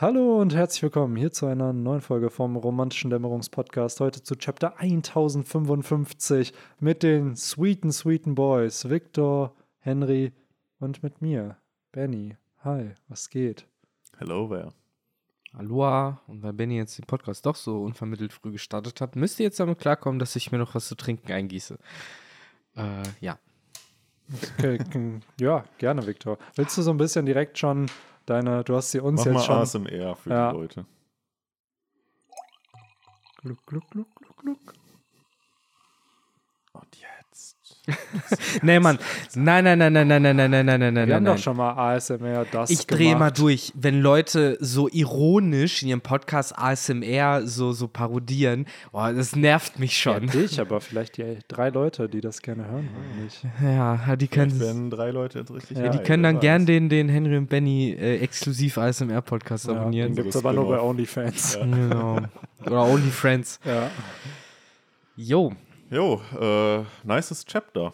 Hallo und herzlich willkommen hier zu einer neuen Folge vom Romantischen Dämmerungspodcast. Heute zu Chapter 1055 mit den sweeten, sweeten Boys Victor, Henry und mit mir, Benny. Hi, was geht? Hello there. Aloha. Und weil Benny jetzt den Podcast doch so unvermittelt früh gestartet hat, müsst ihr jetzt damit klarkommen, dass ich mir noch was zu trinken eingieße. Äh, ja. Okay, ja, gerne, Victor. Willst du so ein bisschen direkt schon deine, du hast sie uns Mach jetzt mal schon. ASMR für Ja. die Leute. Gluck, gluck, gluck, gluck, gluck. Und jetzt. Nee, Mann. Nein, nein, nein, nein, nein, nein, nein, nein, nein, nein, Wir nein, haben doch nein. schon mal ASMR das Ich drehe mal durch, wenn Leute so ironisch in ihrem Podcast ASMR so, so parodieren. Boah, das nervt mich Ja, schon. dich, aber vielleicht die drei Leute, die das gerne hören wollen, nicht. Ja, die Vielleicht können, werden drei Leute jetzt richtig Ja, ja, die können dann gern den, den Henry und Benny äh, exklusiv ASMR-Podcast Ja, den abonnieren. gibt es aber nur bei. OnlyFans. Ja. Genau. Oder OnlyFriends. Ja. Jo, Jo, äh, nices Chapter.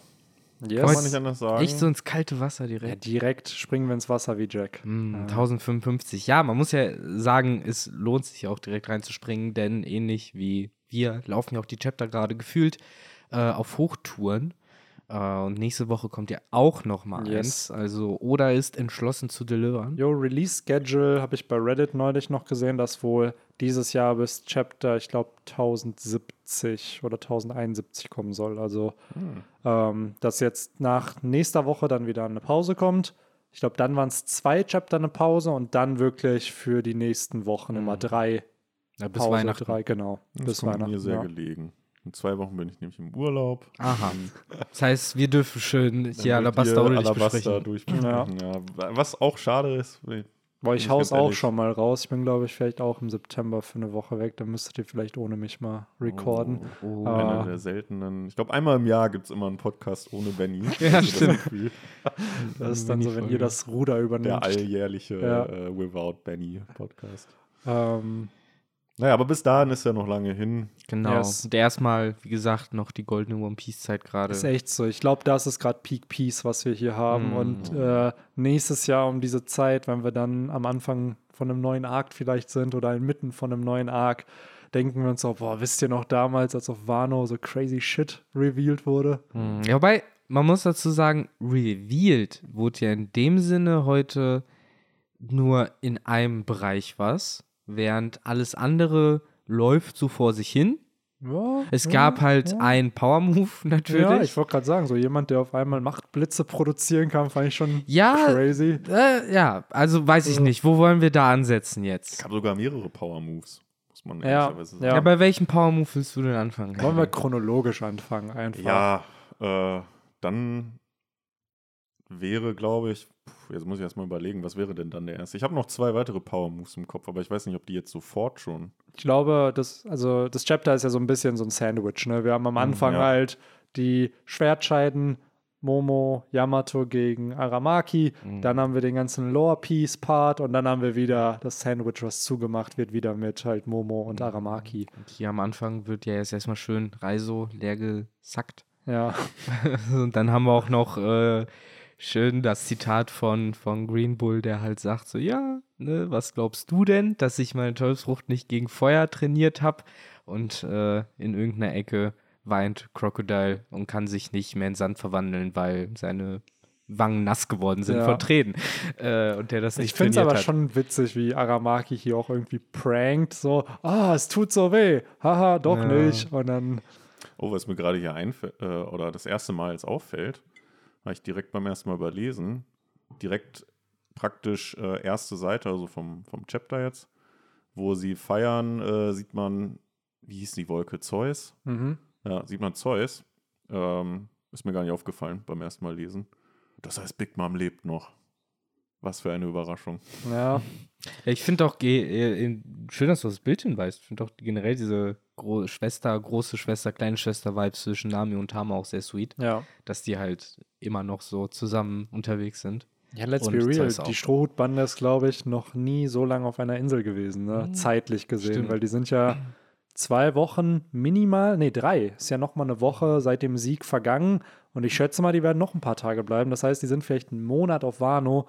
Yes. Kann man nicht anders sagen. echt so ins kalte Wasser Ja, direkt. direkt springen wir ins Wasser wie Jack. Hm, 1055. Ja, man muss ja sagen, es lohnt sich auch direkt reinzuspringen, denn ähnlich wie wir laufen ja auch die Chapter gerade gefühlt äh, auf Hochtouren. Äh, und nächste Woche kommt ja auch noch mal Yes. eins. Also Oda ist entschlossen zu delivern. Jo, Release Schedule habe ich bei Reddit neulich noch gesehen, dass wohl dieses Jahr bis Chapter, ich glaube, 1070 oder 1071 kommen soll. Also, ähm, dass jetzt nach nächster Woche dann wieder eine Pause kommt. Ich glaube, dann waren es zwei Chapter eine Pause und dann wirklich für die nächsten Wochen immer drei. Ja, bis Pause, Weihnachten. Drei, genau. das bis kommt Weihnachten. mir sehr ja. gelegen. In zwei Wochen bin ich nämlich im Urlaub. Aha. Das heißt, wir dürfen schön hier Alabaster oder Alabaster besprechen. durchbesprechen. Ja. Was auch schade ist. weil- Boah, ich hau's auch ehrlich. schon mal raus. Ich bin, glaube ich, vielleicht auch im September für eine Woche weg. Dann müsstet ihr vielleicht ohne mich mal recorden. Oh. Ah. Einer der seltenen. Ich glaube, einmal im Jahr gibt es immer einen Podcast ohne Benny. Ja, Das stimmt. Das ist dann so, wenn ihr das Ruder übernimmt. Der alljährliche Ja. äh, Without Benny Podcast. Ähm, Naja, aber bis dahin ist ja noch lange hin. Genau. Yes. Und erstmal, wie gesagt, noch die goldene One Piece-Zeit gerade. ist echt so. Ich glaube, das ist gerade Peak Peace, was wir hier haben. Mm. Und äh, nächstes Jahr um diese Zeit, wenn wir dann am Anfang von einem neuen Arc vielleicht sind oder inmitten von einem neuen Arc, denken wir uns so, boah, wisst ihr noch damals, als auf Wano so crazy shit revealed wurde? Hm, Ja, wobei, man muss dazu sagen, revealed wurde ja in dem Sinne heute nur in einem Bereich was, während alles andere läuft so vor sich hin. Ja, Es ja, gab halt ja. einen Power-Move natürlich. Ja, ich wollte gerade sagen, so jemand, der auf einmal Machtblitze produzieren kann, fand ich schon Ja, crazy. äh, ja, also weiß ich nicht. Wo wollen wir da ansetzen Es jetzt? gab sogar mehrere Power Moves, muss man Ja, ehrlicherweise sagen. ja. Ja, bei welchem Power-Move willst du denn anfangen? Wollen wir chronologisch anfangen einfach. Ja, äh, dann wäre, glaube ich, jetzt muss ich erstmal überlegen, was wäre denn dann der erste? Ich habe noch zwei weitere Power Moves im Kopf, aber ich weiß nicht, ob die jetzt sofort schon. Ich glaube, das, also das Chapter ist ja so ein bisschen so ein Sandwich. Ne? Wir haben am Anfang ja. halt die Schwertscheiden, Momo, Yamato gegen Aramaki. Dann haben wir den ganzen Lower Piece Part und dann haben wir wieder das Sandwich, was zugemacht wird, wieder mit halt Momo und Aramaki. Und hier am Anfang wird ja jetzt erstmal schön Reiso leer gesackt. Ja, Und dann haben wir auch noch äh, schön das Zitat von, von Green Bull, der halt sagt so, ja, ne, was glaubst du denn, dass ich meine Teufelsfrucht nicht gegen Feuer trainiert habe? Und äh, in irgendeiner Ecke weint Crocodile und kann sich nicht mehr in Sand verwandeln, weil seine Wangen nass geworden sind Ja. vor Tränen. Äh, und der das nicht ich finde es aber hat. schon witzig, wie Aramaki hier auch irgendwie prankt. So, ah, es tut so weh. Haha, doch Ja. nicht. Und dann, Oh, was mir gerade hier einfällt, äh, oder das erste Mal jetzt auffällt, habe ich direkt beim ersten Mal überlesen, direkt praktisch äh, erste Seite, also vom, vom Chapter jetzt, wo sie feiern, äh, sieht man, wie hieß die Wolke? Zeus? mhm. Ja, sieht man Zeus. Ähm, ist mir gar nicht aufgefallen beim ersten Mal lesen. Das heißt, Big Mom lebt noch. Was für eine Überraschung. ja, ich finde auch äh, in- schön, dass du das Bild hinweist. Ich finde auch generell diese Gro Schwester, große Schwester, kleine Schwester-Vibes zwischen Nami und Tama auch sehr sweet, ja. dass die halt immer noch so zusammen unterwegs sind. Ja, let's Und be real. Die Strohhutbande ist, glaube ich, noch nie so lange auf einer Insel gewesen, ne? zeitlich gesehen, Stimmt. weil die sind ja zwei Wochen minimal, nee, drei, ist ja noch mal eine Woche seit dem Sieg vergangen und ich schätze mal, die werden noch ein paar Tage bleiben. Das heißt, die sind vielleicht einen Monat auf Wano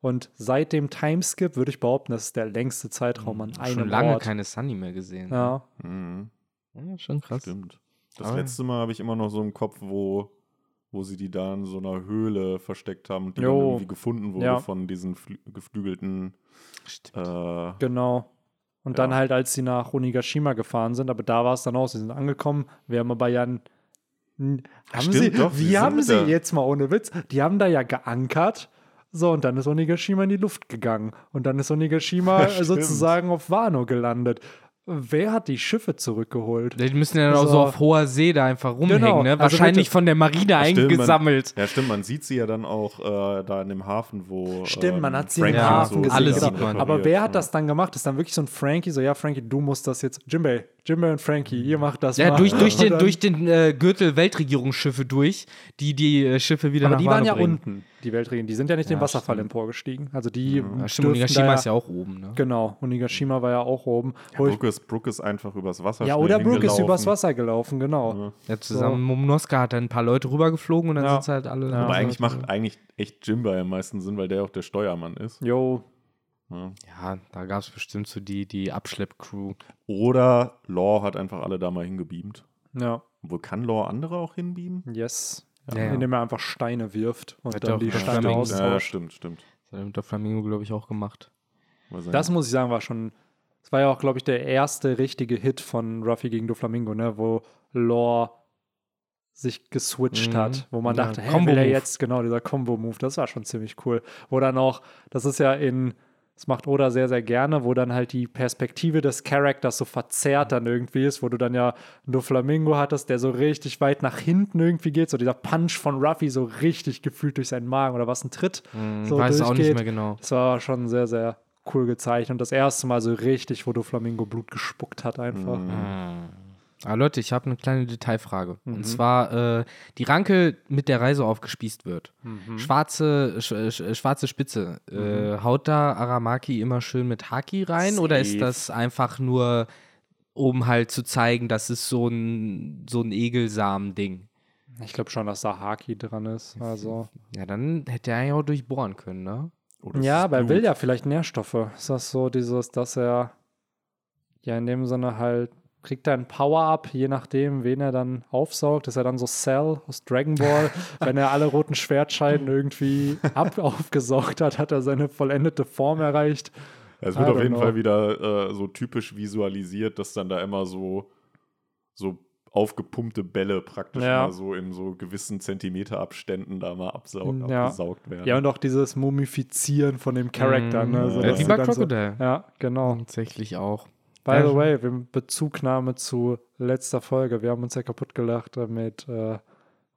Und seit dem Timeskip würde ich behaupten, das ist der längste Zeitraum an einem Schon lange Ort. keine Sunny mehr gesehen. Ja, Mhm. Ja, schon krass. Stimmt. Das Aber- letzte Mal habe ich immer noch so im Kopf, wo, wo sie die da in so einer Höhle versteckt haben, die Jo. dann irgendwie gefunden wurde Ja. von diesen flü- geflügelten. Äh, genau. Und dann Ja. halt, als sie nach Onigashima gefahren sind, aber da war es dann auch, sie sind angekommen, wir haben aber ja n- n- haben stimmt, sie, doch, wie haben sie der- jetzt mal ohne Witz, die haben da ja geankert, so und dann ist Onigashima in die Luft gegangen und dann ist Onigashima Ja, sozusagen auf Wano gelandet. Wer hat die Schiffe zurückgeholt? Die müssen ja dann auch so So. auf hoher See da einfach rumhängen, Genau, ne? also Wahrscheinlich bitte- von der Marine stimmt, man- eingesammelt. ja, stimmt, man sieht sie ja dann auch äh, da in dem Hafen, wo. Stimmt, man ähm, hat sie im Frankie und Hafen so gesehen. alles genau. sieht man. Aber wer hat Ja. das dann gemacht? Ist dann wirklich so ein Frankie, so, ja, Frankie, du musst das jetzt, Jimbei, Jimbei und Frankie, ihr macht das Ja, mal. durch, durch den, durch den äh, Gürtel Weltregierungsschiffe durch, die die äh, Schiffe wieder Aber nach die waren ja bringen. unten, die Weltregion. Die sind ja nicht den Ja, Wasserfall stimmt. emporgestiegen. Also die Ja, stimmt, Onigashima da ist ja auch oben, ne? Genau, Onigashima war ja auch oben. Ich, Brooke ist, Brooke ist einfach übers Wasser ja, oder Brooke ist übers Wasser gelaufen, genau. Ja. Ja, zusammen Momonosuke hat dann ein paar Leute rübergeflogen und dann Ja. sind sie halt alle. Ja. Aber eigentlich macht eigentlich echt Jimba am meisten Sinn, weil der auch der Steuermann ist. Jo, Ja. Da gab es bestimmt so die, die Abschleppcrew. Oder Law hat einfach alle da mal hingebeamt. ja, Wo kann Law andere auch hinbeamen? yes. Ja, ja. Indem er einfach Steine wirft und Hat dann die der Steine austauscht. Ja, stimmt, stimmt. Das hat er mit der Flamingo, glaube ich, auch gemacht. Das muss ich sagen, war schon. Das war ja auch, glaube ich, der erste richtige Hit von Ruffy gegen Doflamingo, ne? Wo Lore sich geswitcht Mhm. hat, wo man Ja, dachte, Combo will er Move. jetzt genau dieser Combo-Move, das war schon ziemlich cool. Wo dann auch, das ist ja in, das macht Oda sehr, sehr gerne, wo dann halt die Perspektive des Charakters so verzerrt dann irgendwie ist, wo du dann ja Doflamingo hattest, der so richtig weit nach hinten irgendwie geht, so dieser Punch von Ruffy so richtig gefühlt durch seinen Magen oder was ein Tritt. Ich so weiß es auch nicht durchgeht. mehr genau. Das war schon sehr, sehr cool gezeichnet. Und das erste Mal so richtig, wo du Flamingo Blut gespuckt hat einfach. Mhm. Aber Leute, ich habe eine kleine Detailfrage. Mhm. Und zwar, äh, die Ranke mit der Reise aufgespießt wird. Mhm. Schwarze, sch, sch, schwarze Spitze. Äh, haut da Aramaki immer schön mit Haki rein? Oder ist Safe. das einfach nur, um halt zu zeigen, dass es so ein, so ein Egelsamen-Ding? Ich glaube schon, dass da Haki dran ist. Also. Ja, dann hätte er ja auch durchbohren können, ne? Oder Ja, aber er will ja vielleicht Nährstoffe. Ist das so dieses, dass er ja in dem Sinne halt kriegt er ein Power-Up, je nachdem, wen er dann aufsaugt. Ist er dann so Cell aus Dragon Ball? Wenn er alle roten Schwertscheiden irgendwie ab aufgesaugt hat, hat er seine vollendete Form erreicht. Es wird auf jeden know. Fall wieder äh, so typisch visualisiert, dass dann da immer so, so aufgepumpte Bälle praktisch Ja. mal so in so gewissen Zentimeterabständen da mal absau Ja. abgesaugt werden. Ja, und auch dieses Mumifizieren von dem Charakter. Ne? Mhm. So, Ja, wie bei dann so- Crocodile. Ja, genau. Tatsächlich auch. By the way, wir Bezugnahme zu letzter Folge. Wir haben uns ja kaputt gelacht äh, mit äh,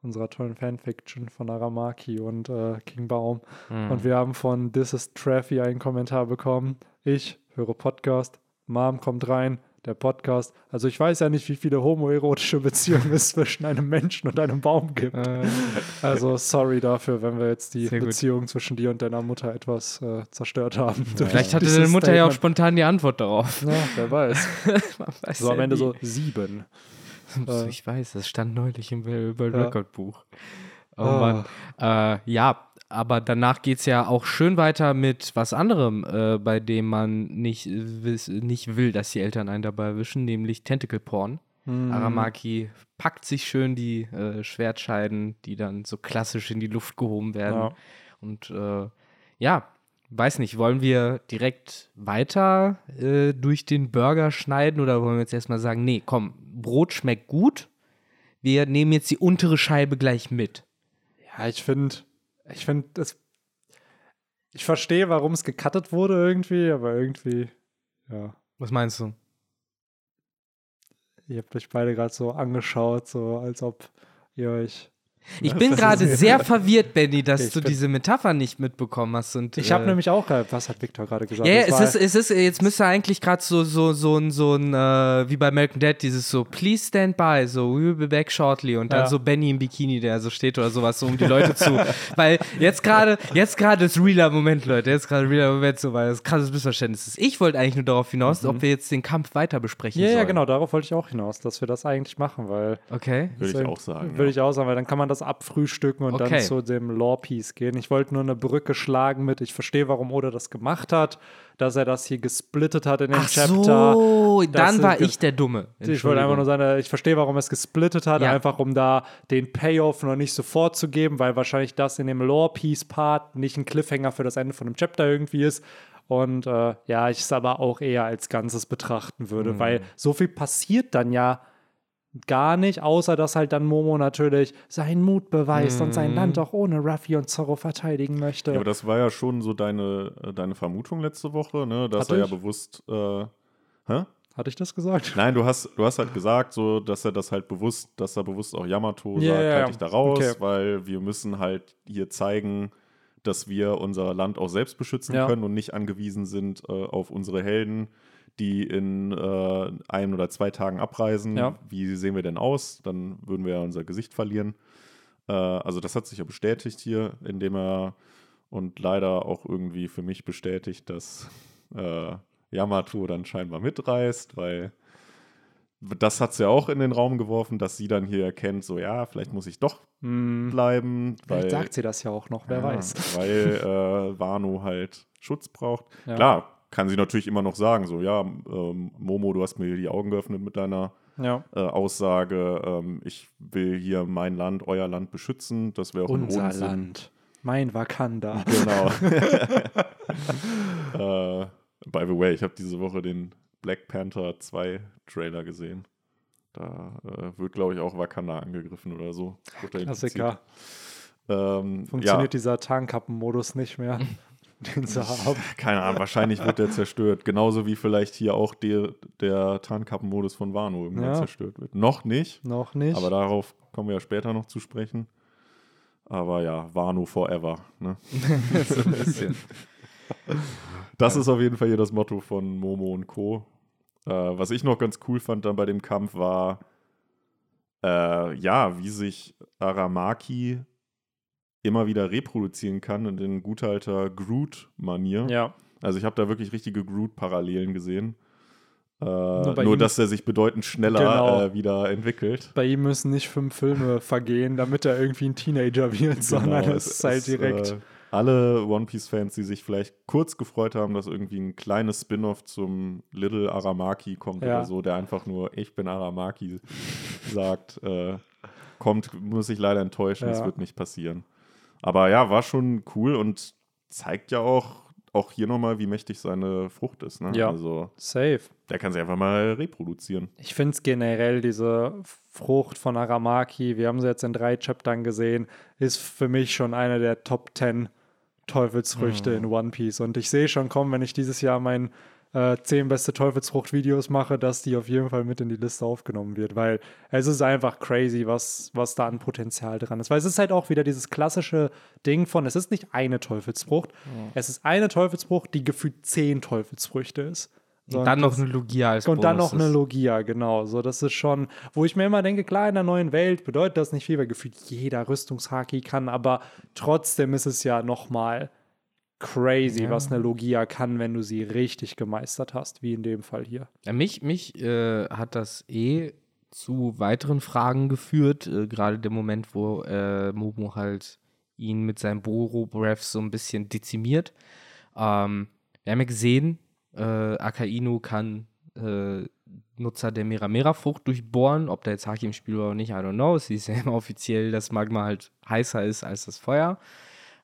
unserer tollen Fanfiction von Aramaki und äh, King Baum. Mhm. Und wir haben von This is Traffy einen Kommentar bekommen. Ich höre Podcast, Mom kommt rein, der Podcast. Also ich weiß ja nicht, wie viele homoerotische Beziehungen es zwischen einem Menschen und einem Baum gibt. Äh, Also sorry dafür, wenn wir jetzt die. Beziehung zwischen dir und deiner Mutter etwas äh, zerstört haben. vielleicht hatte deine Mutter ja auch spontan die Antwort darauf. Ja, wer weiß. Weiß So am ja Ende nie. so sieben. äh, Ich weiß, das stand neulich im World Ja. Record Buch. Oh Ah. Mann. Äh, ja, aber danach geht es ja auch schön weiter mit was anderem, äh, bei dem man nicht, nicht will, dass die Eltern einen dabei erwischen, nämlich Tentacle Porn. Mhm. Aramaki packt sich schön die äh, Schwertscheiden, die dann so klassisch in die Luft gehoben werden. Ja. Und äh, ja, weiß nicht, wollen wir direkt weiter äh, durch den Burger schneiden oder wollen wir jetzt erstmal sagen, nee, komm, Brot schmeckt gut. Wir nehmen jetzt die untere Scheibe gleich mit. Ja, ich finde, ich finde, das. Ich verstehe, warum es gecuttet wurde irgendwie, aber irgendwie, ja. Was meinst du? Ihr habt euch beide gerade so angeschaut, so als ob ihr euch. Ich bin gerade sehr verwirrt, Benny, dass Ich du diese Metapher nicht mitbekommen hast. Und, Ich habe äh, nämlich auch, gerade- was hat Victor gerade gesagt? Ja, Das es ist, es ist, jetzt müsste eigentlich gerade so, so, so ein, so ein äh, wie bei American Dad, dieses so, please stand by, so, we will be back shortly und dann Ja. so Benny im Bikini, der so steht oder sowas, so um die Leute zu. Weil jetzt gerade, jetzt gerade ist realer Moment, Leute, jetzt gerade realer Moment, so, weil das krasses Missverständnis ist. Ich wollte eigentlich nur darauf hinaus, ob wir jetzt den Kampf weiter besprechen Mhm. ja, sollen. ja, genau, darauf wollte ich auch hinaus, dass wir das eigentlich machen, weil. Okay. Würde ich auch sagen. Würde ja. ich auch sagen, weil dann kann man das abfrühstücken und dann Okay. zu dem Lore-Piece gehen. Ich wollte nur eine Brücke schlagen mit, ich verstehe, warum Oda das gemacht hat, dass er das hier gesplittet hat in den Ach Chapter. so, dann war ich der Dumme. Ich wollte einfach nur sagen, ich verstehe, warum er es gesplittet hat, Ja. einfach um da den Payoff noch nicht sofort zu geben, weil wahrscheinlich das in dem Lore-Piece-Part nicht ein Cliffhanger für das Ende von dem Chapter irgendwie ist. Und äh, ja, ich es aber auch eher als Ganzes betrachten Mhm. würde, weil so viel passiert dann ja gar nicht, außer dass halt dann Momo natürlich seinen Mut beweist und Mhm. sein Land auch ohne Ruffy und Zorro verteidigen möchte. Ja, aber das war ja schon so deine, äh, deine Vermutung letzte Woche, ne? dass Hatte er ja ich? bewusst. Äh, hä? Hatte ich das gesagt? Nein, du hast, du hast halt gesagt, so, dass er das halt bewusst, dass er bewusst auch Yamato Ja, sagt, ja, halt ja. dich da raus, Okay. weil wir müssen halt hier zeigen, dass wir unser Land auch selbst beschützen Ja. können und nicht angewiesen sind äh, auf unsere Helden, die in äh, ein oder zwei Tagen abreisen. Ja. Wie sehen wir denn aus? Dann würden wir ja unser Gesicht verlieren. Äh, also das hat sich ja bestätigt hier, indem er und leider auch irgendwie für mich bestätigt, dass äh, Yamato dann scheinbar mitreist, weil das hat sie ja auch in den Raum geworfen, dass sie dann hier erkennt, so ja, vielleicht muss ich doch Hm, bleiben, weil, vielleicht sagt sie das ja auch noch, wer ja, weiß. weil äh, Wano halt Schutz braucht. Ja. Klar, kann sie natürlich immer noch sagen, so ja, ähm, Momo, du hast mir die Augen geöffnet mit deiner Ja. äh, Aussage, ähm, ich will hier mein Land, euer Land beschützen, das wäre auch Unser Sinn. Land. Mein Wakanda. Genau. äh, by the way, ich habe diese Woche den Black Panther 2 Trailer gesehen. Da äh, wird, glaube ich, auch Wakanda angegriffen oder so. Klassiker. Ähm, Funktioniert dieser Tarnkappenmodus nicht mehr, den sie haben. keine Ahnung, wahrscheinlich wird der zerstört. Genauso wie vielleicht hier auch der, der Tarnkappenmodus von Wano irgendwann Ja. zerstört wird. Noch nicht, Noch nicht. aber darauf kommen wir ja später noch zu sprechen. Aber ja, Wano forever. Ne? so ein bisschen. Das ist auf jeden Fall hier das Motto von Momo und Co. Äh, was ich noch ganz cool fand dann bei dem Kampf war, äh, ja, wie sich Aramaki immer wieder reproduzieren kann in den guter alter Groot-Manier. ja. Also ich habe da wirklich richtige Groot-Parallelen gesehen. Äh, nur, ihm- dass er sich bedeutend schneller Genau. äh, wieder entwickelt. Bei ihm müssen nicht fünf Filme vergehen, damit er irgendwie ein Teenager wird, sondern Genau, es ist halt direkt. Äh, alle One Piece-Fans, die sich vielleicht kurz gefreut haben, dass irgendwie ein kleines Spin-off zum Little Aramaki kommt Ja. oder so, der einfach nur Ich bin Aramaki sagt, äh, kommt, muss ich leider enttäuschen, es Ja. wird nicht passieren. Aber ja, war schon cool und zeigt ja auch, auch hier nochmal, wie mächtig seine Frucht ist. Ne? Ja. Also Safe. der kann sich einfach mal reproduzieren. Ich finde es generell, diese Frucht von Aramaki, wir haben sie jetzt in drei Chaptern gesehen, ist für mich schon eine der Top 10 Teufelsfrüchte in One Piece. Und ich sehe schon kommen, wenn ich dieses Jahr mein äh, 10 beste Teufelsfrucht-Videos mache, dass die auf jeden Fall mit in die Liste aufgenommen wird, weil es ist einfach crazy, was, was da an Potenzial dran ist. Weil es ist halt auch wieder dieses klassische Ding von, es ist nicht eine Teufelsfrucht, es ist eine Teufelsfrucht, die gefühlt 10 Teufelsfrüchte ist. So, Und dann noch das- eine Logia als und dann noch Bonus eine. Logia, genau. So, das ist schon, wo ich mir immer denke, klar, in der neuen Welt bedeutet das nicht viel, weil gefühlt jeder Rüstungshaki kann, aber trotzdem ist es ja nochmal crazy, Ja. was eine Logia kann, wenn du sie richtig gemeistert hast, wie in dem Fall hier. Ja, mich mich äh, hat das eh zu weiteren Fragen geführt, äh, gerade der Moment, wo äh, Momo halt ihn mit seinem Boro-Breath so ein bisschen dezimiert. Ähm, wir haben ja gesehen, äh, Akainu kann äh, Nutzer der Meramera-Frucht durchbohren, ob da jetzt Haki im Spiel war oder nicht, I don't know. Es ist ja immer offiziell, dass Magma halt heißer ist als das Feuer.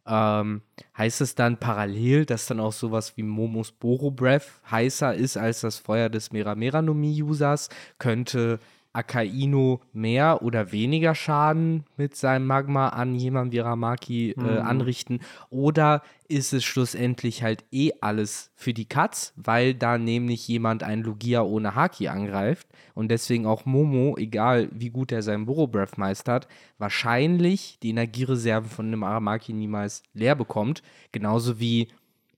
Ähm, heißt es dann parallel, dass dann auch sowas wie Momos Boro Breath heißer ist als das Feuer des Meramera no Mi-Users? Könnte Akainu mehr oder weniger Schaden mit seinem Magma an jemanden wie Ramaki äh, Mhm. anrichten? Oder ist es schlussendlich halt eh alles für die Katz, weil da nämlich jemand einen Lugia ohne Haki angreift und deswegen auch Momo, egal wie gut er seinen Boro Breath meistert, wahrscheinlich die Energiereserven von einem Aramaki niemals leer bekommt. Genauso wie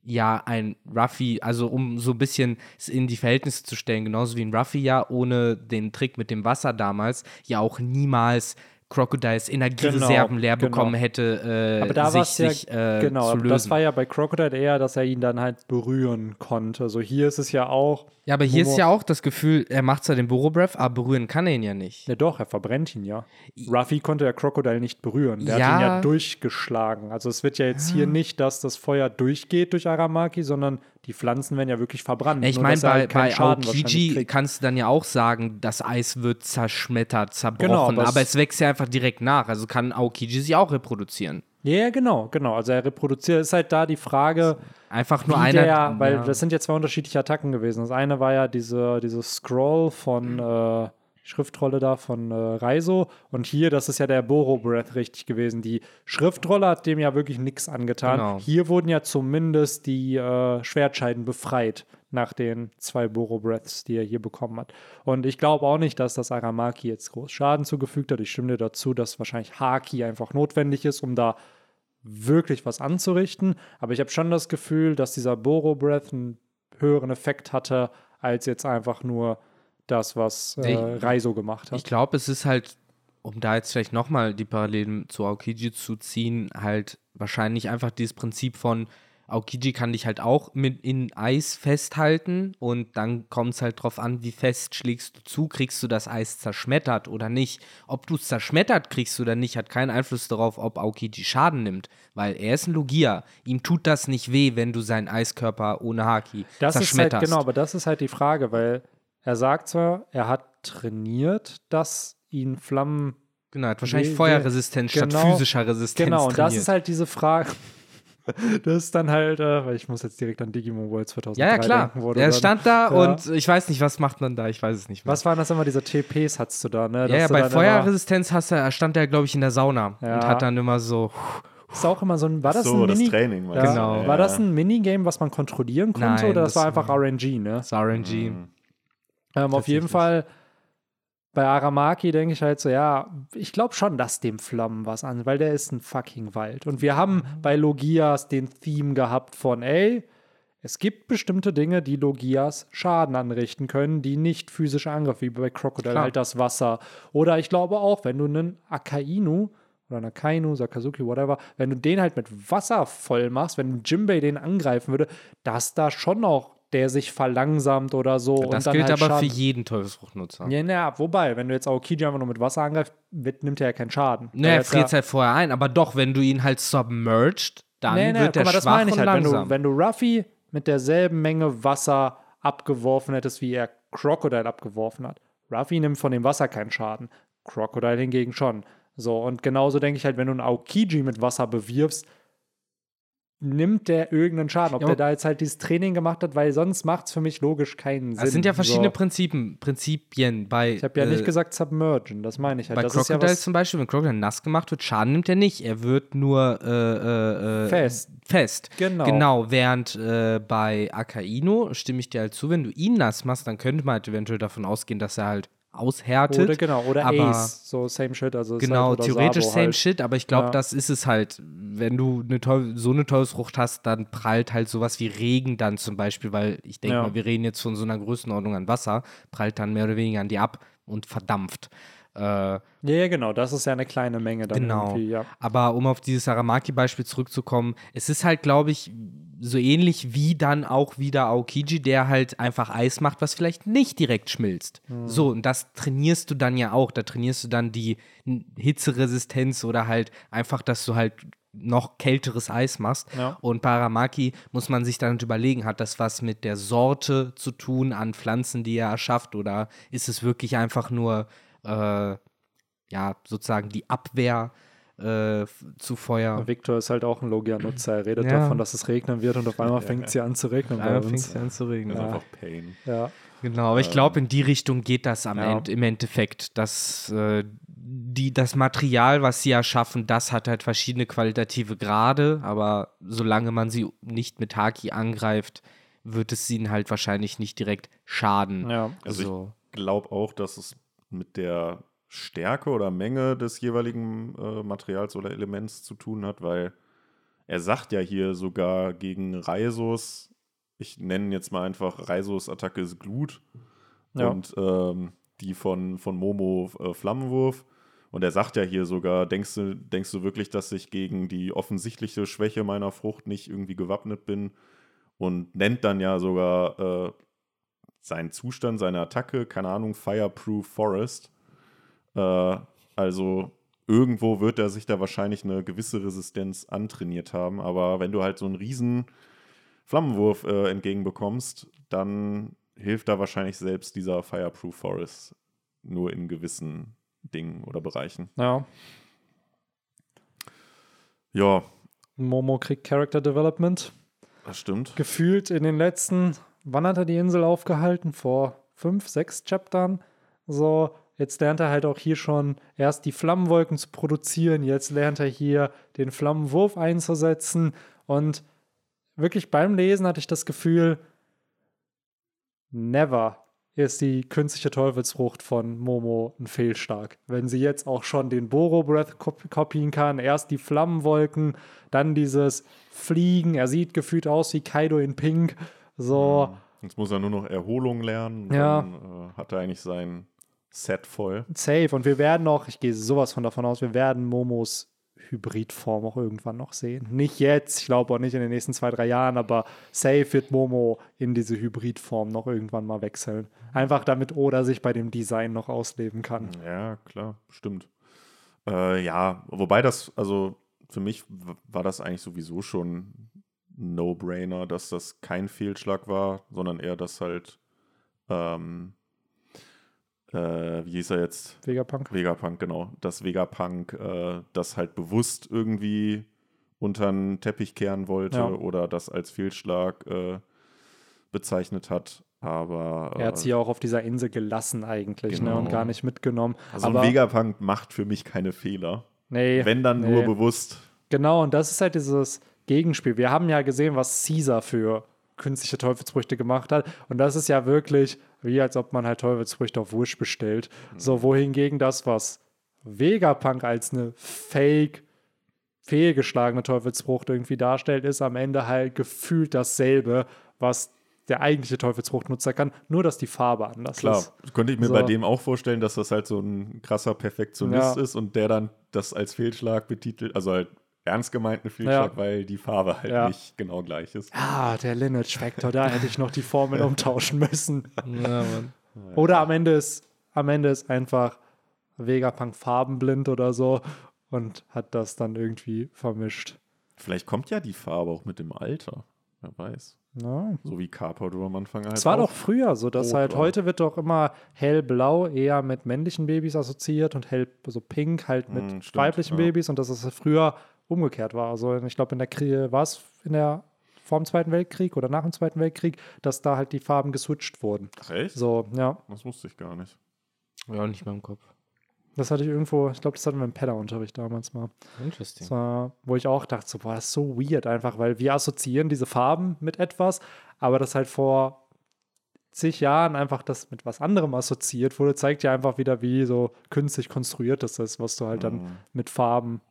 ja ein Ruffy, also um so ein bisschen es in die Verhältnisse zu stellen, genauso wie ein Ruffy ja ohne den Trick mit dem Wasser damals ja auch niemals Crocodiles Energiereserven Genau, leer genau. bekommen hätte, äh, Aber da war sich, es ja, sich äh, genau, das war ja bei Crocodile eher, dass er ihn dann halt berühren konnte. So hier ist es ja auch, ja, aber hier Momo- ist ja auch das Gefühl, er macht zwar den Burrow Breath, aber berühren kann er ihn ja nicht. ja doch, er verbrennt ihn ja. Ruffy konnte ja Crocodile nicht berühren. Der Ja. hat ihn ja durchgeschlagen. Also es wird ja jetzt hier nicht, dass das Feuer durchgeht durch Aramaki, sondern die Pflanzen werden ja wirklich verbrannt. Ich meine, bei, halt bei Aokiji kannst du dann ja auch sagen, das Eis wird zerschmettert, zerbrochen, Genau, aber es- wächst ja einfach direkt nach. Also kann Aokiji sich auch reproduzieren. Ja, ja, genau, genau. Also er reproduziert, ist halt da die Frage, Einfach nur einer. der, weil ja. das sind ja zwei unterschiedliche Attacken gewesen. Das eine war ja diese, diese Scroll von äh, Schriftrolle da von äh, Raizo und hier, das ist ja der Boro Breath richtig gewesen. Die Schriftrolle hat dem ja wirklich nichts angetan. Genau. Hier wurden ja zumindest die äh, Schwertscheiden befreit nach den zwei Boro Breaths, die er hier bekommen hat. Und ich glaube auch nicht, dass das Aramaki jetzt groß Schaden zugefügt hat. Ich stimme dir dazu, dass wahrscheinlich Haki einfach notwendig ist, um da wirklich was anzurichten. Aber ich habe schon das Gefühl, dass dieser Boro Breath einen höheren Effekt hatte, als jetzt einfach nur das, was äh, Raizo gemacht hat. Ich glaube, es ist halt, um da jetzt vielleicht nochmal die Parallelen zu Aokiji zu ziehen, halt wahrscheinlich einfach dieses Prinzip von Aokiji kann dich halt auch mit in Eis festhalten und dann kommt es halt drauf an, wie fest schlägst du zu, kriegst du das Eis zerschmettert oder nicht. Ob du es zerschmettert kriegst oder nicht, hat keinen Einfluss darauf, ob Aokiji Schaden nimmt, weil er ist ein Logia. Ihm tut das nicht weh, wenn du seinen Eiskörper ohne Haki das ist halt, zerschmetterst. genau, aber das ist halt die Frage, weil er sagt zwar, er hat trainiert, dass ihn Flammen Genau, er hat wahrscheinlich Feuerresistenz statt genau, physischer Resistenz Genau, und das trainiert. ist halt diese Frage. Das ist dann halt, äh, weil ich muss jetzt direkt an Digimon World 2003 Ja, ja, klar. du Er dann- stand da Ja. und ich weiß nicht, was macht man da? Ich weiß es nicht mehr. Was waren das immer, diese TPs hattest du da, ne? ja, Dass ja, bei Feuerresistenz hast du, stand er, glaube ich, in der Sauna Ja. und hat dann immer so. Ist auch immer so ein, war das so, ein das Mini Training. meinst ja? Genau. Ja, War das ein Minigame, was man kontrollieren konnte Nein, oder das, das war einfach RNG, ne? Das RNG. Mhm. Ähm, auf jeden. Fall bei Aramaki denke ich halt so, ja, ich glaube schon, dass dem Flammen was an, weil der ist ein fucking Wald. Und wir haben bei Logias den Theme gehabt von, ey, es gibt bestimmte Dinge, die Logias Schaden anrichten können, die nicht physische Angriffe, wie bei Crocodile Klar. halt das Wasser. Oder ich glaube auch, wenn du einen Akainu oder einen Akainu, Sakazuki, whatever, wenn du den halt mit Wasser voll machst, wenn Jimbei den angreifen würde, dass da schon auch der sich verlangsamt oder so. Das und dann gilt halt aber für Schaden- jeden Teufelsfruchtnutzer. ja, na, wobei, wenn du jetzt Aokiji einfach nur mit Wasser angreifst, wird, nimmt er ja keinen Schaden. Ne, Weil er friert halt vorher ein, aber doch, wenn du ihn halt submerged, dann nee, nee, wird er guck mal, das schwach meine ich und halt. Wenn langsam. du, wenn du Ruffy mit derselben Menge Wasser abgeworfen hättest, wie er Crocodile abgeworfen hat. Ruffy nimmt von dem Wasser keinen Schaden. Crocodile hingegen schon. So, und genauso denke ich halt, wenn du einen Aokiji mit Wasser bewirfst, nimmt der irgendeinen Schaden. Ob Ja, der da jetzt halt dieses Training gemacht hat, weil sonst macht es für mich logisch keinen Sinn. es sind ja verschiedene so. Prinzipien, Prinzipien bei. Ich habe ja äh, nicht gesagt Submergen, das meine ich halt. Bei das ja Crocodile was zum Beispiel, wenn Crocodile nass gemacht wird, Schaden nimmt er nicht. Er wird nur äh, äh, äh, Fest. Fest. Genau. Genau, während äh, bei Akaino stimme ich dir halt zu, wenn du ihn nass machst, dann könnte man halt eventuell davon ausgehen, dass er halt aushärtet. Oder genau, oder aber Ace, so same shit. Also Genau, halt, theoretisch Sabo same halt. shit, aber ich glaube, Ja. das ist es halt. Wenn du eine Teuf so eine Teufelsfrucht hast, dann prallt halt sowas wie Regen dann zum Beispiel, weil ich denke Ja. mal, wir reden jetzt von so einer Größenordnung an Wasser, prallt dann mehr oder weniger an die ab und verdampft. Äh, Ja, ja, genau, das ist ja eine kleine Menge dann Genau. irgendwie, ja. Aber um auf dieses Aramaki-Beispiel zurückzukommen, es ist halt, glaube ich, so ähnlich wie dann auch wieder Aokiji, der halt einfach Eis macht, was vielleicht nicht direkt schmilzt. Mhm. So, und das trainierst du dann ja auch. Da trainierst du dann die Hitzeresistenz oder halt einfach, dass du halt noch kälteres Eis machst. Ja. Und bei Aramaki muss man sich dann überlegen, hat das was mit der Sorte zu tun an Pflanzen, die er erschafft, oder ist es wirklich einfach nur äh, ja, sozusagen die Abwehr äh, zu Feuer. Victor ist halt auch ein Logia-Nutzer. Er redet Ja. davon, dass es regnen wird und auf einmal fängt es ja an zu regnen bei Ja, fängt uns. es an zu regnen. Das ist Ja. einfach Pain. Ja. Genau, aber ich glaube, in die Richtung geht das am Ja. End, im Endeffekt, dass äh, die, das Material, was sie erschaffen, das hat halt verschiedene qualitative Grade, aber solange man sie nicht mit Haki angreift, wird es ihnen halt wahrscheinlich nicht direkt schaden. ja. Also so. ich glaube auch, dass es mit der Stärke oder Menge des jeweiligen äh, Materials oder Elements zu tun hat, weil er sagt ja hier sogar gegen Reisos, ich nenne jetzt mal einfach Reisos Attacke ist Glut Ja. und ähm, die von, von Momo äh, Flammenwurf. Und er sagt ja hier sogar, denkst du, denkst du wirklich, dass ich gegen die offensichtliche Schwäche meiner Frucht nicht irgendwie gewappnet bin? Und nennt dann ja sogar äh, seinen Zustand, seine Attacke, keine Ahnung, Fireproof Forest. Äh, also irgendwo wird er sich da wahrscheinlich eine gewisse Resistenz antrainiert haben. Aber wenn du halt so einen riesen Flammenwurf äh, entgegenbekommst, dann hilft da wahrscheinlich selbst dieser Fireproof Forest nur in gewissen Dingen oder Bereichen. Ja. Ja, Momo kriegt Character Development. das stimmt. Gefühlt in den letzten, wann hat er die Insel aufgehalten? Vor fünf, sechs Chaptern. So, jetzt lernt er halt auch hier schon erst die Flammenwolken zu produzieren. Jetzt lernt er hier den Flammenwurf einzusetzen. Und wirklich beim Lesen hatte ich das Gefühl, never ist die künstliche Teufelsfrucht von Momo ein Fehlschlag. Wenn sie jetzt auch schon den Boro Breath kop- kopieren kann, erst die Flammenwolken, dann dieses Fliegen, er sieht gefühlt aus wie Kaido in Pink. So, Jetzt muss er nur noch Erholung lernen. Ja. Dann äh, hat er eigentlich sein Set voll. safe. Und wir werden noch, ich gehe sowas von davon aus, wir werden Momos Hybridform auch irgendwann noch sehen. Nicht jetzt, ich glaube auch nicht in den nächsten zwei, drei Jahren, aber safe wird Momo in diese Hybridform noch irgendwann mal wechseln. Einfach damit Oda sich bei dem Design noch ausleben kann. Ja, klar, stimmt. Äh, ja, wobei das, also für mich war das eigentlich sowieso schon No-Brainer, dass das kein Fehlschlag war, sondern eher, dass halt, ähm, äh, wie hieß er jetzt? Vegapunk. Vegapunk, genau. Dass Vegapunk äh, das halt bewusst irgendwie unter den Teppich kehren wollte Ja. oder das als Fehlschlag äh, bezeichnet hat. Aber Er hat sie ja auch auf dieser Insel gelassen eigentlich ne, und Genau. gar nicht mitgenommen. also aber ein Vegapunk macht für mich keine Fehler. nee, Wenn dann nee. nur bewusst. Genau, und das ist halt dieses Gegenspiel. Wir haben ja gesehen, was Caesar für künstliche Teufelsfrüchte gemacht hat. Und das ist ja wirklich wie als ob man halt Teufelsfrüchte auf Wish bestellt. So, wohingegen das, was Vegapunk als eine Fake, fehlgeschlagene Teufelsfrucht irgendwie darstellt, ist am Ende halt gefühlt dasselbe, was der eigentliche Teufelsfruchtnutzer kann, nur dass die Farbe anders Klar, ist. könnte ich mir So. bei dem auch vorstellen, dass das halt so ein krasser Perfektionist Ja. ist und der dann das als Fehlschlag betitelt, also halt ernst gemeinten Fehlschlag, Ja. weil die Farbe halt Ja. nicht genau gleich ist. Ah, der Lineage-Factor, da hätte ich noch die Formel umtauschen müssen. Ja, Mann. Oder am Ende ist, am Ende ist einfach Vegapunk farbenblind oder so und hat das dann irgendwie vermischt. Vielleicht kommt ja die Farbe auch mit dem Alter. Wer weiß. Ja. So wie Carpador am Anfang halt. Es war auch. doch früher so, dass halt war. heute wird doch immer hellblau eher mit männlichen Babys assoziiert und hell, so pink halt mit Hm, stimmt, weiblichen ja. Babys und dass es früher umgekehrt war. Also ich glaube, in der Krieg war es in der vor dem Zweiten Weltkrieg oder nach dem Zweiten Weltkrieg, dass da halt die Farben geswitcht wurden. Ach, echt? So, ja. Das wusste ich gar nicht. Ja, nicht mehr im Kopf. Das hatte ich irgendwo, ich glaube, das hatten wir im Pedder-Unterricht damals mal. Interesting. War, wo ich auch dachte, so, boah, das ist so weird einfach, weil wir assoziieren diese Farben mit etwas, aber das halt vor zig Jahren einfach das mit was anderem assoziiert wurde, zeigt ja einfach wieder, wie so künstlich konstruiert das ist, was du halt dann Mhm. mit Farben,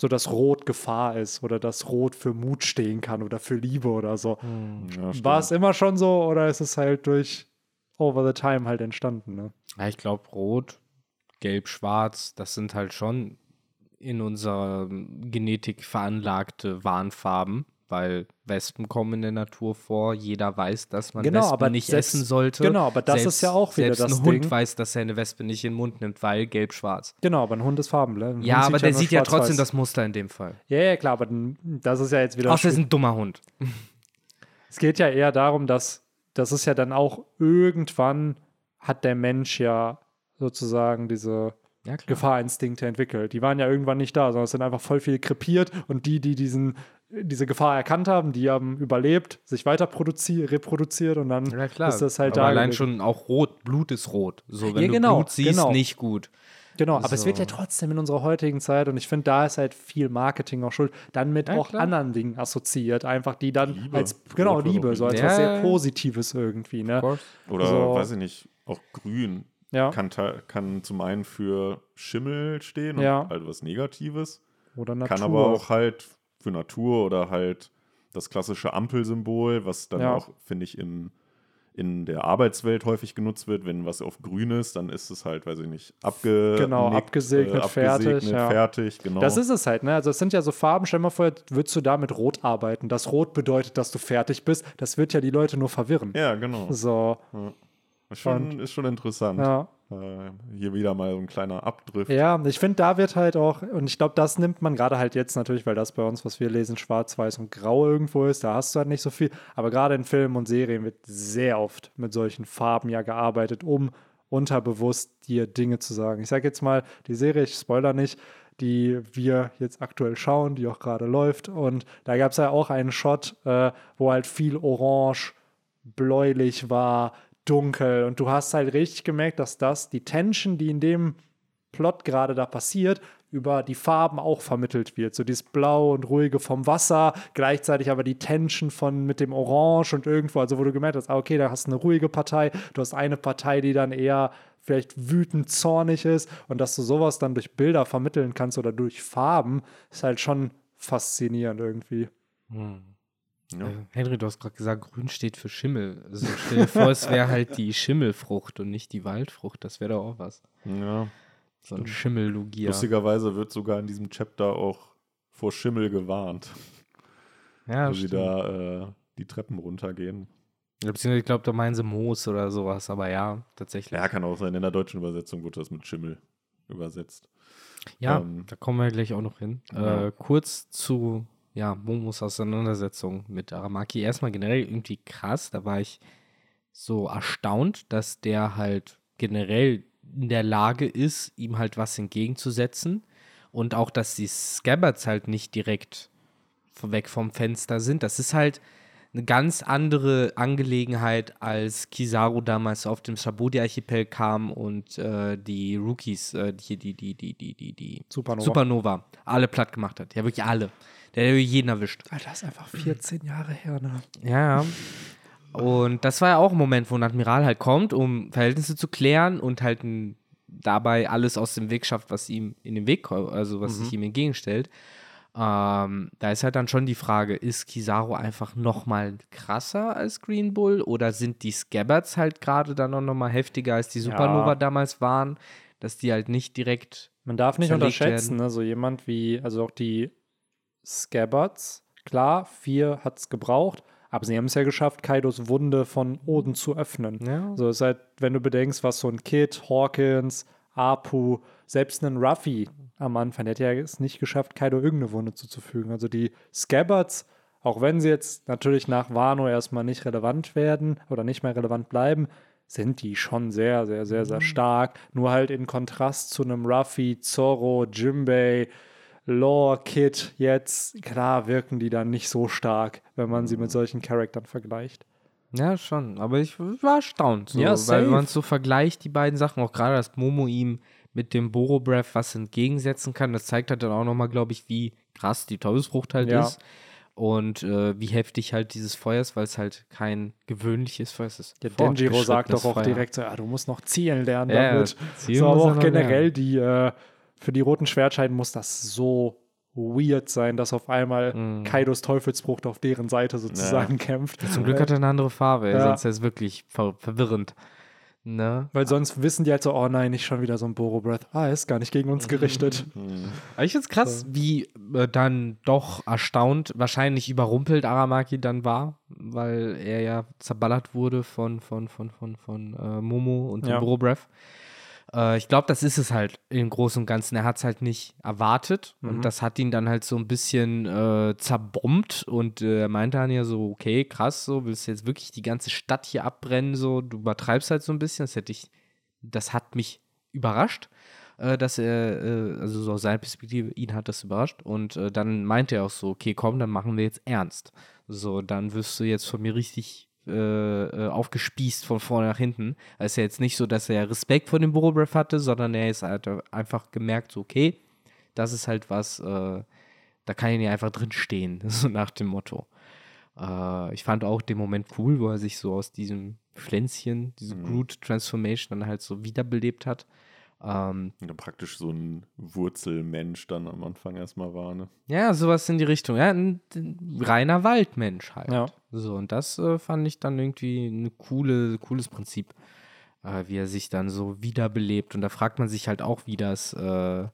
so dass Rot Gefahr ist oder dass Rot für Mut stehen kann oder für Liebe oder so. Hm. Ja. War es immer schon so oder ist es halt durch over the time halt entstanden, ne? Ja, ich glaube, Rot, Gelb, Schwarz, das sind halt schon in unserer Genetik veranlagte Warnfarben, weil Wespen kommen in der Natur vor. Jeder weiß, dass man Genau, Wespen aber nicht selbst- essen sollte. genau, aber das ist ja auch wieder selbst das ein Hund Ding. weiß, dass er eine Wespe nicht in den Mund nimmt, weil Gelb-Schwarz. Genau, aber ein Hund ist farbenblind. Ein Ja, Hund aber der nur sieht ja trotzdem das Muster in dem Fall. Ja, ja, klar, aber das ist ja jetzt wieder. Außer er ist ein dummer Hund. Es geht ja eher darum, dass das ist ja dann auch irgendwann hat der Mensch ja sozusagen diese Ja. Gefahrinstinkte entwickelt. Die waren ja irgendwann nicht da, sondern es sind einfach voll viele krepiert und die, die diesen, diese Gefahr erkannt haben, die haben überlebt, sich weiter produzi- reproduziert und dann Ja, klar. ist das halt aber da. allein gewesen. schon auch rot, Blut ist rot. So, wenn Ja, du genau, Blut siehst, genau. nicht gut. Genau, aber es wird So. ja trotzdem in unserer heutigen Zeit und ich finde, da ist halt viel Marketing auch schuld, dann mit Ja, auch klar. anderen Dingen assoziiert, einfach die dann Liebe. als, genau, Liebe, so als Ja, was sehr. Positives irgendwie, ne? Oder, so- weiß ich nicht, auch grün Ja. kann, kann zum einen für Schimmel stehen und Ja. halt was Negatives. Oder Natur. Kann aber auch halt für Natur oder halt das klassische Ampelsymbol, was dann Ja. auch, finde ich, im, in der Arbeitswelt häufig genutzt wird. Wenn was auf grün ist, dann ist es halt, weiß ich nicht, abge Genau, abgesegnet, fertig, ja. fertig, genau. Das ist es halt, ne? Also es sind ja so Farben, stell dir mal vor, würdest du da mit Rot arbeiten. Das Rot bedeutet, dass du fertig bist. Das wird ja die Leute nur verwirren. ja, genau. So, Ist schon, ist schon interessant. ja. Äh, hier wieder mal so ein kleiner Abdrift. Ja, ich finde, da wird halt auch, und ich glaube, das nimmt man gerade halt jetzt natürlich, weil das bei uns, was wir lesen, schwarz, weiß und grau irgendwo ist, da hast du halt nicht so viel. Aber gerade in Filmen und Serien wird sehr oft mit solchen Farben ja gearbeitet, um unterbewusst dir Dinge zu sagen. Ich sage jetzt mal, die Serie, ich spoiler nicht, die wir jetzt aktuell schauen, die auch gerade läuft. Und da gab es ja auch einen Shot, äh, wo halt viel orange, bläulich war, dunkel. Und du hast halt richtig gemerkt, dass das, die Tension, die in dem Plot gerade da passiert, über die Farben auch vermittelt wird. So dieses Blau und Ruhige vom Wasser, gleichzeitig aber die Tension von mit dem Orange und irgendwo, also wo du gemerkt hast, ah, okay, da hast du eine ruhige Partei, du hast eine Partei, die dann eher vielleicht wütend, zornig ist und dass du sowas dann durch Bilder vermitteln kannst oder durch Farben, ist halt schon faszinierend irgendwie. Ja. Äh, Henry, du hast gerade gesagt, grün steht für Schimmel. Also stell dir vor, es wäre halt die Schimmelfrucht und nicht die Waldfrucht. Das wäre doch auch was. ja. So ein Schimmellugia. Lustigerweise wird sogar in diesem Chapter auch vor Schimmel gewarnt, Ja, wo sie stimmt. da äh, die Treppen runtergehen. Beziehungsweise, ich glaube, da meinen sie Moos oder sowas. Aber ja, tatsächlich. Ja, kann auch sein. In der deutschen Übersetzung wurde das mit Schimmel übersetzt. Ja, Ähm, da kommen wir gleich auch noch hin. ja. Äh, kurz zu ja, Momos Auseinandersetzung mit Aramaki. Erstmal generell irgendwie krass. Da war ich so erstaunt, dass der halt generell in der Lage ist, ihm halt was entgegenzusetzen. Und auch, dass die Scabbards halt nicht direkt weg vom Fenster sind. Das ist halt eine ganz andere Angelegenheit, als Kizaru damals auf dem Sabodi-Archipel kam und äh, die Rookies, äh, die, die, die, die, die, die, die Supernova. Supernova alle platt gemacht hat. Ja, wirklich alle. Der hat jeden erwischt. Alter, das ist einfach 14 Jahre her, ne? Ja, ja. Und das war ja auch ein Moment, wo ein Admiral halt kommt, um Verhältnisse zu klären und halt dabei alles aus dem Weg schafft, was ihm in den Weg kommt, also was sich ihm entgegenstellt. Ähm, da ist halt dann schon die Frage, ist Kizaru einfach noch mal krasser als Green Bull oder sind die Scabbards halt gerade dann auch noch mal heftiger als die Supernova Ja. damals waren, dass die halt nicht direkt Man darf nicht unterschätzen, ne? so jemand wie, also auch die Scabbards, klar, vier hat es gebraucht, aber sie haben es ja geschafft, Kaidos Wunde von Oden zu öffnen. Ja. So ist halt, wenn du bedenkst, was so ein Kid, Hawkins, Apu, selbst ein Ruffy am Anfang, der hat ja es nicht geschafft, Kaido irgendeine Wunde zuzufügen. Also die Scabbards, auch wenn sie jetzt natürlich nach Wano erstmal nicht relevant werden oder nicht mehr relevant bleiben, sind die schon sehr, sehr, sehr, sehr stark. Nur halt in Kontrast zu einem Ruffy, Zorro, Jimbei, Law, Kid jetzt, klar wirken die dann nicht so stark, wenn man sie mit solchen Charaktern vergleicht. Ja, schon. Aber ich war erstaunt. So, Ja, weil safe. wenn man so vergleicht, die beiden Sachen, auch gerade, dass Momo ihm mit dem Boro Breath was entgegensetzen kann, das zeigt halt dann auch nochmal, glaube ich, wie krass die Teufelsfrucht halt Ja. ist. Und äh, wie heftig halt dieses Feuer ist, weil es halt kein gewöhnliches Feuer ist. Der Denjiro sagt doch auch Feuer. direkt so, ja, du musst noch zielen lernen Ja, damit. zielen so, aber er auch generell lernen. die, äh, für die roten Schwertscheiden muss das so weird sein, dass auf einmal Mhm. Kaidos Teufelsfrucht auf deren Seite sozusagen kämpft. Zum Glück hat er eine andere Farbe, Ja. sonst ist es wirklich ver verwirrend. Ne? Weil sonst wissen die halt so, oh nein, nicht schon wieder so ein Boro Breath. Ah, er ist gar nicht gegen uns gerichtet. Aber ich finde es krass, wie äh, dann doch erstaunt, wahrscheinlich überrumpelt Aramaki dann war, weil er ja zerballert wurde von, von, von, von, von äh, Momo und Ja. dem Bro Breath. Äh, ich glaube, das ist es halt im Großen und Ganzen. Er hat es halt nicht erwartet Mhm. und das hat ihn dann halt so ein bisschen äh, zerbombt und äh, er meinte dann ja so, okay, krass, so, willst du jetzt wirklich die ganze Stadt hier abbrennen, so, du übertreibst halt so ein bisschen, das hätte ich, das hat mich überrascht äh, dass er, äh, also so aus seiner Perspektive, ihn hat das überrascht. Und äh, dann meinte er auch so, okay, komm, dann machen wir jetzt ernst. So, dann wirst du jetzt von mir richtig äh, äh, aufgespießt von vorne nach hinten. Es ist ja jetzt nicht so, dass er Respekt vor dem Borobreath hatte, sondern er ist halt einfach gemerkt, so, okay, das ist halt was, äh, da kann ich nicht einfach drin stehen, so nach dem Motto. Äh, ich fand auch den Moment cool, wo er sich so aus diesem Pflänzchen, diese Groot-Transformation dann halt so wiederbelebt hat. Ähm, Ja, praktisch so ein Wurzelmensch dann am Anfang erstmal war, ne? ja, sowas in die Richtung. Ja, ein, ein reiner Waldmensch halt. Ja. So, und das äh, fand ich dann irgendwie ein coole, cooles Prinzip, äh, wie er sich dann so wiederbelebt. Und da fragt man sich halt auch, wie das äh,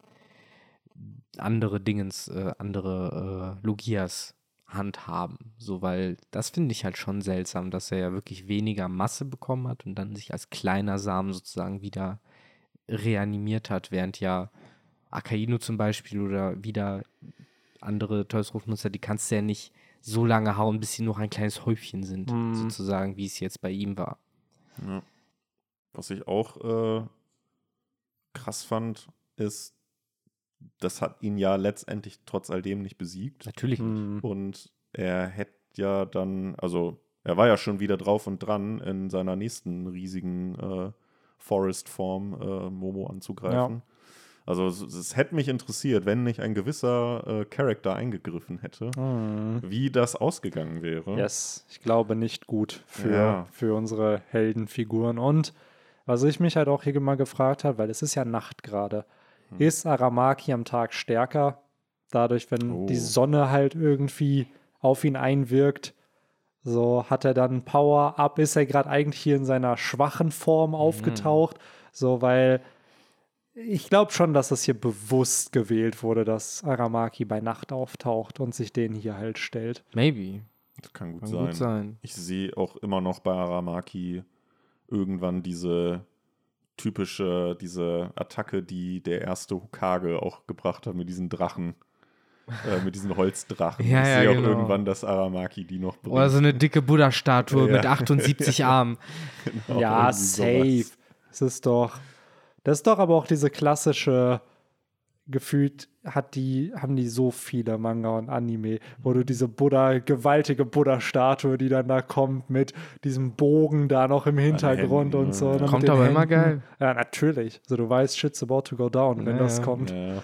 andere Dingens, äh, andere äh, Logias handhaben. So, weil das finde ich halt schon seltsam, dass er ja wirklich weniger Masse bekommen hat und dann sich als kleiner Samen sozusagen wieder reanimiert hat, während ja Akainu zum Beispiel oder wieder andere Teufelsrufnutzer, die kannst du ja nicht so lange hauen, bis sie noch ein kleines Häufchen sind, Mhm. sozusagen, wie es jetzt bei ihm war. Ja. Was ich auch äh, krass fand, ist, das hat ihn ja letztendlich trotz all dem nicht besiegt. Natürlich nicht. Hm. Und er hätte ja dann, also er war ja schon wieder drauf und dran, in seiner nächsten riesigen äh, Forest-Form äh, Momo anzugreifen. Also es, es hätte mich interessiert, wenn nicht ein gewisser äh, Charakter eingegriffen hätte, Hm. wie das ausgegangen wäre. Yes, ich glaube nicht gut für, Ja. für unsere Heldenfiguren. Und was ich mich halt auch hier mal gefragt habe, weil es ist ja Nacht gerade, Hm. ist Aramaki am Tag stärker? Dadurch, wenn Oh. die Sonne halt irgendwie auf ihn einwirkt, so hat er dann Power up, ist er gerade eigentlich hier in seiner schwachen Mhm. Form aufgetaucht, so weil ich glaube schon, dass es hier bewusst gewählt wurde, dass Aramaki bei Nacht auftaucht und sich den hier halt stellt. Maybe. Das kann gut Kann sein. gut sein. Ich sehe auch immer noch bei Aramaki irgendwann diese typische, diese Attacke, die der erste Hokage auch gebracht hat mit diesen Drachen, äh, mit diesen Holzdrachen. Ja, ich ja, sehe auch genau. irgendwann, dass Aramaki die noch bringt. Oder so eine dicke Buddha-Statue Ja. mit 78 Armen. Genau, ja, safe. sowas. Es ist doch, das ist doch aber auch diese klassische, gefühlt hat die, haben die so viele Manga und Anime, wo du diese Buddha, gewaltige Buddha-Statue, die dann da kommt mit diesem Bogen da noch im Hintergrund Händen, und so. ja. ne, Kommt aber immer Händen. geil. Ja, natürlich. Also du weißt, shit's about to go down, wenn Ja, das kommt. Ja,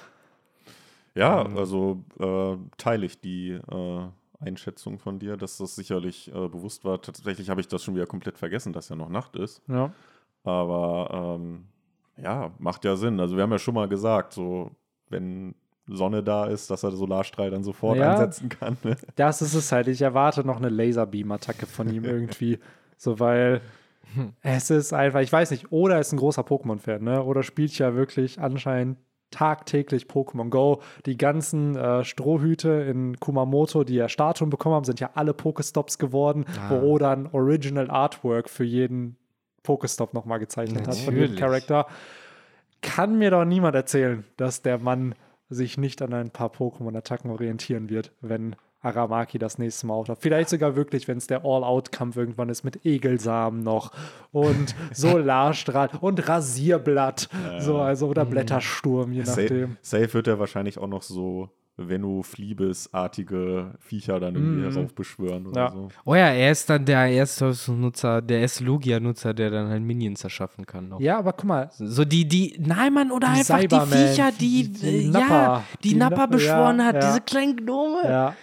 ja also äh, teile ich die äh, Einschätzung von dir, dass das sicherlich äh, bewusst war. Tatsächlich habe ich das schon wieder komplett vergessen, dass ja noch Nacht ist. Ja. Aber ähm, ja, macht ja Sinn. Also wir haben ja schon mal gesagt, so wenn Sonne da ist, dass er Solarstrahl dann sofort Ja. einsetzen kann. Ne? Das ist es halt. Ich erwarte noch eine Laserbeam-Attacke von ihm irgendwie. so, weil es ist einfach, ich weiß nicht, oder ist ein großer Pokémon-Fan, ne? Oder spielt ja wirklich anscheinend tagtäglich Pokémon Go. Die ganzen äh, Strohhüte in Kumamoto, die ja Statuen bekommen haben, sind ja alle Pokestops geworden, Ah. wo Oda ein Original Artwork für jeden Pokestop nochmal gezeichnet hat von jedem Natürlich. Charakter. Kann mir doch niemand erzählen, dass der Mann sich nicht an ein paar Pokémon-Attacken orientieren wird, wenn Aramaki das nächste Mal auftaucht. Vielleicht sogar wirklich, wenn es der All-Out-Kampf irgendwann ist mit Egelsamen noch und Solarstrahl und Rasierblatt. So, also oder Blättersturm, je Safe, nachdem. safe wird er wahrscheinlich auch noch so Venno-Fliebes-artige Viecher dann irgendwie Mhm. heraufbeschwören oder Ja. so. Oh ja, er ist dann der erste Nutzer, der erste Logia-Nutzer, der dann halt Minions erschaffen kann. Noch. Ja, aber guck mal, So die, die, nein, Mann, oder Die einfach Cybermen, die Viecher, die- die, die äh, Nappa, ja, die, die Nappa Nappa, beschworen ja, hat, ja. diese kleinen Gnome. ja,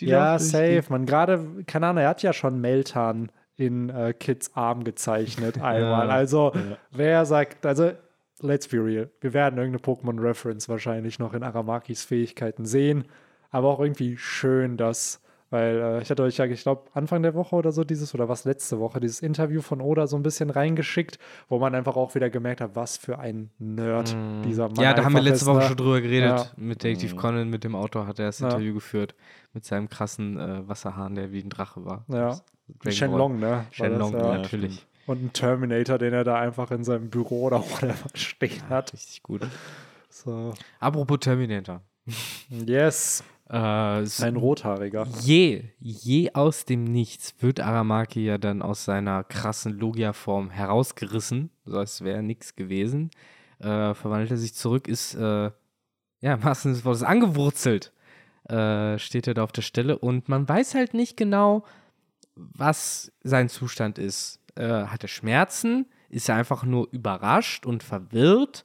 die ja safe. Man gerade, keine Ahnung, er hat ja schon Meltan in äh, Kids Arm gezeichnet einmal. Also, wer sagt, also, let's be real, wir werden irgendeine Pokémon-Reference wahrscheinlich noch in Aramakis Fähigkeiten sehen, aber auch irgendwie schön, dass, weil äh, ich hatte euch ja, ich glaube, Anfang der Woche oder so dieses, oder was letzte Woche, dieses Interview von Oda so ein bisschen reingeschickt, wo man einfach auch wieder gemerkt hat, was für ein Nerd dieser Mann Mm. Ja, da haben wir letzte ist, Woche ne? schon drüber geredet. Ja. Mit Detective Conan, mit dem Autor hat er das Ja. Interview geführt. Mit seinem krassen äh, Wasserhahn, der wie ein Drache war. Ja. Wie Shenlong, ne? Shenlong, ja. ja. natürlich. Und ein Terminator, den er da einfach in seinem Büro oder whatever stehen hat. Richtig gut. So. Apropos Terminator. Yes, Äh, ein rothaariger. je, je aus dem Nichts wird Aramaki ja dann aus seiner krassen Logia-Form herausgerissen, so als wäre nichts gewesen. Äh, verwandelt er sich zurück, ist, äh, ja, im wahrsten Sinne des Wortes angewurzelt. Äh, steht er da auf der Stelle und man weiß halt nicht genau, was sein Zustand ist. Äh, hat er Schmerzen? Ist er einfach nur überrascht und verwirrt?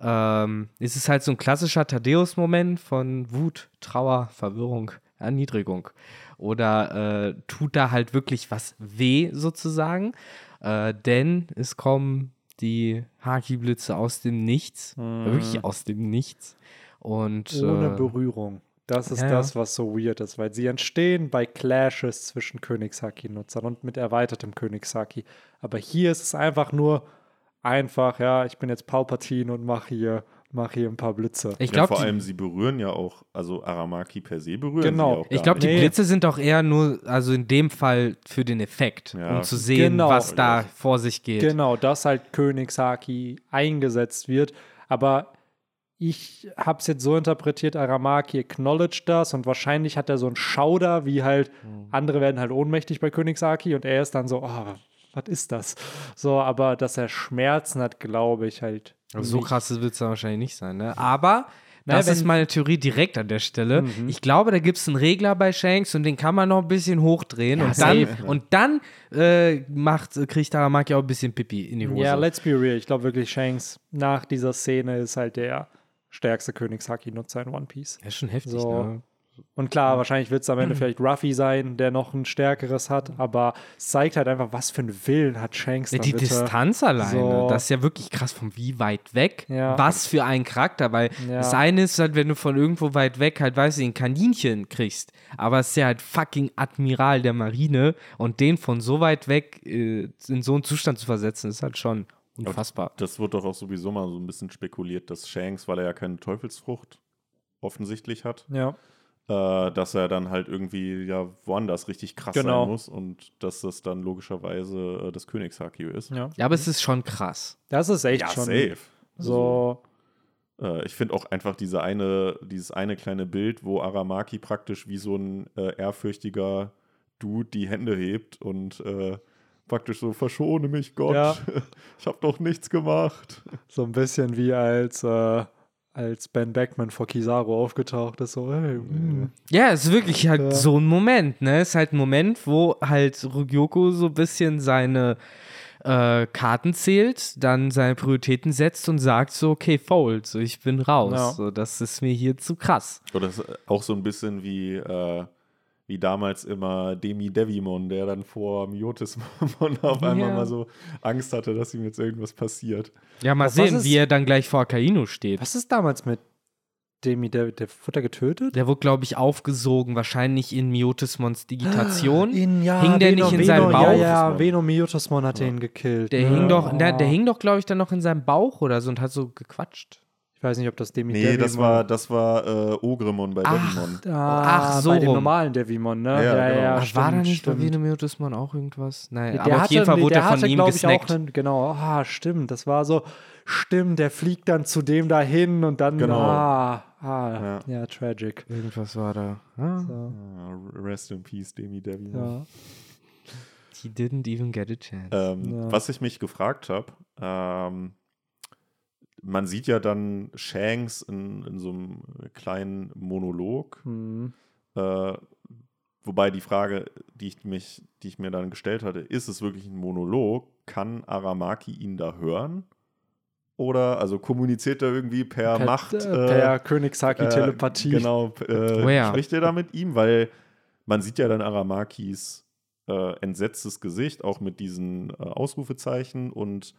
Ähm, es ist halt so ein klassischer Thaddeus-Moment von Wut, Trauer, Verwirrung, Erniedrigung. Oder äh, tut da halt wirklich was weh sozusagen? Äh, denn es kommen die Haki-Blitze aus dem Nichts. Wirklich aus dem Nichts. Und Ohne äh, Berührung. Das ist ja, das, was so weird ist, weil sie entstehen bei Clashes zwischen Königshaki-Nutzern und mit erweitertem Königshaki. Aber hier ist es einfach nur einfach, ja, ich bin jetzt Palpatine und mache hier, mach hier ein paar Blitze. ich ja, glaube, vor die, allem, sie berühren ja auch, also Aramaki per se berühren Genau. sie auch ich gar glaub, die. Nee. Blitze sind doch eher nur, also in dem Fall für den Effekt, Ja. um zu sehen, Genau. was da vor sich geht. Genau, dass halt Königshaki eingesetzt wird. Aber ich habe es jetzt so interpretiert, Aramaki acknowledged das und wahrscheinlich hat er so einen Schauder, wie halt andere werden halt ohnmächtig bei Königshaki und er ist dann so, oh, was ist das? So, aber dass er Schmerzen hat, glaube ich halt. Also so krass wird es dann wahrscheinlich nicht sein, ne? Aber Na, das ist meine Theorie direkt an der Stelle. Ich glaube, da gibt es einen Regler bei Shanks und den kann man noch ein bisschen hochdrehen Ja, und dann, und dann äh, macht, kriegt Taramaki auch ein bisschen Pipi in die Hose. Ja, let's be real. Ich glaube wirklich, Shanks nach dieser Szene ist halt der stärkste Königshaki-Nutzer in One Piece. ja, ist schon heftig, So. ne? Und klar, wahrscheinlich wird es am Ende vielleicht Ruffy sein, der noch ein stärkeres hat, aber es zeigt halt einfach, was für einen Willen hat Shanks Ja, da die bitte. Distanz alleine, So. das ist ja wirklich krass, von wie weit weg, Ja. was für ein Charakter, weil Ja. das eine ist halt, wenn du von irgendwo weit weg halt, weißt du, ein Kaninchen kriegst, aber es ist ja halt fucking Admiral der Marine und den von so weit weg äh, in so einen Zustand zu versetzen, ist halt schon unfassbar. Das wird doch auch sowieso mal so ein bisschen spekuliert, dass Shanks, weil er ja keine Teufelsfrucht offensichtlich hat, Ja, äh, dass er dann halt irgendwie ja woanders richtig krass Genau. sein muss und dass das dann logischerweise äh, das Königshaki ist. ja. Ja, aber es ist schon krass. Das ist echt Ja, schon safe. so. Äh, ich finde auch einfach diese eine, dieses eine kleine Bild, wo Aramaki praktisch wie so ein äh, ehrfürchtiger Dude die Hände hebt und äh, praktisch so, verschone mich, Gott. Ja. Ich habe doch nichts gemacht. So ein bisschen wie als, äh, als Ben Beckman vor Kizaru aufgetaucht ist. So, hey, mm. Ja, es ist wirklich halt Ja. so ein Moment, ne? Es ist halt ein Moment, wo halt Ryoko so ein bisschen seine äh, Karten zählt, dann seine Prioritäten setzt und sagt so, okay, fold, so ich bin raus. Ja. So, das ist mir hier zu krass. Oder das ist auch so ein bisschen wie, äh, wie damals immer Demi Devimon, der dann vor Miotismon auf einmal Ja. mal so Angst hatte, dass ihm jetzt irgendwas passiert. Ja, mal was sehen, ist- wie er dann gleich vor Akainu steht. Was ist damals mit Demi? Der, der wurde getötet? Der wurde, glaube ich, aufgesogen, wahrscheinlich in Miotismons Digitation. In, ja, Hing der nicht in seinem Ja, Bauch? ja, Veno Miotismon hat ihn gekillt. Der ne? hing doch, der, der Oh. hing doch, glaube ich, dann noch in seinem Bauch oder so und hat so gequatscht. Ich weiß nicht, ob das Demi Nee, das war, das war äh, Ogremon bei Ach, Devimon. Ah, Ach, so bei dem rum. normalen Devimon, ne? Ja, genau. Ach, stimmt, war da nicht stimmt. bei Venomiotismon auch irgendwas? Nein, Der aber auf hatte- jeden Fall wurde der er von hatte, ihm glaub ich, auch gesnackt. einen, genau, ah, stimmt, das war so, stimmt, der fliegt dann zu dem dahin und dann, Genau. ah, ah, ja, Ja. tragic. Irgendwas war da. Ah, So, Ah, Rest in Peace, Demi Devimon. ja. He didn't even get a chance. Ähm, Ja. Was ich mich gefragt habe, ähm, man sieht ja dann Shanks in, in so einem kleinen Monolog, Hm. äh, wobei die Frage, die ich, mich, die ich mir dann gestellt hatte, ist es wirklich ein Monolog? Kann Aramaki ihn da hören? Oder, also kommuniziert er irgendwie per, Per, Macht? äh, äh, per Königshaki-Telepathie. Äh, genau, äh, Oh ja. spricht er da mit ihm? Weil man sieht ja dann Aramakis äh, entsetztes Gesicht, auch mit diesen äh, Ausrufezeichen und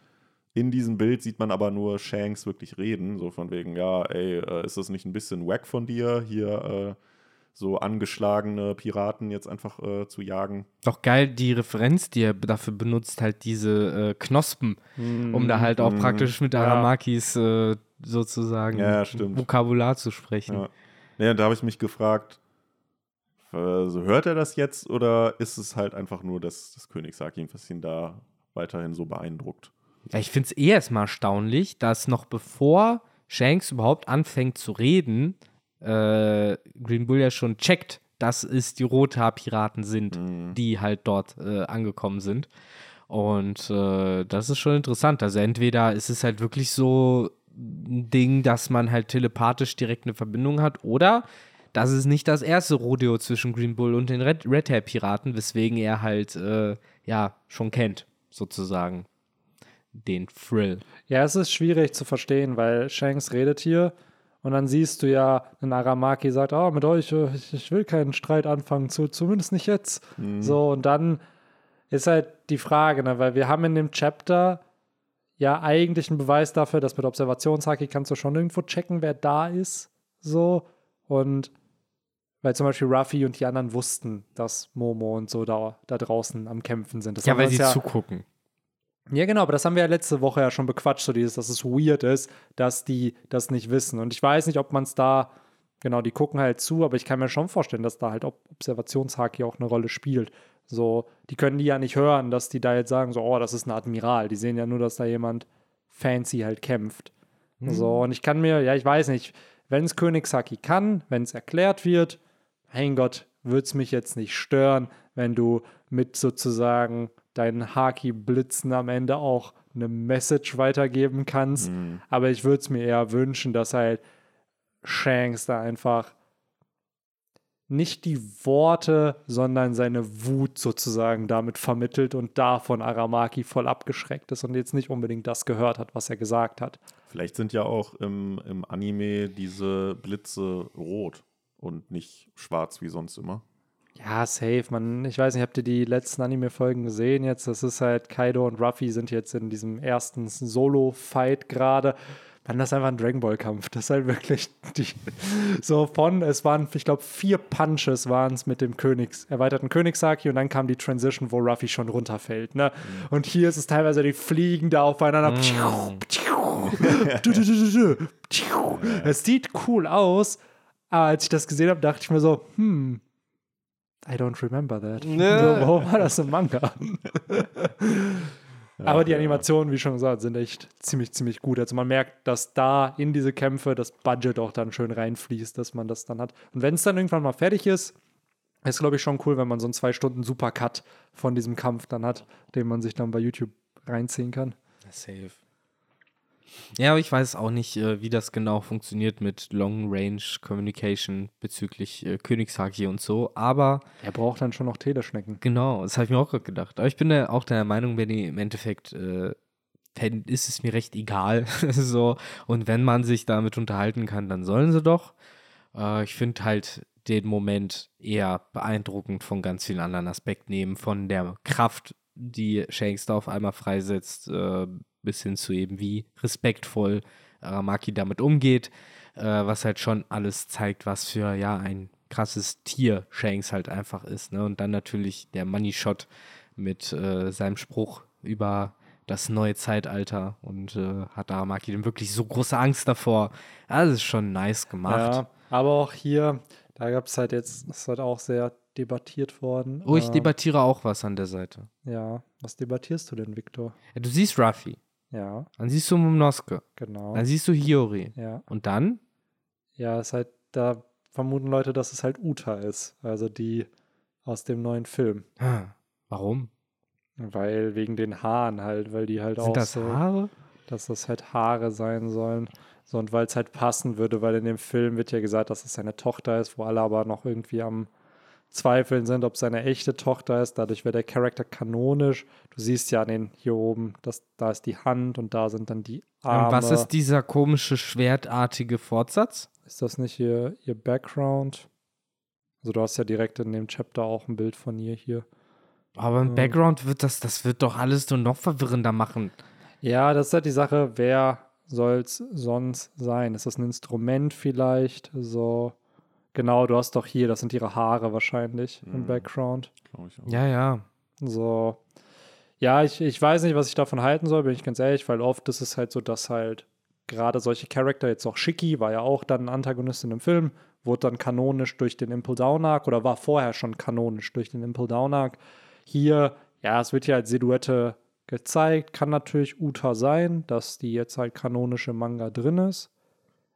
in diesem Bild sieht man aber nur Shanks wirklich reden, so von wegen, ja, ey, äh, ist das nicht ein bisschen wack von dir, hier äh, so angeschlagene Piraten jetzt einfach äh, zu jagen? Doch geil, die Referenz, die er dafür benutzt, halt diese äh, Knospen, um da halt auch Mhm. praktisch mit Ja. Aramakis äh, sozusagen Ja, stimmt. Vokabular zu sprechen. Ja. Und da habe ich mich gefragt, also hört er das jetzt oder ist es halt einfach nur das, das Königshaki, was ihn da weiterhin so beeindruckt? Ja, ich finde es eh erstmal erstaunlich, dass noch bevor Shanks überhaupt anfängt zu reden, äh, Green Bull ja schon checkt, dass es die Rothaar-Piraten sind, Mhm. die halt dort äh, angekommen sind. Und äh, das ist schon interessant. Also entweder ist es halt wirklich so ein Ding, dass man halt telepathisch direkt eine Verbindung hat, oder das ist nicht das erste Rodeo zwischen Green Bull und den Red, Red Hair Piraten, weswegen er halt äh, ja schon kennt, sozusagen den Thrill. Ja, es ist schwierig zu verstehen, weil Shanks redet hier und dann siehst du ja, ein Aramaki sagt, oh, mit euch, äh, ich, ich will keinen Streit anfangen, zu, zumindest nicht jetzt. So, und dann ist halt die Frage, ne, weil wir haben in dem Chapter ja eigentlich ein Beweis dafür, dass mit Observationshaki kannst du schon irgendwo checken, wer da ist. So. Und weil zum Beispiel Ruffy und die anderen wussten, dass Momo und so da, da draußen am Kämpfen sind. Das Ja, weil sie ja, zugucken. Ja, genau, aber das haben wir ja letzte Woche ja schon bequatscht, so dieses, dass es weird ist, dass die das nicht wissen. Und ich weiß nicht, ob man es da, genau, die gucken halt zu, aber ich kann mir schon vorstellen, dass da halt Ob- Observationshaki auch eine Rolle spielt. So, die können die ja nicht hören, dass die da jetzt sagen, so, oh, das ist ein Admiral. Die sehen ja nur, dass da jemand fancy halt kämpft. So, und ich kann mir, ja, ich weiß nicht, wenn es Königshaki kann, wenn es erklärt wird, mein Gott, würde es mich jetzt nicht stören, wenn du mit sozusagen deinen Haki-Blitzen am Ende auch eine Message weitergeben kannst. Aber ich würde es mir eher wünschen, dass halt Shanks da einfach nicht die Worte, sondern seine Wut sozusagen damit vermittelt und davon Aramaki voll abgeschreckt ist und jetzt nicht unbedingt das gehört hat, was er gesagt hat. Vielleicht sind ja auch im, im Anime diese Blitze rot und nicht schwarz wie sonst immer. Ja, safe, man. Ich weiß nicht, habt ihr die letzten Anime-Folgen gesehen jetzt? Das ist halt, Kaido und Ruffy sind jetzt in diesem ersten Solo-Fight gerade. Man, das ist einfach ein Dragon Ball-Kampf. Das ist halt wirklich die, so von, es waren, ich glaube, vier Punches waren es mit dem Königs, erweiterten Königshaki und dann kam die Transition, wo Ruffy schon runterfällt. Ne? Und hier ist es teilweise, die fliegen da aufeinander. Du. Es sieht cool aus, aber als ich das gesehen habe, dachte ich mir so, hm, I don't remember that. Ne. So, wo war das im Manga? Aber die Animationen, wie schon gesagt, sind echt ziemlich, ziemlich gut. Also man merkt, dass da in diese Kämpfe das Budget auch dann schön reinfließt, dass man das dann hat. Und wenn es dann irgendwann mal fertig ist, ist, glaube ich, schon cool, wenn man so einen zwei Stunden Supercut von diesem Kampf dann hat, den man sich dann bei YouTube reinziehen kann. Safe. Ja, aber ich weiß auch nicht, äh, wie das genau funktioniert mit Long Range Communication bezüglich äh, Königshaki und so. Aber Er braucht dann schon noch Teleschnecken. genau, das habe ich mir auch gerade gedacht. Aber ich bin da auch der Meinung, wenn die im Endeffekt äh, ist es mir recht egal. so. Und wenn man sich damit unterhalten kann, dann sollen sie doch. Äh, ich finde halt den Moment eher beeindruckend von ganz vielen anderen Aspekten, eben von der Kraft, die Shanks da auf einmal freisetzt, äh, bis hin zu eben wie respektvoll Aramaki damit umgeht, äh, was halt schon alles zeigt, was für ja ein krasses Tier Shanks halt einfach ist. Ne? Und dann natürlich der Money Shot mit äh, seinem Spruch über das neue Zeitalter und äh, hat Aramaki dann wirklich so große Angst davor. Ja, das ist schon nice gemacht. Ja, aber auch hier, da gab es halt jetzt, ist halt auch sehr debattiert worden. Oh, ich Ähm, debattiere auch was an der Seite. Ja, was debattierst du denn, Victor? Ja, du siehst Ruffy, Ja, dann siehst du Momonosuke, genau. dann siehst du Hiyori. Ja, Und dann? ja, ist halt, da vermuten Leute, dass es halt Uta ist, also die aus dem neuen Film. Ah, Warum? Weil wegen den Haaren halt, weil die halt Sind auch das so, Haare? dass das halt Haare sein sollen. So, und weil es halt passen würde, weil in dem Film wird ja gesagt, dass es seine Tochter ist, wo alle aber noch irgendwie am Zweifeln sind, ob es seine echte Tochter ist. Dadurch wäre der Charakter kanonisch. Du siehst ja an den hier oben, dass da ist die Hand und da sind dann die Arme. Und was ist dieser komische, schwertartige Fortsatz? Ist das nicht ihr, ihr Background? Also du hast ja direkt in dem Chapter auch ein Bild von ihr hier. Aber im Ja. Background wird das, das wird doch alles nur noch verwirrender machen. Ja, das ist halt die Sache, wer soll es sonst sein? Ist das ein Instrument vielleicht? So, genau, du hast doch hier, das sind ihre Haare wahrscheinlich im Mhm. Background. Glaube ich auch. Ja, ja. So, ja, ich, ich weiß nicht, was ich davon halten soll, bin ich ganz ehrlich, weil oft ist es halt so, dass halt gerade solche Charakter, jetzt auch Shiki, war ja auch dann ein Antagonist in dem Film, wurde dann kanonisch durch den Impel Down Arc oder war vorher schon kanonisch durch den Impel Down Arc. Hier, ja, es wird ja als Silhouette gezeigt, kann natürlich Uta sein, dass die jetzt halt kanonisch im Manga drin ist,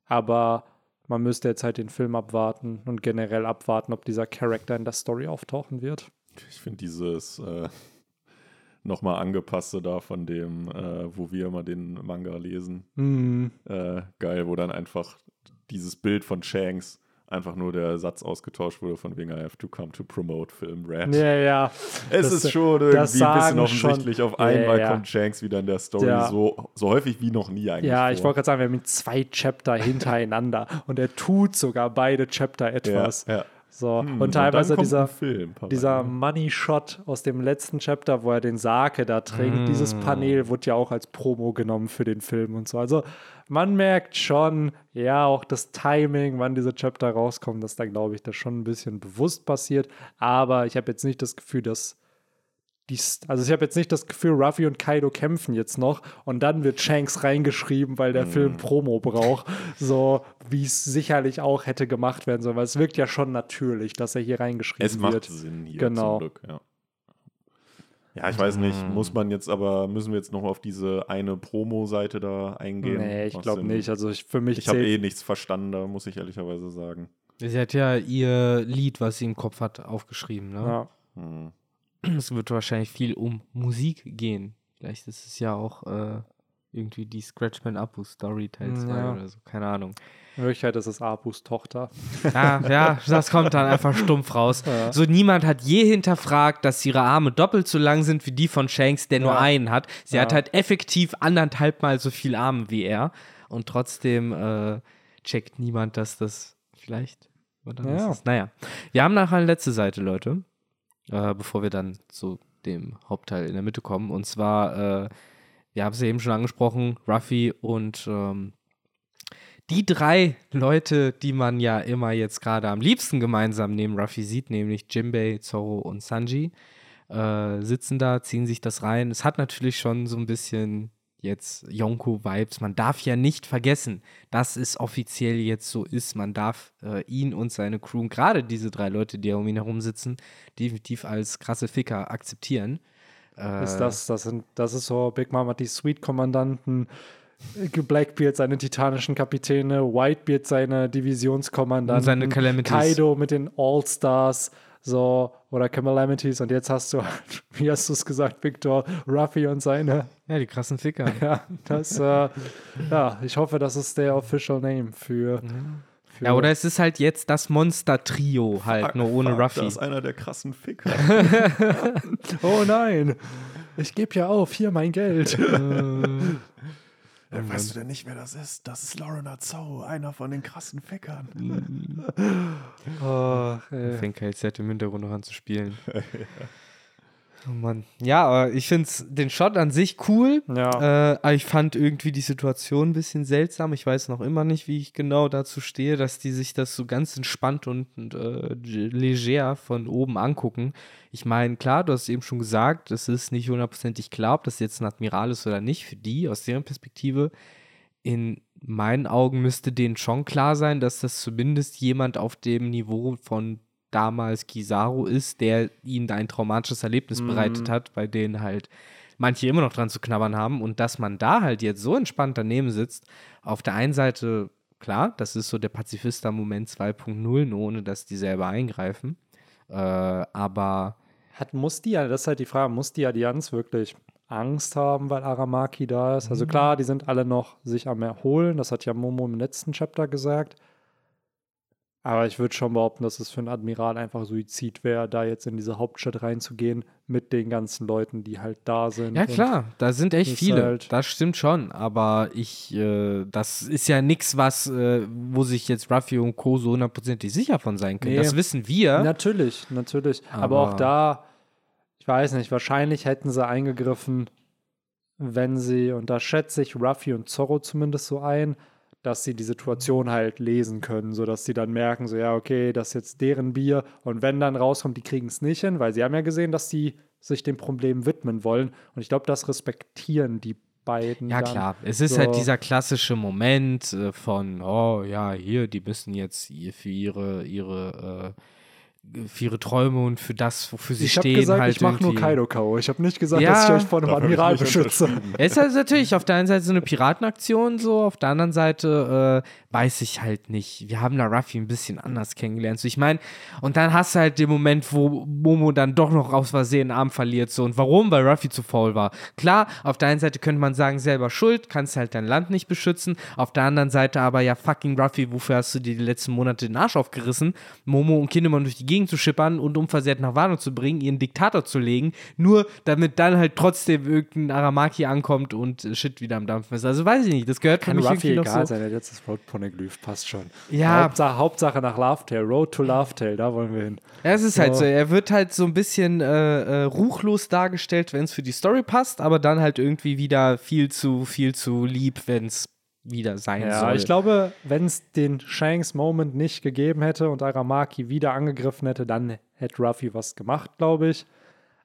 aber man müsste jetzt halt den Film abwarten und generell abwarten, ob dieser Charakter in der Story auftauchen wird. Ich finde dieses äh, nochmal angepasste da von dem, äh, wo wir immer den Manga lesen, Mhm. äh, geil, wo dann einfach dieses Bild von Shanks einfach nur der Satz ausgetauscht wurde von wegen I have to come to promote Film Red. Ja, ja. Es Das- ist schon irgendwie ein bisschen offensichtlich. schon- Auf einmal Ja, ja. kommt Shanks wieder in der Story Ja. so, so häufig wie noch nie eigentlich. Ja, ich vor. wollte gerade sagen, wir haben zwei Chapter hintereinander und er tut sogar beide Chapter etwas. ja. So. Hm, und teilweise kommt dieser, Film dieser Money-Shot aus dem letzten Chapter, wo er den Sake da trinkt, dieses Mm. Panel wurde ja auch als Promo genommen für den Film und so. Also man merkt schon, ja, auch das Timing, wann diese Chapter rauskommen, dass da, glaube ich, das schon ein bisschen bewusst passiert. Aber ich habe jetzt nicht das Gefühl, dass die, also ich habe jetzt nicht das Gefühl, Ruffy und Kaido kämpfen jetzt noch und dann wird Shanks reingeschrieben, weil der Mm. Film Promo braucht, so wie es sicherlich auch hätte gemacht werden sollen, weil es wirkt ja schon natürlich, dass er hier reingeschrieben Es macht wird. Sinn hier Genau. zum Glück, ja. Ja, ich weiß nicht, muss man jetzt aber, müssen wir jetzt noch auf diese eine Promo-Seite da eingehen? Nee, ich glaube nicht. Also ich, für mich Ich habe eh nichts verstanden, da muss ich ehrlicherweise sagen. Sie hat ja ihr Lied, was sie im Kopf hat, aufgeschrieben. Ne? ja. Hm. Es wird wahrscheinlich viel um Musik gehen. Vielleicht ist es ja auch äh, irgendwie die Scratchman Apu Story Teil 2 Ja. oder so. Keine Ahnung. In Wirklichkeit ist es Apus Tochter. Ja, ja, das kommt dann einfach stumpf raus. Ja. So niemand hat je hinterfragt, dass ihre Arme doppelt so lang sind wie die von Shanks, der nur Ja. einen hat. Sie hat halt effektiv anderthalb Mal so viel Arme wie er. Und trotzdem äh, checkt niemand, dass das vielleicht. Oder Ja. ist. Naja. Wir haben nachher eine letzte Seite, Leute. Äh, bevor wir dann zu dem Hauptteil in der Mitte kommen. Und zwar, äh, wir haben es ja eben schon angesprochen, Ruffy und ähm, die drei Leute, die man ja immer jetzt gerade am liebsten gemeinsam neben Ruffy sieht, nämlich Jimbei, Zoro und Sanji, äh, sitzen da, ziehen sich das rein. Es hat natürlich schon so ein bisschen jetzt Yonko-Vibes. Man darf ja nicht vergessen, dass es offiziell jetzt so ist. Man darf äh, ihn und seine Crew, und gerade diese drei Leute, die um ihn herum sitzen, definitiv als krasse Ficker akzeptieren. Äh, Ist das, das, sind, das ist so, Big Mom hat die Sweet-Kommandanten, äh, Blackbeard seine titanischen Kapitäne, Whitebeard seine Divisionskommandanten, Und seine Calamities. Kaido mit den All-Stars, so, oder Calamities und jetzt hast du, wie hast du es gesagt, Victor, Ruffy und seine, Ja, die krassen Ficker. ja, das, äh, ja, ich hoffe, das ist der Official Name für, für Ja, oder es ist halt jetzt das Monster-Trio halt, nur ohne Fuck, Ruffy. Das ist einer der krassen Ficker. oh nein, ich gebe ja auf, hier mein Geld. Äh, weißt du denn nicht, wer das ist? Das ist Lauren Azau, einer von den krassen Fickern. oh, ey. fängt halt jetzt im Hintergrund noch an zu spielen. oh Mann. Ja, aber ich finde den Shot an sich cool. Ja. Äh, aber ich fand irgendwie die Situation ein bisschen seltsam. Ich weiß noch immer nicht, wie ich genau dazu stehe, dass die sich das so ganz entspannt und, und äh, leger von oben angucken. Ich meine, klar, du hast eben schon gesagt, es ist nicht hundertprozentig klar, ob das jetzt ein Admiral ist oder nicht. Für die, aus deren Perspektive, in meinen Augen müsste denen schon klar sein, dass das zumindest jemand auf dem Niveau von damals Kizaru ist, der ihnen ein traumatisches Erlebnis Mhm. bereitet hat, bei denen halt manche immer noch dran zu knabbern haben und dass man da halt jetzt so entspannt daneben sitzt, auf der einen Seite, klar, das ist so der Pazifista-Moment 2.0, nur ohne dass die selber eingreifen, äh, aber Hat, muss die, das ist halt die Frage, muss die Allianz wirklich Angst haben, weil Aramaki da ist? Also klar, die sind alle noch sich am Erholen, das hat ja Momo im letzten Chapter gesagt. Aber ich würde schon behaupten, dass es für einen Admiral einfach Suizid wäre, da jetzt in diese Hauptstadt reinzugehen mit den ganzen Leuten, die halt da sind. Ja, klar, da sind echt viele. halt- das stimmt schon. Aber ich, äh, das ist ja nichts, was, äh, wo sich jetzt Ruffy und Co. so hundertprozentig sicher von sein können. Nee. Das wissen wir. Natürlich, natürlich. Aber, auch Aber- da, ich weiß nicht, wahrscheinlich hätten sie eingegriffen, wenn sie, und da schätze ich Ruffy und Zorro zumindest so ein, dass sie die Situation halt lesen können, sodass sie dann merken, so ja, okay, das ist jetzt deren Bier. Und wenn dann rauskommt, die kriegen es nicht hin, weil sie haben ja gesehen, dass die sich dem Problem widmen wollen. Und ich glaube, das respektieren die beiden. Ja, klar. Es ist So. halt dieser klassische Moment äh, von, oh ja, hier, die müssen jetzt für ihre, ihre, äh, für ihre Träume und für das, wofür sie Ich habe stehen, gesagt, halt ich mache nur Kaido K.O. Ich habe nicht gesagt, Ja, dass ich euch vor einem Admiral beschütze. Es ist also natürlich auf der einen Seite so eine Piratenaktion, so auf der anderen Seite äh, weiß ich halt nicht. Wir haben da Ruffy ein bisschen anders kennengelernt. So, ich meine, und dann hast du halt den Moment, wo Momo dann doch noch aus Versehen einen Arm verliert. So, und warum? Weil Ruffy zu faul war. Klar, auf der einen Seite könnte man sagen, selber schuld, kannst halt dein Land nicht beschützen. Auf der anderen Seite aber ja fucking Ruffy, wofür hast du dir die letzten Monate den Arsch aufgerissen? Momo und Kinemon durch die Gegend zu schippern und unversehrt nach Wano zu bringen, ihren Diktator zu legen, nur damit dann halt trotzdem irgendein Aramaki ankommt und Shit wieder am Dampfen ist. Also weiß ich nicht, das gehört für Kann mich Ruffy irgendwie noch egal so. sein, der das Road Poneglyph passt schon. Ja. Hauptsache, Hauptsache nach Laughtail, Road to Laughtail, da wollen wir hin. Ja, es ist halt So. so. Er wird halt so ein bisschen äh, äh, ruchlos dargestellt, wenn es für die Story passt, aber dann halt irgendwie wieder viel zu, viel zu lieb, wenn es wieder sein Ja, soll. ich glaube, wenn es den Shanks-Moment nicht gegeben hätte und Aramaki wieder angegriffen hätte, dann hätte Ruffy was gemacht, glaube ich.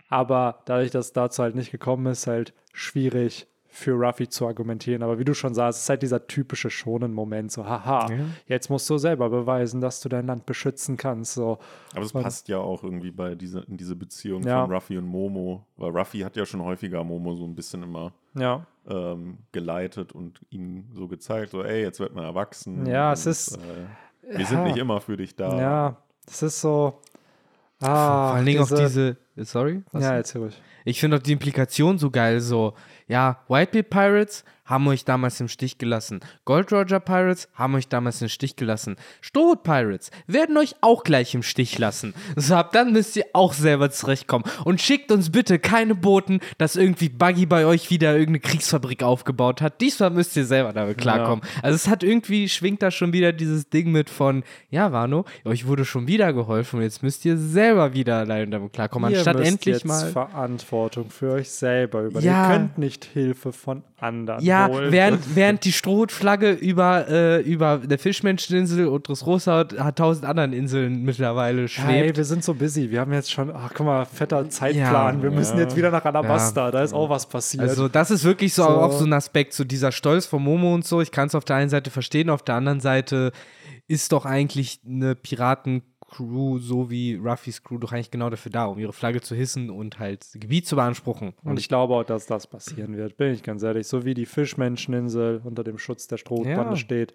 Aber dadurch, dass es dazu halt nicht gekommen ist, halt schwierig für Ruffy zu argumentieren. Aber wie du schon sagst, es ist halt dieser typische schonen-Moment. So, haha, Ja. jetzt musst du selber beweisen, dass du dein Land beschützen kannst. So, Aber es passt ja auch irgendwie bei diese, in diese Beziehung Ja. von Ruffy und Momo, weil Ruffy hat ja schon häufiger Momo so ein bisschen immer ja. ähm, geleitet und ihm so gezeigt, so ey, jetzt wird man erwachsen. Ja, es und, ist- Äh, wir sind nicht immer für dich da. Ja, das ist so. Vor Ah, allen Dingen auch diese. Sorry? Was? Ja, erzähl ruhig. Ich finde auch die Implikation so geil, so, ja, Whitebeard Pirates haben euch damals im Stich gelassen. Gold Roger Pirates haben euch damals im Stich gelassen. Strohhut Pirates werden euch auch gleich im Stich lassen. So, ab dann müsst ihr auch selber zurechtkommen. Und schickt uns bitte keine Boten, dass irgendwie Buggy bei euch wieder irgendeine Kriegsfabrik aufgebaut hat. Diesmal müsst ihr selber damit klarkommen. Also es hat irgendwie, schwingt da schon wieder dieses Ding mit von, ja, Wano, euch wurde schon wieder geholfen und jetzt müsst ihr selber wieder allein damit klarkommen. Ihr Anstatt müsst endlich jetzt mal. Verantwortung für euch selber übernehmen. Ja. Ihr könnt nicht Hilfe von anderen Ja, holen. während, während die Strohhutflagge über, äh, über der Fischmenscheninsel und Dressrosa hat tausend anderen Inseln mittlerweile schwebt. wir sind so busy. Wir haben jetzt schon, ach guck mal, fetter Zeitplan. Ja. wir müssen Ja. jetzt wieder nach Alabasta. Da ist auch was passiert. Also das ist wirklich so, So. auch so ein Aspekt, so dieser Stolz von Momo und so. Ich kann es auf der einen Seite verstehen, auf der anderen Seite ist doch eigentlich eine Piratencrew, so wie Ruffys Crew, doch eigentlich genau dafür da, um ihre Flagge zu hissen und halt Gebiet zu beanspruchen. Und ich glaube auch, dass das passieren wird, bin ich ganz ehrlich. So wie die Fischmenscheninsel unter dem Schutz der Strohbande Ja. steht.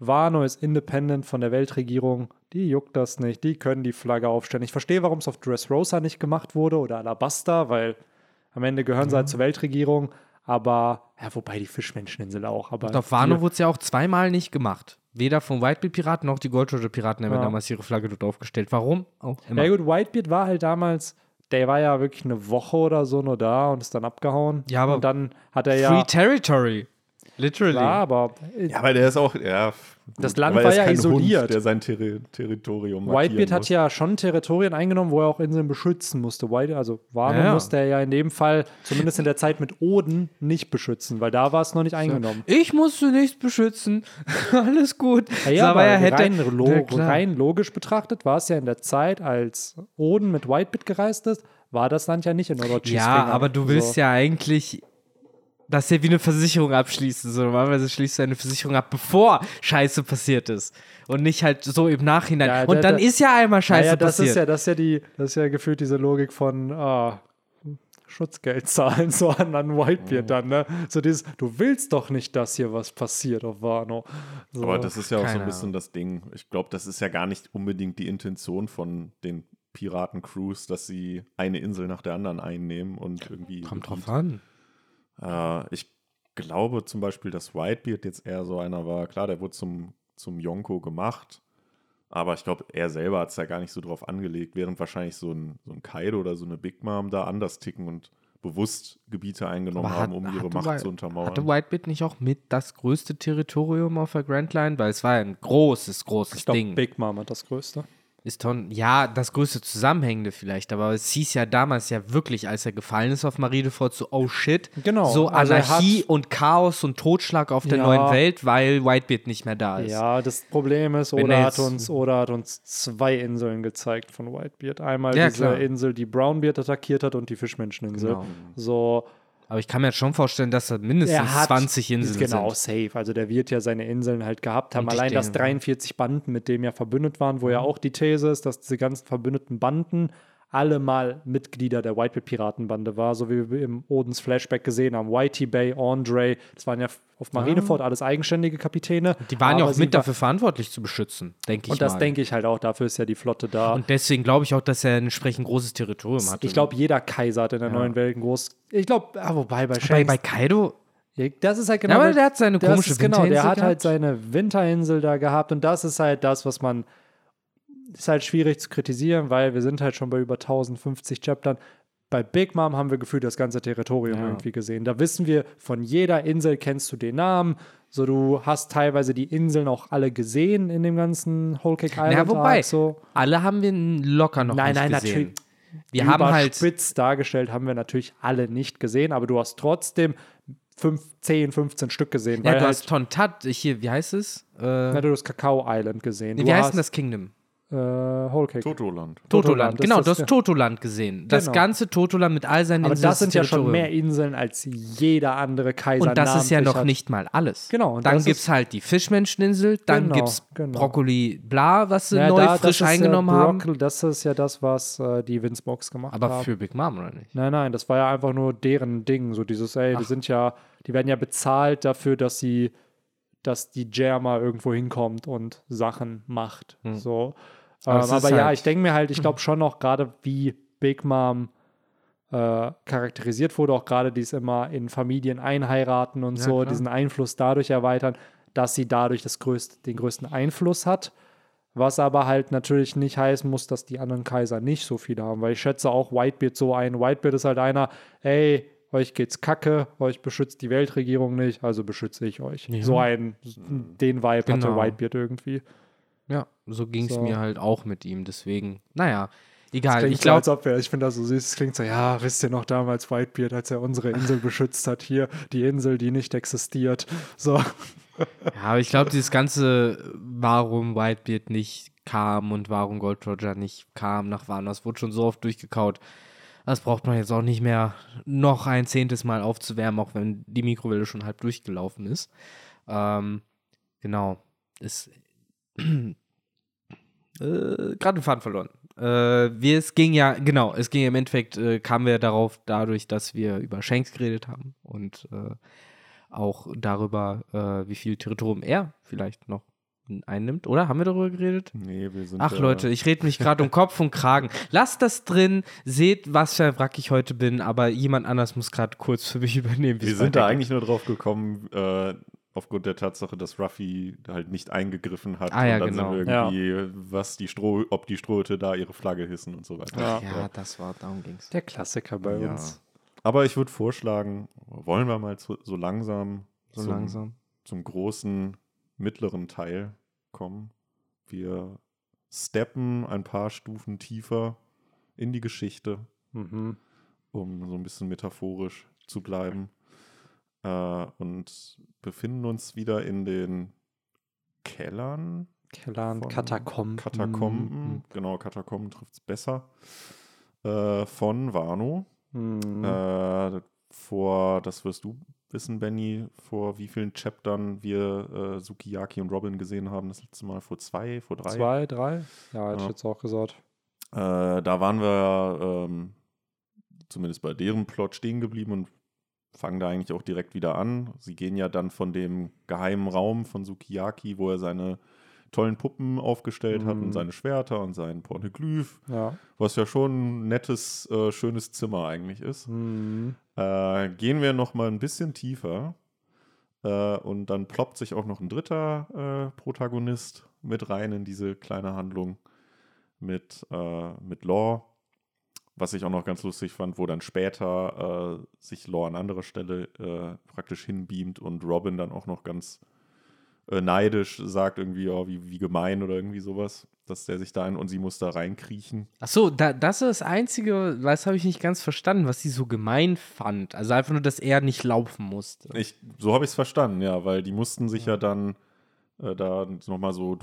Wano ist independent von der Weltregierung. Die juckt das nicht. Die können die Flagge aufstellen. Ich verstehe, warum es auf Dressrosa nicht gemacht wurde oder Alabasta, weil am Ende gehören sie halt zur Weltregierung. Aber, ja, wobei die Fischmenscheninsel auch. Aber Und auf Wano wurde es ja auch zweimal nicht gemacht. Weder vom Whitebeard-Piraten noch die Gold Roger-Piraten haben Ja. damals ihre Flagge dort aufgestellt. Warum? Auch immer. Ja, gut, Whitebeard war halt damals, der war ja wirklich eine Woche oder so nur da und ist dann abgehauen. Ja, aber Und dann hat er Free ja. Territory. Literally. Klar, aber Ja, aber der ist auch, ja. Das Land war ja isoliert. Hund, der sein Terri Territorium Whitebeard hat ja schon Territorien eingenommen, wo er auch Inseln beschützen musste. White, also Wano Ja, musste er ja in dem Fall, zumindest in der Zeit mit Oden, nicht beschützen, weil da war es noch nicht eingenommen. Ich musste nichts beschützen. Alles gut. Ja, ja, aber er hätte- rein, lo rein logisch betrachtet war es ja in der Zeit, als Oden mit Whitebeard gereist ist, war das Land ja nicht in Orochis Ja, aber du willst so. ja eigentlich das ja wie eine Versicherung abschließen. So, normalerweise schließt du eine Versicherung ab, bevor Scheiße passiert ist. Und nicht halt so im Nachhinein. Ja, und da- dann da- ist ja einmal Scheiße naja, das passiert. ist ja, das ist ja die, das ist ja gefühlt diese Logik von ah, Schutzgeld zahlen so an, an Whitebeard dann, ne? So dieses, du willst doch nicht, dass hier was passiert auf Wano. So. Aber das ist ja auch so Keine ein bisschen das Ding. Ich glaube, das ist ja gar nicht unbedingt die Intention von den Piratencrews, dass sie eine Insel nach der anderen einnehmen und irgendwie. Kommt drauf an. Äh, ich glaube zum Beispiel, dass Whitebeard jetzt eher so einer war. Klar, der wurde zum, zum Yonko gemacht. Aber ich glaube, er selber hat es ja gar nicht so drauf angelegt, während wahrscheinlich so ein, so ein Kaido oder so eine Big Mom da anders ticken und bewusst Gebiete eingenommen haben, um ihre Macht White- zu untermauern. Hatte Whitebeard nicht auch mit das größte Territorium auf der Grand Line? Weil es war ja ein großes, großes ich glaube, Ding. Big Mom hat das größte. Ist Ton, ja, das größte Zusammenhängende vielleicht, aber es hieß ja damals ja wirklich, als er gefallen ist auf Marineford, so, oh shit, Genau, so also Anarchie und Chaos und Totschlag auf der Ja. neuen Welt, weil Whitebeard nicht mehr da ist. Ja, das Problem ist, Wenn Oda hat, uns, Oda hat uns zwei Inseln gezeigt von Whitebeard. Einmal Ja, diese klar. Insel, die Brownbeard attackiert hat und die Fischmenscheninsel. Genau. So, Aber ich kann mir jetzt schon vorstellen, dass da mindestens er hat 20 Inseln Genau, sind. safe. Also der wird ja seine Inseln halt gehabt haben. Und Allein, dass denke- 43 Banden mit dem ja verbündet waren, wo Mhm. ja auch die These ist, dass diese ganzen verbündeten Banden alle mal Mitglieder der Whitebeard-Piratenbande war, so wie wir im Odens Flashback gesehen haben. Whitey Bay, Andre, das waren ja auf Marineford alles eigenständige Kapitäne. Die waren ja auch mit war- dafür verantwortlich zu beschützen, denke ich Und das mal. denke ich halt auch, dafür ist ja die Flotte da. und deswegen glaube ich auch, dass er ein entsprechend großes Territorium hat. ich glaube, jeder Kaiser hat in der neuen Welt ein groß. Ich glaube, ah, wobei bei bei, Shanks, bei Kaido, das ist halt genau. ja, aber der- hat seine komische ist genau, der Winterinsel hat halt gehabt. seine Winterinsel da gehabt und das ist halt das, was man ist halt schwierig zu kritisieren, weil wir sind halt schon bei über 1050 Chaptern. Bei Big Mom haben wir gefühlt das ganze Territorium Ja. irgendwie gesehen. Da wissen wir, von jeder Insel kennst du den Namen. So, du hast teilweise die Inseln auch alle gesehen in dem ganzen Whole Cake Island. Ja, wobei, so. alle haben wir locker noch Nein, nicht nein, gesehen. natürlich. Wir haben halt, Spitz dargestellt haben wir natürlich alle nicht gesehen, aber du hast trotzdem fünf, 10, 15 Stück gesehen. ja, weil du halt, hast Tontat, hier, wie heißt es? Äh, na, du hast Kakao Island gesehen. nee, wie heißt denn das Kingdom? Äh, Whole Cake. Totoland. Totoland, Totoland, das genau, ist du hast ja- Totoland gesehen. Das Genau. ganze Totoland mit all seinen aber Inseln. das sind ja schon mehr Inseln als jeder andere Kaiser. Und das ist ja noch hat. nicht mal alles. Genau, und Dann gibt es halt die Fischmenscheninsel, dann Genau, gibt es genau. Brokkoli Bla, was sie Ja, neu da- frisch eingenommen ja haben. Broccoli, Das ist ja das, was äh, die Vince Box gemacht Aber haben. für Big Mom, oder nicht? Nein, nein, das war ja einfach nur deren Ding. So dieses, ey, die sind ja, die werden ja bezahlt dafür, dass sie, dass die Jerma irgendwo hinkommt und Sachen macht. So. Aber aber ja, halt- ich denke mir halt, ich glaube schon noch gerade, wie Big Mom äh, charakterisiert wurde, auch gerade dies immer in Familien einheiraten und Ja, so, klar. diesen Einfluss dadurch erweitern, dass sie dadurch das größte, den größten Einfluss hat. Was aber halt natürlich nicht heißen muss, dass die anderen Kaiser nicht so viele haben, weil ich schätze auch Whitebeard so ein. Whitebeard ist halt einer, ey, euch geht's kacke, euch beschützt die Weltregierung nicht, also beschütze ich euch. Ja. So ein, den Vibe hatte Genau. Whitebeard irgendwie. So ging es So. mir halt auch mit ihm. Deswegen, naja, egal. Ich so, glaube, ob er, ich finde das so süß, es klingt so, ja, wisst ihr noch damals Whitebeard, als er unsere Insel beschützt hat, hier, die Insel, die nicht existiert. So. ja, aber ich glaube, dieses ganze, warum Whitebeard nicht kam und warum Gold Roger nicht kam nach das wurde schon so oft durchgekaut. Das braucht man jetzt auch nicht mehr noch ein zehntes Mal aufzuwärmen, auch wenn die Mikrowelle schon halb durchgelaufen ist. Ähm, genau. Ist äh, gerade den Faden verloren. Äh, wir, es ging ja, genau, es ging im Endeffekt, äh, kamen wir darauf dadurch, dass wir über Shanks geredet haben und äh, auch darüber, äh, wie viel Territorium er vielleicht noch einnimmt. Oder? Haben wir darüber geredet? Nee, wir sind. Ach äh, Leute, ich rede mich gerade um Kopf und Kragen. Lasst das drin, seht, was für ein Wrack ich heute bin, aber jemand anders muss gerade kurz für mich übernehmen. Wir sind da eigentlich nur drauf gekommen, äh, aufgrund der Tatsache, dass Ruffy halt nicht eingegriffen hat. Ah, ja, und dann genau. sind wir irgendwie, was die Stroh, ob die Strohhütte da ihre Flagge hissen und so weiter. Ja. Ja, das war, darum ging's. Der Klassiker bei Ja. uns. Aber ich würde vorschlagen, wollen wir mal zu, so langsam, So zum, langsam. zum großen mittleren Teil kommen. Wir steppen ein paar Stufen tiefer in die Geschichte, Mhm. um so ein bisschen metaphorisch zu bleiben. Äh, und befinden uns wieder in den Kellern, Kellern, Katakomben. Katakomben. Genau, Katakomben trifft es besser. Äh, von Wano. Mhm. Äh, vor, das wirst du wissen, Benny, vor wie vielen Chaptern wir äh, Sukiyaki und Robin gesehen haben. Das letzte Mal vor zwei, vor drei. Zwei, drei? Ja, hätte ich Ja. jetzt auch gesagt. Äh, da waren wir ähm, zumindest bei deren Plot stehen geblieben und fangen da eigentlich auch direkt wieder an. Sie gehen ja dann von dem geheimen Raum von Sukiyaki, wo er seine tollen Puppen aufgestellt hat Mhm. und seine Schwerter und seinen Pornoglyph, Ja. was ja schon ein nettes, äh, schönes Zimmer eigentlich ist. Mhm. Äh, gehen wir noch mal ein bisschen tiefer äh, und dann ploppt sich auch noch ein dritter äh, Protagonist mit rein in diese kleine Handlung mit, äh, mit Law, was ich auch noch ganz lustig fand, wo dann später äh, sich Law an anderer Stelle äh, praktisch hinbeamt und Robin dann auch noch ganz äh, neidisch sagt irgendwie, oh, wie, wie gemein oder irgendwie sowas, dass der sich da ein und sie muss da reinkriechen. Ach so, da, das ist das Einzige, das habe ich nicht ganz verstanden, was sie so gemein fand. Also einfach nur, dass er nicht laufen musste. Ich, so habe ich es verstanden, ja, weil die mussten sich ja, dann äh, da nochmal so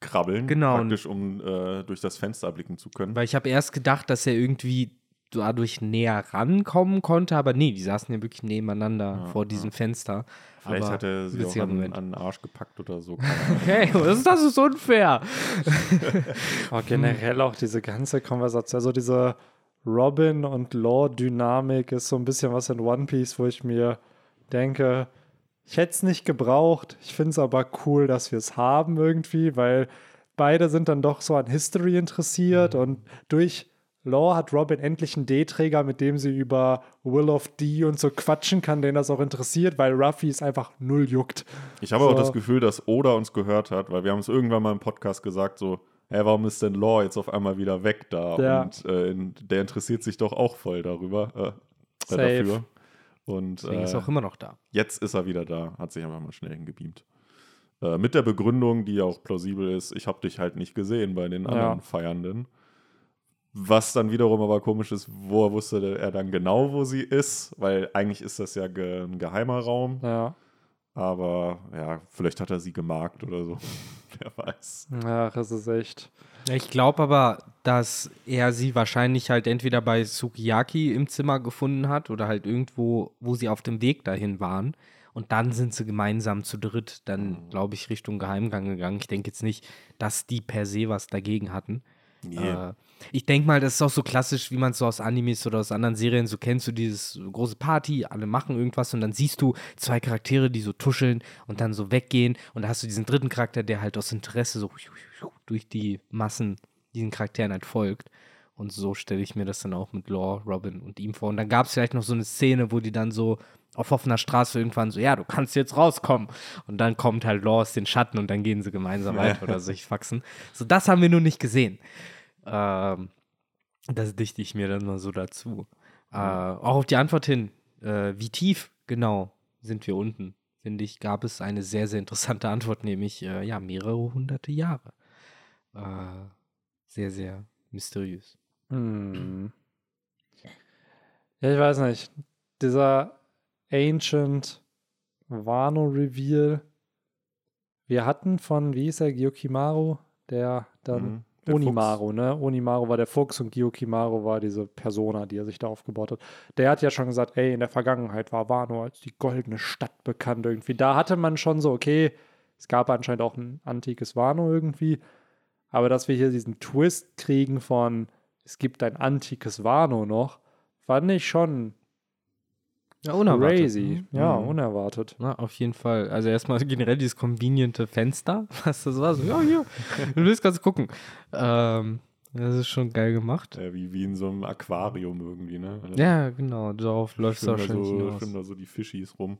durchkrabbeln, Genau. praktisch, um äh, durch das Fenster blicken zu können. Weil ich habe erst gedacht, dass er irgendwie dadurch näher rankommen konnte, aber nee, die saßen ja wirklich nebeneinander Ja, vor diesem Fenster. Vielleicht aber hat er sie auch an, an den Arsch gepackt oder so. Ahnung. Okay, das ist, das ist unfair. Aber generell auch diese ganze Konversation, also diese Robin und Law-Dynamik ist so ein bisschen was in One Piece, wo ich mir denke, ich hätte es nicht gebraucht. Ich finde es aber cool, dass wir es haben irgendwie, weil beide sind dann doch so an History interessiert und durch Law hat Robin endlich einen D-Träger, mit dem sie über Will of D und so quatschen kann, den das auch interessiert, weil Ruffy es einfach null juckt. Ich habe auch So. das Gefühl, dass Oda uns gehört hat, weil wir haben es irgendwann mal im Podcast gesagt, so, hey, warum ist denn Law jetzt auf einmal wieder weg da? Ja. Und äh, der interessiert sich doch auch voll darüber, äh, Safe. äh, dafür. Und Deswegen ist äh, er auch immer noch da. jetzt ist er wieder da, hat sich einfach mal schnell hingebeamt. Äh, mit der Begründung, die ja auch plausibel ist, ich habe dich halt nicht gesehen bei den anderen Ja. Feiernden. Was dann wiederum aber komisch ist, woher wusste er dann genau, wo sie ist? Weil eigentlich ist das ja ge ein geheimer Raum. Ja. Aber ja, vielleicht hat er sie gemarkt oder so. Wer weiß. Ach, es ist echt. Ich glaube aber, dass er sie wahrscheinlich halt entweder bei Sukiyaki im Zimmer gefunden hat oder halt irgendwo, wo sie auf dem Weg dahin waren. Und dann sind sie gemeinsam zu dritt dann, glaube ich, Richtung Geheimgang gegangen. Ich denke jetzt nicht, dass die per se was dagegen hatten. Nee. Äh, ich denke mal, das ist auch so klassisch, wie man es so aus Animes oder aus anderen Serien so kennt, so dieses große Party, alle machen irgendwas und dann siehst du zwei Charaktere, die so tuscheln und dann so weggehen und da hast du diesen dritten Charakter, der halt aus Interesse so durch die Massen diesen Charakteren halt folgt. Und so stelle ich mir das dann auch mit Law, Robin und ihm vor. Und dann gab es vielleicht noch so eine Szene, wo die dann so auf offener Straße irgendwann so, ja, du kannst jetzt rauskommen. Und dann kommt halt Law aus den Schatten und dann gehen sie gemeinsam weiter oder sich faxen. So, das haben wir nur nicht gesehen. Ähm, das dichte ich mir dann mal so dazu. Äh, auch auf die Antwort hin, äh, wie tief genau sind wir unten, finde ich, gab es eine sehr, sehr interessante Antwort, nämlich äh, ja, mehrere hunderte Jahre. Äh, sehr, sehr mysteriös. Hm. Ja, ich weiß nicht. Dieser Ancient Wano Reveal. Wir hatten von, wie hieß er, Gyokimaru, der dann Mhm. Der Onimaru, ne? Onimaru war der Fuchs und Gyokimaru war diese Persona, die er sich da aufgebaut hat. Der hat ja schon gesagt, ey, in der Vergangenheit war Wano als die goldene Stadt bekannt irgendwie. Da hatte man schon so, okay, es gab anscheinend auch ein antikes Wano irgendwie. Aber dass wir hier diesen Twist kriegen von, es gibt ein antikes Wano noch, fand ich schon Ja, crazy. ne? Ja, Mhm. unerwartet. Na, auf jeden Fall. Also erstmal generell dieses conveniente Fenster, was das war. So, ja, hier, du willst ganz gucken. Ähm, das ist schon geil gemacht. Ja, wie, wie in so einem Aquarium irgendwie, ne? Ja, genau, darauf läuft es da, wahrscheinlich so, hinaus. da so die Fischis rum.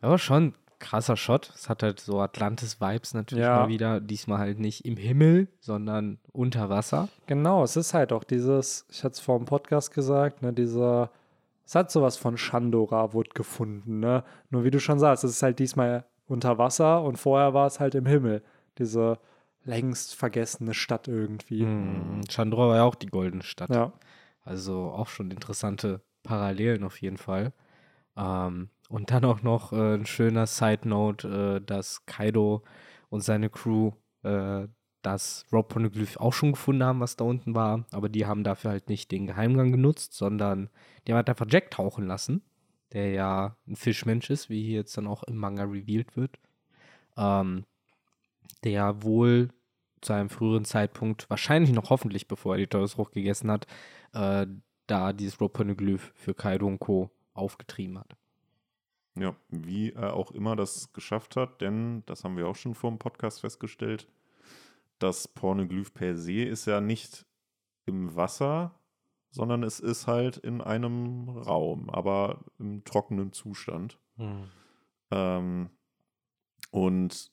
Aber schon krasser Shot. Es hat halt so Atlantis-Vibes natürlich Ja. mal wieder. Diesmal halt nicht im Himmel, sondern unter Wasser. Genau, es ist halt auch dieses, ich hatte es vor dem Podcast gesagt, ne, dieser, es hat sowas von Shandora wurde gefunden, ne? Nur wie du schon sagst, es ist halt diesmal unter Wasser und vorher war es halt im Himmel. Diese längst vergessene Stadt irgendwie. Mhm. Chandra war ja auch die goldene Stadt. Ja. Also auch schon interessante Parallelen auf jeden Fall. Ähm, und dann auch noch äh, ein schöner Side Note, äh, dass Kaido und seine Crew äh, das Rope Poneglyph auch schon gefunden haben, was da unten war. Aber die haben dafür halt nicht den Geheimgang genutzt, sondern die haben halt einfach Jack tauchen lassen, der ja ein Fischmensch ist, wie hier jetzt dann auch im Manga revealed wird. Ähm, der wohl zu einem früheren Zeitpunkt, wahrscheinlich noch hoffentlich, bevor er die Teufelsfrucht gegessen hat, äh, da dieses Rope Poneglyph für Kaido und Co. aufgetrieben hat. Ja, wie er auch immer das geschafft hat, denn das haben wir auch schon vor dem Podcast festgestellt. Das Pornoglyph per se ist ja nicht im Wasser, sondern es ist halt in einem Raum, aber im trockenen Zustand. Ähm, und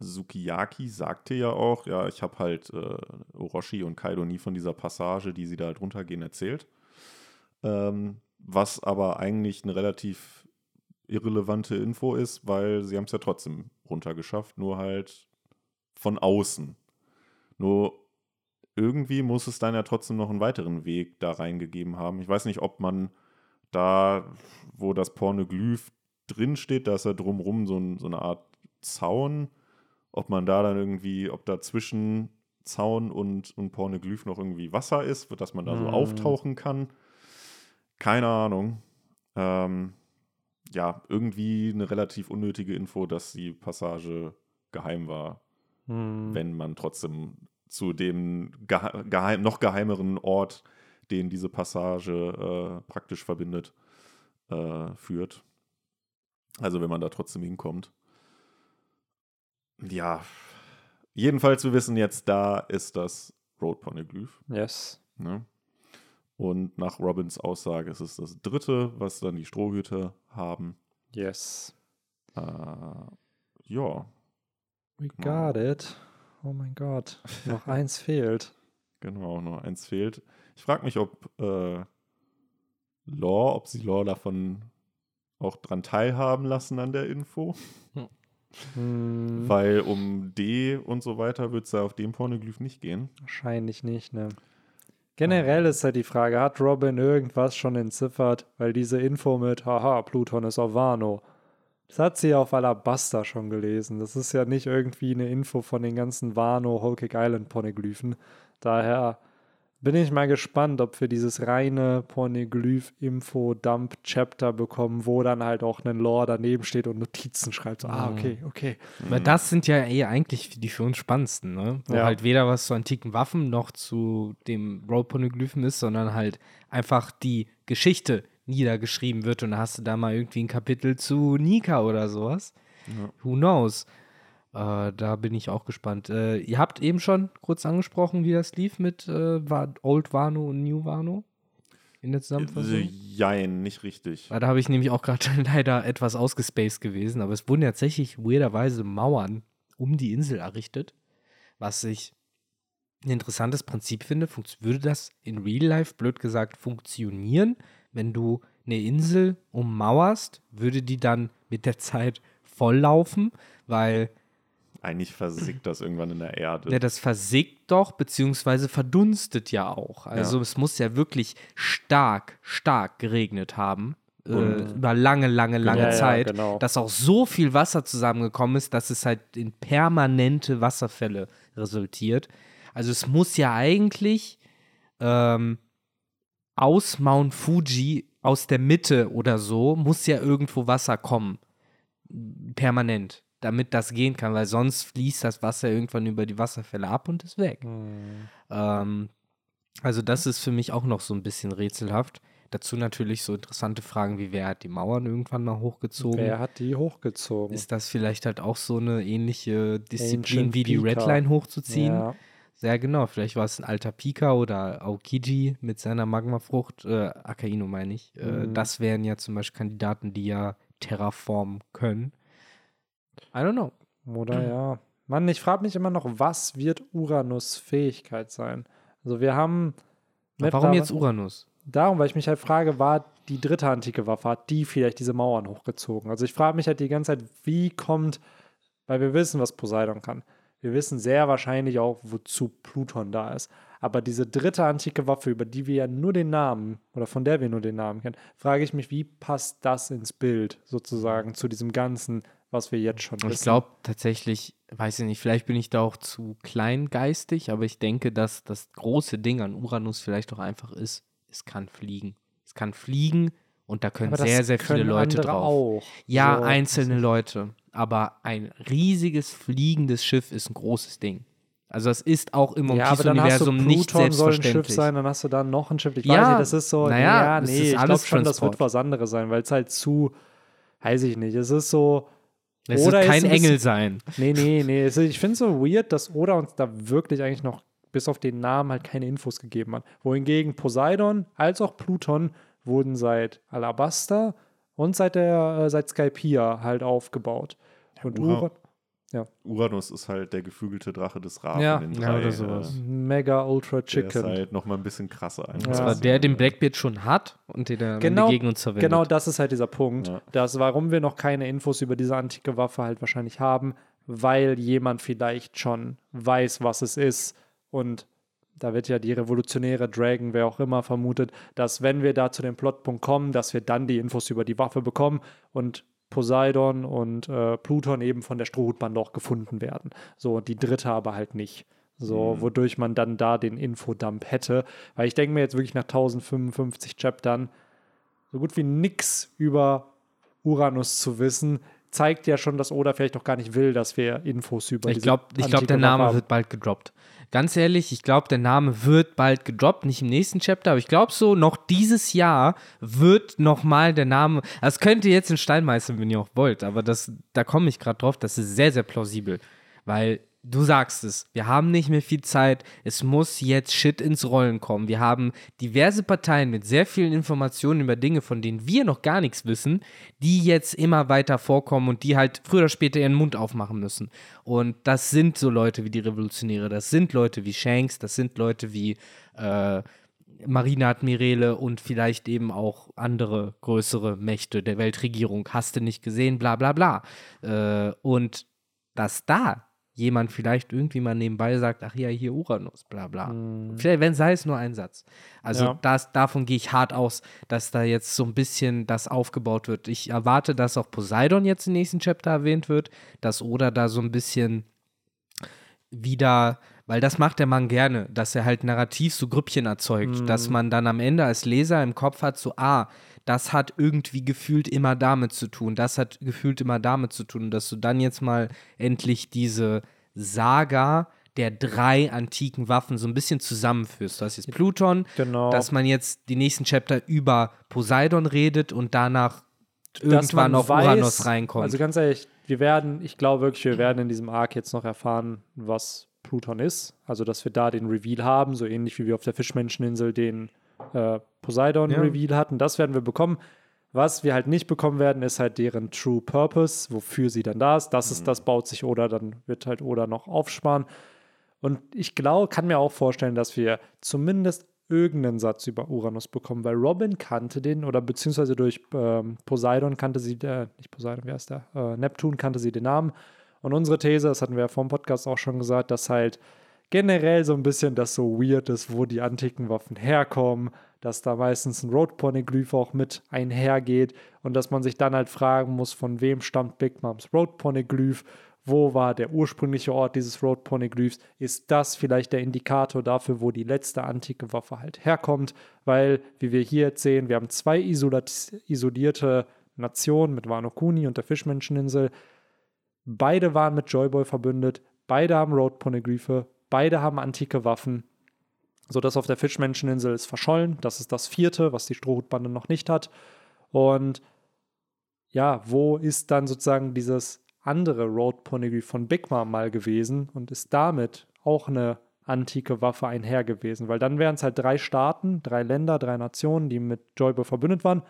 Sukiyaki sagte ja auch, ja, ich habe halt äh, Orochi und Kaido nie von dieser Passage, die sie da halt runtergehen, erzählt. Ähm, was aber eigentlich eine relativ irrelevante Info ist, weil sie haben es ja trotzdem runtergeschafft, nur halt von außen. Nur irgendwie muss es dann ja trotzdem noch einen weiteren Weg da reingegeben haben. Ich weiß nicht, ob man da, wo das Pornoglyph drin steht, da ist ja drumrum so, ein, so eine Art Zaun, ob man da dann irgendwie, ob da zwischen Zaun und, und Pornoglyph noch irgendwie Wasser ist, dass man da so Mhm. auftauchen kann. Keine Ahnung. Ähm, ja, irgendwie eine relativ unnötige Info, dass die Passage geheim war, Hm. wenn man trotzdem zu dem gehe geheim, noch geheimeren Ort, den diese Passage äh, praktisch verbindet, äh, führt. Also wenn man da trotzdem hinkommt. Ja, jedenfalls, wir wissen jetzt, da ist das Road Poneglyph. Yes. Ne? Und nach Robins Aussage ist es das dritte, was dann die Strohhüte haben. Yes. Äh, ja, We got it. Oh mein Gott, noch eins fehlt. Genau, nur eins fehlt. Ich frage mich, ob äh, Law, ob sie Law davon auch dran teilhaben lassen an der Info. Hm, Weil um D und so weiter wird es ja auf dem Pornoglyph nicht gehen. wahrscheinlich nicht, ne? Generell ist halt die Frage, hat Robin irgendwas schon entziffert? Weil diese Info mit, haha, Pluton ist auf Wano, das hat sie ja auf Alabasta schon gelesen. Das ist ja nicht irgendwie eine Info von den ganzen Wano, Cake Island Pornoglyphen. Daher bin ich mal gespannt, ob wir dieses reine Pornoglyph-Info-Dump-Chapter bekommen, wo dann halt auch ein Lore daneben steht und Notizen schreibt. So, ah, okay, okay. Weil das sind ja eh eigentlich die für uns spannendsten, ne? Wo Ja. halt weder was zu antiken Waffen noch zu dem Road-Poneglyphen ist, sondern halt einfach die Geschichte niedergeschrieben wird und hast du da mal irgendwie ein Kapitel zu Nika oder sowas. Who knows? Äh, da bin ich auch gespannt. Äh, ihr habt eben schon kurz angesprochen, wie das lief mit äh, Old Wano und New Wano in der Zusammenfassung. Äh, Jein, nicht richtig. Weil Da habe ich nämlich auch gerade leider etwas ausgespaced gewesen, aber es wurden ja tatsächlich weirderweise Mauern um die Insel errichtet, was ich ein interessantes Prinzip finde. Funkt- Würde das in Real Life, blöd gesagt, funktionieren, wenn du eine Insel ummauerst, würde die dann mit der Zeit volllaufen, weil Eigentlich versickt das irgendwann in der Erde. ja, das versickt doch, beziehungsweise verdunstet ja auch. Also Ja. es muss ja wirklich stark, stark geregnet haben. Äh, über lange, lange, lange Ja, ja, Zeit, genau. dass auch so viel Wasser zusammengekommen ist, dass es halt in permanente Wasserfälle resultiert. Also es muss ja eigentlich ähm, aus Mount Fuji, aus der Mitte oder so, muss ja irgendwo Wasser kommen. Permanent. Damit das gehen kann, weil sonst fließt das Wasser irgendwann über die Wasserfälle ab und ist weg. Hm. Ähm, also das ist für mich auch noch so ein bisschen rätselhaft. Dazu natürlich so interessante Fragen wie, wer hat die Mauern irgendwann mal hochgezogen? Wer hat die hochgezogen? Ist das vielleicht halt auch so eine ähnliche Disziplin Ancient wie die. Redline hochzuziehen? Ja. Sehr genau. Vielleicht war es ein alter Pika oder Aokiji mit seiner Magmafrucht, äh, Akaino meine ich. Äh, Mhm. Das wären ja zum Beispiel Kandidaten, die ja terraformen können. I don't know. Oder ja. Mann, ich frage mich immer noch, was wird Uranus Fähigkeit sein? Also wir haben. Warum jetzt Uranus? Darum, weil ich mich halt frage, war die dritte antike Waffe, hat die vielleicht diese Mauern hochgezogen? Also ich frage mich halt die ganze Zeit, wie kommt, weil wir wissen, was Poseidon kann. Wir wissen sehr wahrscheinlich auch, wozu Pluton da ist. Aber diese dritte antike Waffe, über die wir ja nur den Namen oder von der wir nur den Namen kennen, frage ich mich, wie passt das ins Bild sozusagen zu diesem Ganzen, was wir jetzt schon Ich wissen? glaube tatsächlich, weiß ich nicht, vielleicht bin ich da auch zu kleingeistig, aber ich denke, dass das große Ding an Uranus vielleicht auch einfach ist, es kann fliegen. Es kann fliegen und da können sehr, sehr viele Leute drauf. Auch. Ja, So, einzelne Leute. Aber ein riesiges fliegendes Schiff ist ein großes Ding. Also das ist auch im Ja, aber dann hast du Universum nicht Pluton soll ein Schiff selbstverständlich. sein, dann hast du dann noch ein Schiff. Ich Ja, weiß nicht, das ist so, naja, ja, nee, ist ich glaube schon, das wird was anderes sein, weil es halt zu, weiß ich nicht, es ist so, Es Oder wird ist kein ein bisschen- Engel sein. nee, nee, nee, ist, ich finde es so weird, dass Oda uns da wirklich eigentlich noch bis auf den Namen halt keine Infos gegeben hat. Wohingegen Poseidon als auch Pluton wurden seit Alabasta und seit der, äh, seit Skypia halt aufgebaut. Und Ura- Uran, Uranus ist halt der geflügelte Drache des Ra Ja, ja, drei. oder sowas. Äh, Mega Ultra der ist Chicken. halt nochmal ein bisschen krasser. einfach. Ja. Aber der den Blackbeard schon hat und den er Genau- gegen uns verwendet. Genau das ist halt dieser Punkt, Ja. dass warum wir noch keine Infos über diese antike Waffe halt wahrscheinlich haben, weil jemand vielleicht schon weiß, was es ist und da wird ja die revolutionäre Dragon, wer auch immer, vermutet, dass wenn wir da zu dem Plotpunkt kommen, dass wir dann die Infos über die Waffe bekommen und Poseidon und äh, Pluton eben von der Strohhutbande auch gefunden werden. So, und die dritte aber halt nicht. So, wodurch man dann da den Infodump hätte. Weil ich denke mir jetzt wirklich nach 1055 Chaptern, so gut wie nix über Uranus zu wissen, zeigt ja schon, dass Oda vielleicht auch gar nicht will, dass wir Infos über Ich glaube, ich glaub, antike der Name haben. wird bald gedroppt. Ganz ehrlich, ich glaube, der Name wird bald gedroppt, nicht im nächsten Chapter, aber ich glaube so, noch dieses Jahr wird nochmal der Name, das könnt ihr jetzt in Stein meißeln, wenn ihr auch wollt, aber das, da komme ich gerade drauf, das ist sehr, sehr plausibel, weil du sagst es, wir haben nicht mehr viel Zeit. Es muss jetzt Shit ins Rollen kommen. Wir haben diverse Parteien mit sehr vielen Informationen über Dinge, von denen wir noch gar nichts wissen, die jetzt immer weiter vorkommen und die halt früher oder später ihren Mund aufmachen müssen. Und das sind so Leute wie die Revolutionäre, das sind Leute wie Shanks, das sind Leute wie äh, Marineadmirale und vielleicht eben auch andere größere Mächte der Weltregierung. Hast du nicht gesehen, bla bla bla. Äh, und dass da jemand vielleicht irgendwie mal nebenbei sagt, ach ja, hier Uranus, bla bla. Mhm. Vielleicht, wenn sei es nur ein Satz. Also ja. das, davon gehe ich hart aus, dass da jetzt so ein bisschen das aufgebaut wird. Ich erwarte, dass auch Poseidon jetzt im nächsten Chapter erwähnt wird, dass Oda da so ein bisschen wieder, weil das macht der Mann gerne, dass er halt narrativ so Grüppchen erzeugt, mhm. dass man dann am Ende als Leser im Kopf hat, so, ah, das hat irgendwie gefühlt immer damit zu tun, das hat gefühlt immer damit zu tun, dass du dann jetzt mal endlich diese Saga der drei antiken Waffen so ein bisschen zusammenführst. Du hast jetzt Pluton, genau. dass man jetzt die nächsten Chapter über Poseidon redet und danach irgendwann auf weiß, Uranus reinkommt. Also ganz ehrlich, wir werden, ich glaube wirklich, wir werden in diesem Arc jetzt noch erfahren, was Pluton ist. Also, dass wir da den Reveal haben, so ähnlich wie wir auf der Fischmenscheninsel den äh, Poseidon-Reveal ja. hatten. Das werden wir bekommen. Was wir halt nicht bekommen werden, ist halt deren True Purpose, wofür sie dann da ist. Das ist, mhm. das baut sich Oda, dann wird halt Oda noch aufsparen. Und ich glaube, kann mir auch vorstellen, dass wir zumindest irgendeinen Satz über Uranus bekommen, weil Robin kannte den oder beziehungsweise durch ähm, Poseidon kannte sie, äh, nicht Poseidon, wie heißt der? Äh, Neptun kannte sie den Namen. Und unsere These, das hatten wir ja vor dem Podcast auch schon gesagt, dass halt generell so ein bisschen das so weird ist, wo die antiken Waffen herkommen, dass da meistens ein Road-Poneglyph auch mit einhergeht und dass man sich dann halt fragen muss, von wem stammt Big Moms Road-Poneglyph, wo war der ursprüngliche Ort dieses Road-Poneglyphs, ist das vielleicht der Indikator dafür, wo die letzte antike Waffe halt herkommt, weil, wie wir hier jetzt sehen, wir haben zwei isolierte Nationen mit Wano Kuni und der Fischmenscheninsel, beide waren mit Joyboy verbündet, beide haben Road-Poneglyphe, beide haben antike Waffen, so das auf der Fischmenscheninsel ist verschollen. Das ist das vierte, was die Strohhutbande noch nicht hat. Und ja, wo ist dann sozusagen dieses andere Road Poneglyph von Big Mom mal gewesen und ist damit auch eine antike Waffe einher gewesen? Weil dann wären es halt drei Staaten, drei Länder, drei Nationen, die mit Joyboy verbündet waren,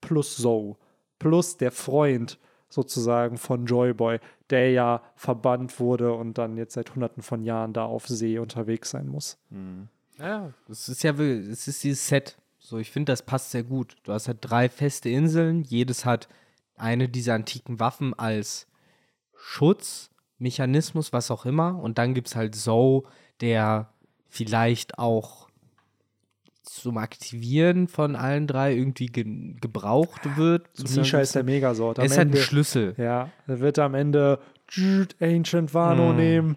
plus Zoe, plus der Freund sozusagen von Joyboy, der ja verbannt wurde und dann jetzt seit hunderten von Jahren da auf See unterwegs sein muss. Mhm. Ja, es ist ja, es ist dieses Set. So, ich finde, das passt sehr gut. Du hast halt drei feste Inseln, jedes hat eine dieser antiken Waffen als Schutzmechanismus, was auch immer. Und dann gibt es halt Zoe, der vielleicht auch zum Aktivieren von allen drei irgendwie ge gebraucht wird. Nisha ist der Megasort. Er ist halt ein Schlüssel. Ja, er wird am Ende Ancient Wano mm. nehmen,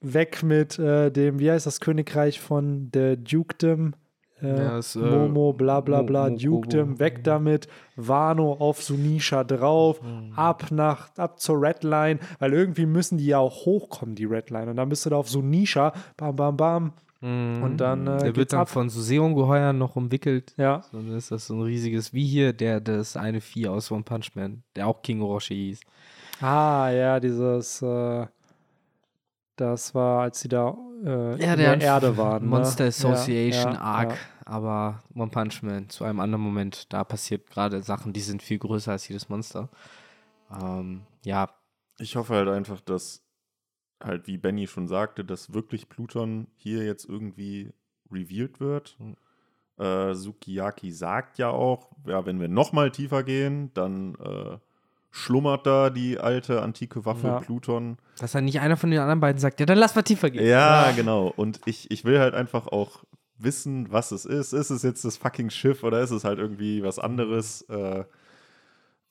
weg mit äh, dem, wie heißt das Königreich von der Dukedom? Äh, ja, das, äh, Momo, bla bla bla, Mo Dukedom, weg damit, Wano auf Sunisha drauf, mhm. ab nach, ab zur Redline, weil irgendwie müssen die ja auch hochkommen, die Redline. Und dann bist du da auf Sunisha, bam, bam, bam. Mhm. Und dann. Äh, der wird dann ab. von so Seeungeheuern noch umwickelt. Ja. So, dann ist das so ein riesiges, wie hier, der, das eine Vieh aus One Punch Man, der auch King Orochi hieß. Ah, ja, dieses. Äh das war, als sie da äh, ja, in der Erde waren. Ne? Monster ne? Association ja, Arc, ja. aber One Punch Man zu einem anderen Moment. Da passiert gerade Sachen, die sind viel größer als jedes Monster. Ähm, ja. Ich hoffe halt einfach, dass halt, wie Benny schon sagte, dass wirklich Pluton hier jetzt irgendwie revealed wird. Mhm. Äh, Sukiyaki sagt ja auch, ja, wenn wir noch mal tiefer gehen, dann äh, schlummert da die alte antike Waffe ja. Pluton. Dass dann nicht einer von den anderen beiden sagt, ja, dann lass mal tiefer gehen. Ja, ja. genau. Und ich, ich will halt einfach auch wissen, was es ist. Ist es jetzt das fucking Schiff oder ist es halt irgendwie was anderes? Äh,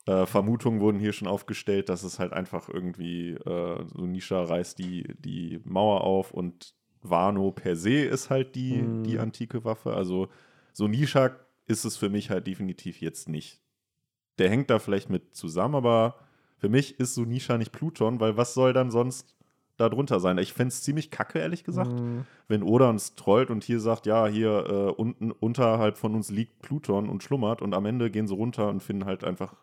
äh, Vermutungen wurden hier schon aufgestellt, dass es halt einfach irgendwie äh, so Nisha reißt die, die Mauer auf und Wano per se ist halt die, mm. die antike Waffe. Also so Nisha ist es für mich halt definitiv jetzt nicht der hängt da vielleicht mit zusammen, aber für mich ist Sunisha nicht Pluton, weil was soll dann sonst da drunter sein? Ich fände es ziemlich kacke, ehrlich gesagt, mhm. wenn Oda uns trollt und hier sagt, ja, hier äh, unten unterhalb von uns liegt Pluton und schlummert und am Ende gehen sie runter und finden halt einfach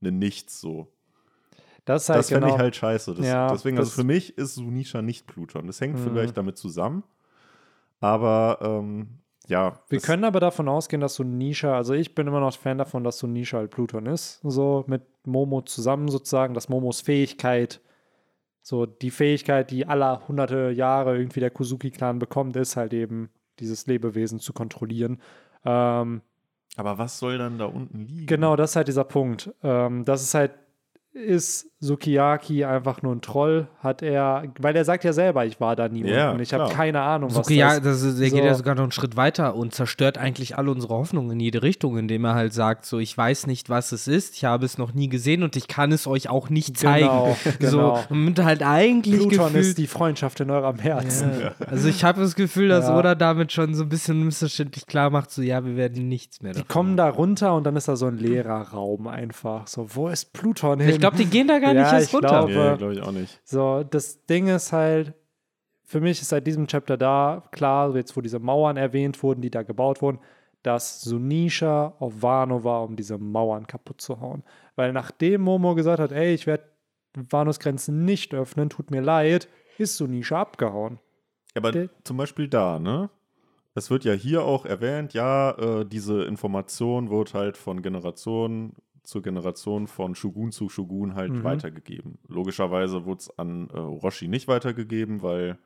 eine Nichts so. Das halt Das fände genau. ich halt scheiße. Das, Ja, deswegen, also das- für mich ist Sunisha nicht Pluton. Das hängt Mhm. vielleicht damit zusammen. Aber ähm, ja. Wir können aber davon ausgehen, dass Sunisha, also ich bin immer noch Fan davon, dass Sunisha halt Pluton ist, so mit Momo zusammen sozusagen, dass Momos Fähigkeit, so die Fähigkeit, die aller hunderte Jahre irgendwie der Kuzuki-Clan bekommt, ist halt eben dieses Lebewesen zu kontrollieren. Ähm, Aber was soll dann da unten liegen? Genau, das ist halt dieser Punkt. Ähm, das ist halt, ist Sukiyaki einfach nur ein Troll? Hat er, weil er sagt ja selber, ich war da nie Ja, unten. Ich habe keine Ahnung, was So, ja, das ist- der geht ja so- sogar noch einen Schritt weiter und zerstört eigentlich alle unsere Hoffnungen in jede Richtung, indem er halt sagt, so, ich weiß nicht, was es ist, ich habe es noch nie gesehen und ich kann es euch auch nicht zeigen. Genau, genau. So, und halt eigentlich Pluton gefühlt, ist die Freundschaft in eurem Herzen. ja. Also ich habe das Gefühl, dass Ja. Oda damit schon so ein bisschen missverständlich klar macht, so, ja, wir werden nichts mehr Die davon kommen da runter und dann ist da so ein leerer Raum einfach. So, wo ist Pluton hin? Ich glaube, die gehen da gar Ja, nicht erst ich runter. glaub- Ja, glaube ich auch nicht. So, das Ding ist halt, für mich ist seit diesem Chapter da klar, jetzt wo diese Mauern erwähnt wurden, die da gebaut wurden, dass Sunisha auf Wano war, um diese Mauern kaputt zu hauen. Weil nachdem Momo gesagt hat, ey, ich werde Wanos Grenzen nicht öffnen, tut mir leid, ist Sunisha abgehauen. Aber Der- zum Beispiel da, ne? Es wird ja hier auch erwähnt, ja, äh, diese Information wird halt von Generation zu Generation von Shogun zu Shogun halt Mhm. weitergegeben. Logischerweise wurde es an äh, Orochi nicht weitergegeben, weil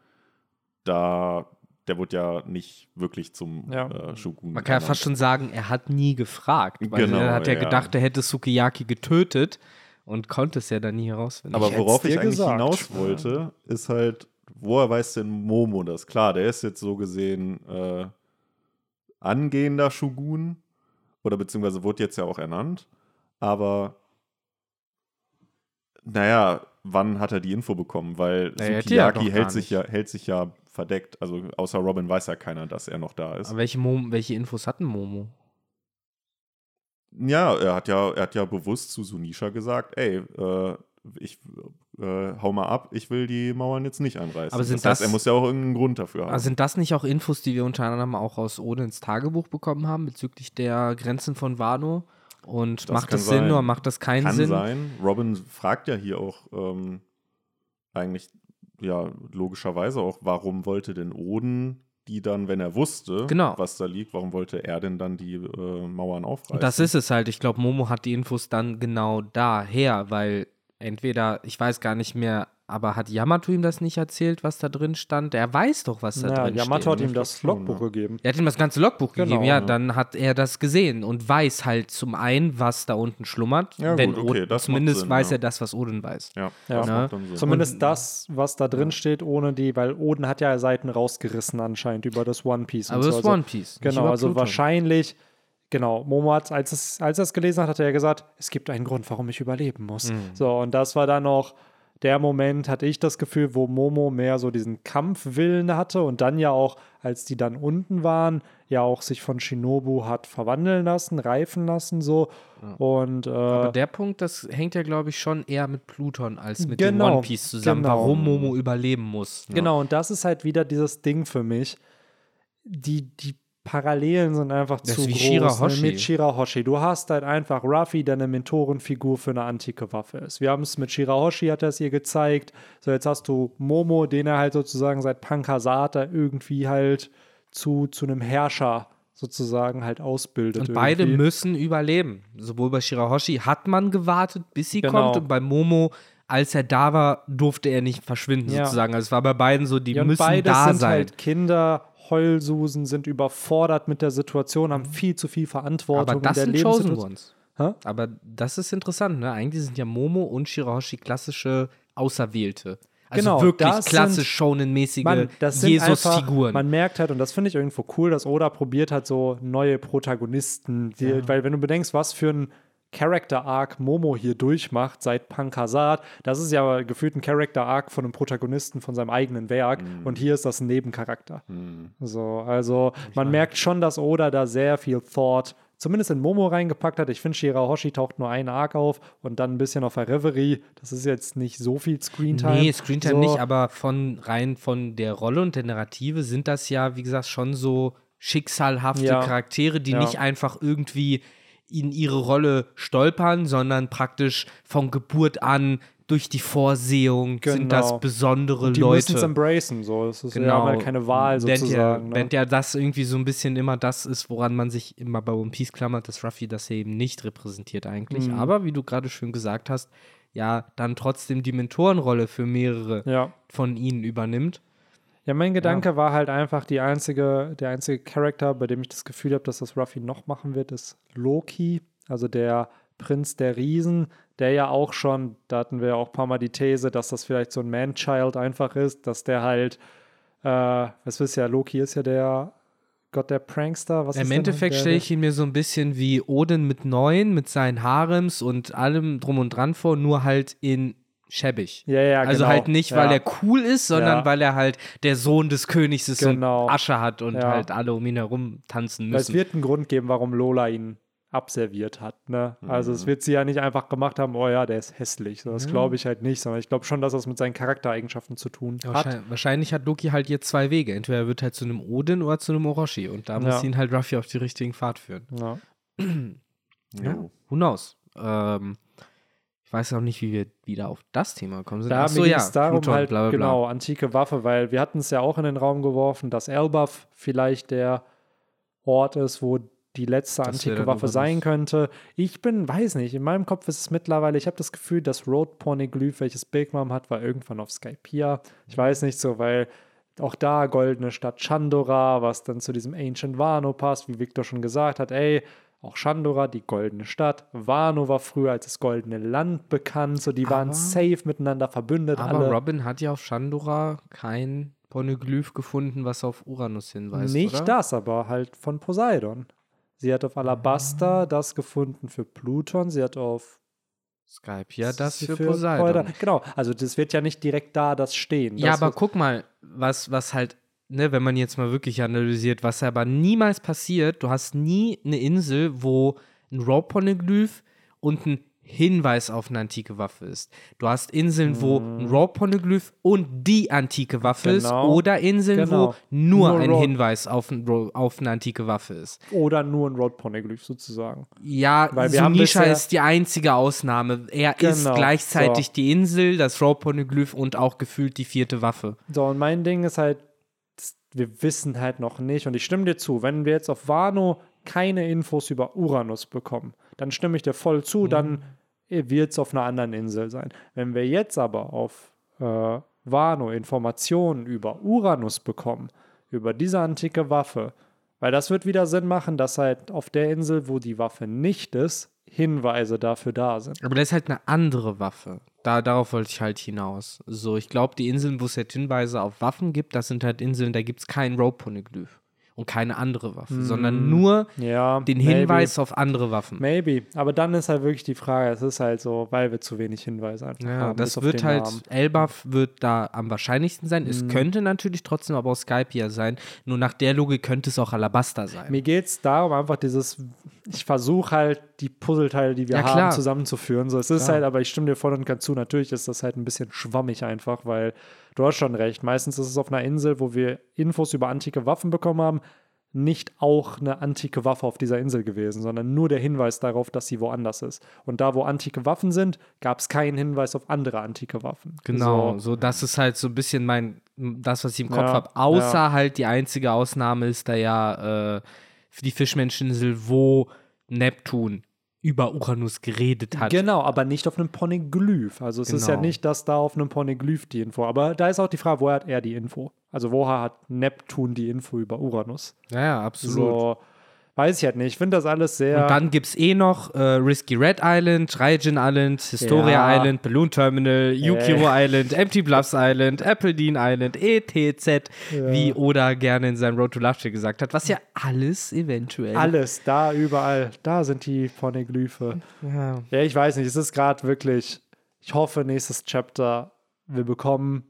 da, der wurde ja nicht wirklich zum Ja. äh, Shogun. Man kann ja fast schon sagen, er hat nie gefragt. Weil Genau, er hat ja, ja. gedacht, er hätte Sukiyaki getötet und konnte es ja dann nie herausfinden. Aber Ich worauf ich eigentlich gesagt. hinaus wollte, ist halt, woher weiß denn Momo das? Klar, der ist jetzt so gesehen äh, angehender Shogun oder beziehungsweise wurde jetzt ja auch ernannt, aber naja, wann hat er die Info bekommen? Weil Na, er hätte ja Sukiyaki hält, sich ja, hält sich ja verdeckt, also außer Robin weiß ja keiner, dass er noch da ist. Aber welche, Mom welche Infos hatten Momo? Ja, er hat ja, er hat ja bewusst zu Sunisha gesagt, ey, äh, ich äh, hau mal ab, ich will die Mauern jetzt nicht einreißen. Aber sind das heißt, das- er muss ja auch irgendeinen Grund dafür haben. Also sind das nicht auch Infos, die wir unter anderem auch aus Odins Tagebuch bekommen haben, bezüglich der Grenzen von Wano? Und Das macht kann das Sinn sein. oder macht das keinen Kann Sinn? sein. Robin fragt ja hier auch ähm, eigentlich, ja, logischerweise auch, warum wollte denn Oden die dann, wenn er wusste, Genau. was da liegt, warum wollte er denn dann die äh, Mauern aufreißen? Das ist es halt. Ich glaube, Momo hat die Infos dann genau daher, weil entweder, ich weiß gar nicht mehr, aber hat Yamato ihm das nicht erzählt, was da drin stand? Er weiß doch, was da Ja, drin Yamato steht. hat ihm Ich das schon, Logbuch ja. gegeben. Er hat ihm das ganze Logbuch Genau, gegeben, ja, ja. dann hat er das gesehen und weiß halt zum einen, was da unten schlummert. Ja, wenn gut, okay, Odin, das macht zumindest Sinn, weiß ja. er das, was Odin weiß. Ja, Ja. das Ne? macht dann Sinn. Zumindest das, was da drin steht, ohne die, weil Oden hat ja Seiten rausgerissen anscheinend über das One Piece. und Aber so. das Also- One Piece. Genau, also wahrscheinlich, genau, Momo hat, als, es, als er es gelesen hat, hat er ja gesagt, es gibt einen Grund, warum ich überleben muss. Mhm. So, und das war dann auch der Moment, hatte ich das Gefühl, wo Momo mehr so diesen Kampfwillen hatte und dann ja auch, als die dann unten waren, ja auch sich von Shinobu hat verwandeln lassen, reifen lassen, so. Und äh, Aber der Punkt, das hängt ja, glaube ich, schon eher mit Pluton als mit Genau, dem One Piece zusammen, genau. warum Momo überleben muss. Genau, und das ist halt wieder dieses Ding für mich. Die, die Parallelen sind einfach Das zu ist wie groß. Shirahoshi. Ne? Mit Shirahoshi. Du hast halt einfach Ruffy, der eine Mentorenfigur für eine antike Waffe ist. Wir haben es mit Shirahoshi, hat er es ihr gezeigt. So, jetzt hast du Momo, den er halt sozusagen seit Pankasata irgendwie halt zu, zu einem Herrscher sozusagen halt ausbildet. Und beide irgendwie. müssen überleben. Sowohl bei Shirahoshi hat man gewartet, bis sie Genau. kommt, und bei Momo, als er da war, durfte er nicht verschwinden, Ja. sozusagen. Also es war bei beiden so, die Ja, müssen beide da sind sein. halt Kinder, Heulsusen, sind überfordert mit der Situation, haben viel zu viel Verantwortung Aber das in sind der Chosen Lebenssituation. Ones. Hä? Aber das ist interessant, ne? Eigentlich sind ja Momo und Shirahoshi klassische Auserwählte. Also Genau, wirklich das klassisch sind- shonen-mäßige sind Jesus-Figuren. man merkt halt, und das finde ich irgendwo cool, dass Oda probiert hat, so neue Protagonisten, die, weil wenn du bedenkst, was für ein Character-Arc Momo hier durchmacht seit Pankasat, das ist ja gefühlt ein Character-Arc von einem Protagonisten von seinem eigenen Werk und hier ist das ein Nebencharakter. So, also man merkt schon, dass Oda da sehr viel Thought zumindest in Momo reingepackt hat. Ich finde, Shirahoshi taucht nur ein Arc auf und dann ein bisschen auf der Reverie. Das ist jetzt nicht so viel Screentime. Nee, Screentime so. nicht, aber von rein von der Rolle und der Narrative sind das ja, wie gesagt, schon so schicksalhafte Ja. Charaktere, die Ja. nicht einfach irgendwie in ihre Rolle stolpern, sondern praktisch von Geburt an durch die Vorsehung sind das Genau. besondere die Leute. müssen es embracen, so. Es ist, Genau. Halt keine Wahl sozusagen. ja, ne? während ja das irgendwie so ein bisschen immer das ist, woran man sich immer bei One Piece klammert, dass Ruffy das ja eben nicht repräsentiert eigentlich. Mhm. Aber wie du gerade schön gesagt hast, ja, dann trotzdem die Mentorenrolle für mehrere Ja. von ihnen übernimmt. Ja, mein Gedanke war halt einfach die einzige, der einzige Charakter, bei dem ich das Gefühl habe, dass das Ruffy noch machen wird, ist Loki, also der Prinz der Riesen, der ja auch schon, da hatten wir ja auch ein paar Mal die These, dass das vielleicht so ein Man-Child einfach ist, dass der halt, äh, was wisst ihr ja, Loki ist ja der Gott der Prankster. Was Im Endeffekt stelle ich ihn mir so ein bisschen wie Odin mit neun, mit seinen Harems und allem drum und dran vor, nur halt in schäbig. Ja, ja, also genau. halt nicht, weil ja. er cool ist, sondern Ja. weil er halt der Sohn des Königs ist Genau. und Asche hat und Ja. halt alle um ihn herum tanzen Weil es müssen. wird einen Grund geben, warum Lola ihn abserviert hat. Ne? Also es wird sie ja nicht einfach gemacht haben, oh ja, der ist hässlich. So, das glaube ich halt nicht, sondern ich glaube schon, dass das mit seinen Charaktereigenschaften zu tun hat. Wahrscheinlich, hat Loki halt jetzt zwei Wege. Entweder er wird halt zu einem Odin oder zu einem Orochi. Und da muss Ja. ihn halt Ruffy auf die richtigen Pfad führen. Ja. Ja, who knows? Ähm, ich weiß auch nicht, wie wir wieder auf das Thema gekommen sind. Da Ach so, mir ging ja, es darum Pluton, halt, bla, bla, bla. genau, antike Waffe, weil wir hatten es ja auch in den Raum geworfen, dass Elbaf vielleicht der Ort ist, wo die letzte Das antike Waffe sein könnte. Ich bin, weiß nicht, in meinem Kopf ist es mittlerweile, ich habe das Gefühl, das Road Poneglyph, welches Big Mom hat, war irgendwann auf Skypiea. Ich weiß nicht so, weil auch da goldene Stadt Chandora, was dann zu diesem Ancient Wano passt, wie Victor schon gesagt hat, ey, auch Chandora, die goldene Stadt. Wano war früher als das goldene Land bekannt, so die waren Aber- safe miteinander verbündet Aber alle. Robin hat ja auf Chandora kein Poneglyph gefunden, was auf Uranus hinweist. Nicht oder? das, aber halt von Poseidon. Sie hat auf Ah. Alabaster das gefunden für Pluton, sie hat auf Skype, ja, das sie für, Poseidon. Poseidon. Genau, also das wird ja nicht direkt da das stehen. Ja, das aber wird, guck mal, was, was halt, ne, wenn man jetzt mal wirklich analysiert, was aber niemals passiert, du hast nie eine Insel, wo ein Rope Poneglyph und ein Hinweis auf eine antike Waffe ist. Du hast Inseln, wo ein Rope Poneglyph und die antike Waffe ist Genau. oder Inseln, Genau. wo nur, Nur ein. Hinweis auf, ein, auf eine antike Waffe ist. oder nur ein Road Poneglyph sozusagen. Ja, Weil Sunisha ist die einzige Ausnahme. Er ist Genau, gleichzeitig so. die Insel, das Rope Poneglyph und auch gefühlt die vierte Waffe. So, und mein Ding ist halt, wir wissen halt noch nicht, und ich stimme dir zu, wenn wir jetzt auf Wano keine Infos über Uranus bekommen, dann stimme ich dir voll Mhm. zu, dann wird es auf einer anderen Insel sein. Wenn wir jetzt aber auf äh, Wano Informationen über Uranus bekommen, über diese antike Waffe, weil das wird wieder Sinn machen, dass halt auf der Insel, wo die Waffe nicht ist, Hinweise dafür da sind. Aber das ist halt eine andere Waffe. Da, darauf wollte ich halt hinaus. So, ich glaube, die Inseln, wo es halt Hinweise auf Waffen gibt, das sind halt Inseln, da gibt es keinen Rope Poneglyph und keine andere Waffe, sondern nur Ja, den maybe. Hinweis auf andere Waffen. Maybe, aber dann ist halt wirklich die Frage, es ist halt so, weil wir zu wenig Hinweise einfach Ja, haben. das wird halt, Namen. Elbaf wird da am wahrscheinlichsten sein. Mhm. Es könnte natürlich trotzdem aber auch Skype ja sein. Nur nach der Logik könnte es auch Alabaster sein. Mir geht es darum, einfach dieses, ich versuche halt die Puzzleteile, die wir Ja, haben, klar. zusammenzuführen. So, es ist Klar. halt, aber ich stimme dir voll und ganz zu, natürlich ist das halt ein bisschen schwammig einfach, weil du hast schon recht. Meistens ist es auf einer Insel, wo wir Infos über antike Waffen bekommen haben, nicht auch eine antike Waffe auf dieser Insel gewesen, sondern nur der Hinweis darauf, dass sie woanders ist. Und da, wo antike Waffen sind, gab es keinen Hinweis auf andere antike Waffen. Genau, So, so das ist halt so ein bisschen mein, das, was ich im Kopf Ja, habe. Außer ja. halt die einzige Ausnahme ist da ja äh, die Fischmenscheninsel, wo Neptun über Uranus geredet hat. Genau, aber nicht auf einem Poneglyph. Also es ist ja Genau. nicht, dass da auf einem Poneglyph die Info. Aber da ist auch die Frage, woher hat er die Info? Also woher hat Neptun die Info über Uranus? Ja, ja, absolut. So, weiß ich halt nicht. Ich finde das alles sehr. Und dann gibt es eh noch äh, Risky Red Island, Raijin Island, Historia Ja. Island, Balloon Terminal, Yukiro Island, Empty Bluffs Island, Apple Dean Island, ETZ, wie Oda gerne in seinem Road to Love gesagt hat, was ja alles eventuell. alles, da überall, da sind die Poneglyphe. Ja. Ja, ich weiß nicht. Es ist gerade wirklich. Ich hoffe, nächstes Chapter, wir bekommen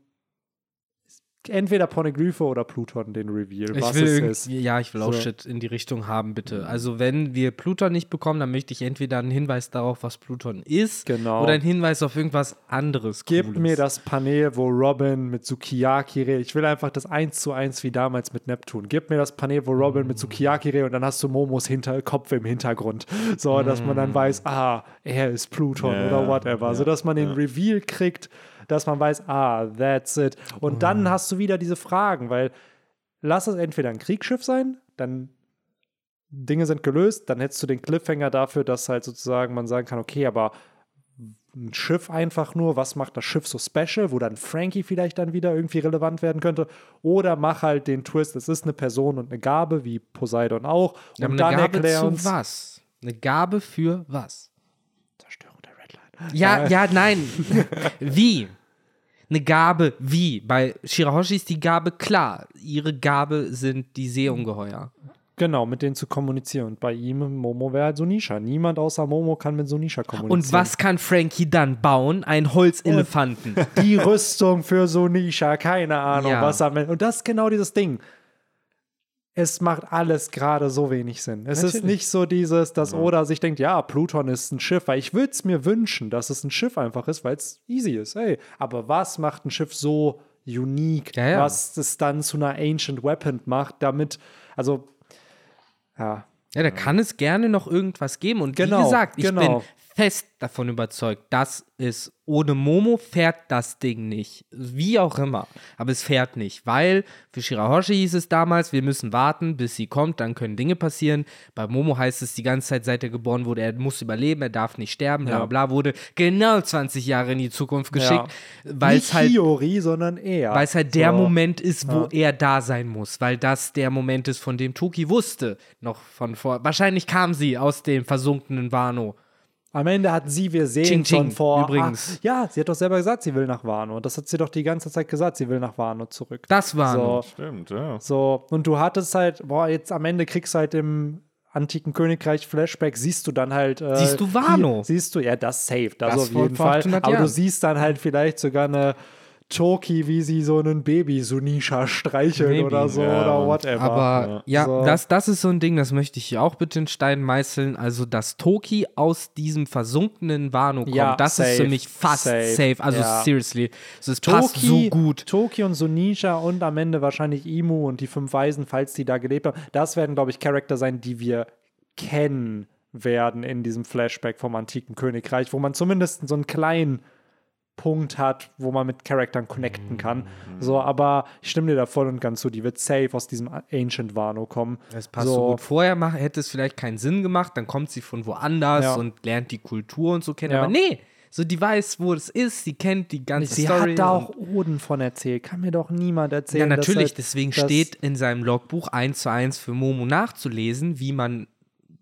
entweder Poneglyphe oder Pluton den Reveal, Ich was will es ist. Ja, ich will auch So. Shit in die Richtung haben, bitte. Also, wenn wir Pluton nicht bekommen, dann möchte ich entweder einen Hinweis darauf, was Pluton ist, Genau. oder einen Hinweis auf irgendwas anderes. Gib Cooles. mir das Panel, wo Robin mit Sukiyaki redet. Ich will einfach das eins zu eins wie damals mit Neptun. Gib mir das Panel, wo Robin mit Sukiyaki redet und dann hast du Momos Hinter Kopf im Hintergrund. So, dass man dann weiß, ah, er ist Pluton Ja, oder whatever. ja, so dass man den ja. Reveal kriegt, dass man weiß, ah, that's it. Und dann hast du wieder diese Fragen, weil lass es entweder ein Kriegsschiff sein, dann Dinge sind gelöst, dann hättest du den Cliffhanger dafür, dass halt sozusagen man sagen kann, okay, aber ein Schiff einfach nur, was macht das Schiff so special, wo dann Frankie vielleicht dann wieder irgendwie relevant werden könnte. Oder mach halt den Twist, es ist eine Person und eine Gabe, wie Poseidon auch. Ja, und aber dann Gabe erklär zu uns was? Eine Gabe für was? Der Redline. Ja, ja, nein. wie? Eine Gabe wie? Bei Shirahoshi ist die Gabe klar. Ihre Gabe sind die Seeungeheuer. Genau, mit denen zu kommunizieren. Und bei ihm, Momo wäre halt Sonisha. Niemand außer Momo kann mit Sonisha kommunizieren. Und was kann Frankie dann bauen? Ein Holzelefanten. Die Rüstung für Sonisha, keine Ahnung, Ja. was am Ende. Und das ist genau dieses Ding. Es macht alles gerade so wenig Sinn. Es ist Natürlich. nicht so dieses, dass Oda sich denkt, ja, Pluton ist ein Schiff, weil ich würde es mir wünschen, dass es ein Schiff einfach ist, weil es easy ist. Ey, aber was macht ein Schiff so unique, Ja, ja. was es dann zu einer Ancient Weapon macht, damit, also, ja, Ja, da kann es gerne noch irgendwas geben. Und Genau, wie gesagt, ich genau. bin fest davon überzeugt, dass es ohne Momo fährt das Ding nicht. Wie auch immer. Aber es fährt nicht, weil für Shirahoshi hieß es damals, wir müssen warten, bis sie kommt, dann können Dinge passieren. Bei Momo heißt es die ganze Zeit, seit er geboren wurde, er muss überleben, er darf nicht sterben, bla Ja. bla bla, wurde genau 20 Jahre in die Zukunft geschickt, weil nicht es halt Hiyori, sondern er. weil es halt der So. Moment ist, wo er da sein muss, weil das der Moment ist, von dem Toki wusste, noch von vor. Wahrscheinlich kam sie aus dem versunkenen Wano. Am Ende hat sie, wir sehen Ching, Ching, schon vor. übrigens. Ah, ja, sie hat doch selber gesagt, sie will nach Wano. Und das hat sie doch die ganze Zeit gesagt, sie will nach Wano zurück. Das Wano. So, Stimmt, ja. so. Und du hattest halt, boah, jetzt am Ende kriegst du halt im antiken Königreich Flashback, siehst du dann halt. Äh, Siehst du Wano? Hier, siehst du, ja, das safe, das, Das auf jeden Fall. 800 Aber du Jahren. siehst dann halt vielleicht sogar eine. Toki, wie sie so einen Baby Sunisha streicheln Maybe. oder so Ja, oder whatever. Aber ja, So. das, das ist so ein Ding, das möchte ich hier auch bitte in Stein meißeln. Also, dass Toki aus diesem versunkenen Wano kommt, Ja, das safe, ist für mich fast safe, safe. Also, ja. seriously. Es passt so gut. Toki und Sunisha und am Ende wahrscheinlich Imu und die fünf Weisen, falls die da gelebt haben. Das werden, glaube ich, Charakter sein, die wir kennen werden in diesem Flashback vom antiken Königreich, wo man zumindest so einen kleinen Punkt hat, wo man mit Charakteren connecten kann. So, aber ich stimme dir da voll und ganz zu, die wird safe aus diesem Ancient Wano kommen. Das passt so, gut. Vorher mach, hätte es vielleicht keinen Sinn gemacht, dann kommt sie von woanders Ja. und lernt die Kultur und so kennen. Ja. Aber nee, so die weiß, wo es ist, sie kennt die ganze Sie Story. hat da auch Oden von erzählt. Kann mir doch niemand ja, erzählen. dass natürlich, halt- deswegen steht in seinem Logbuch eins zu eins für Momo nachzulesen, wie man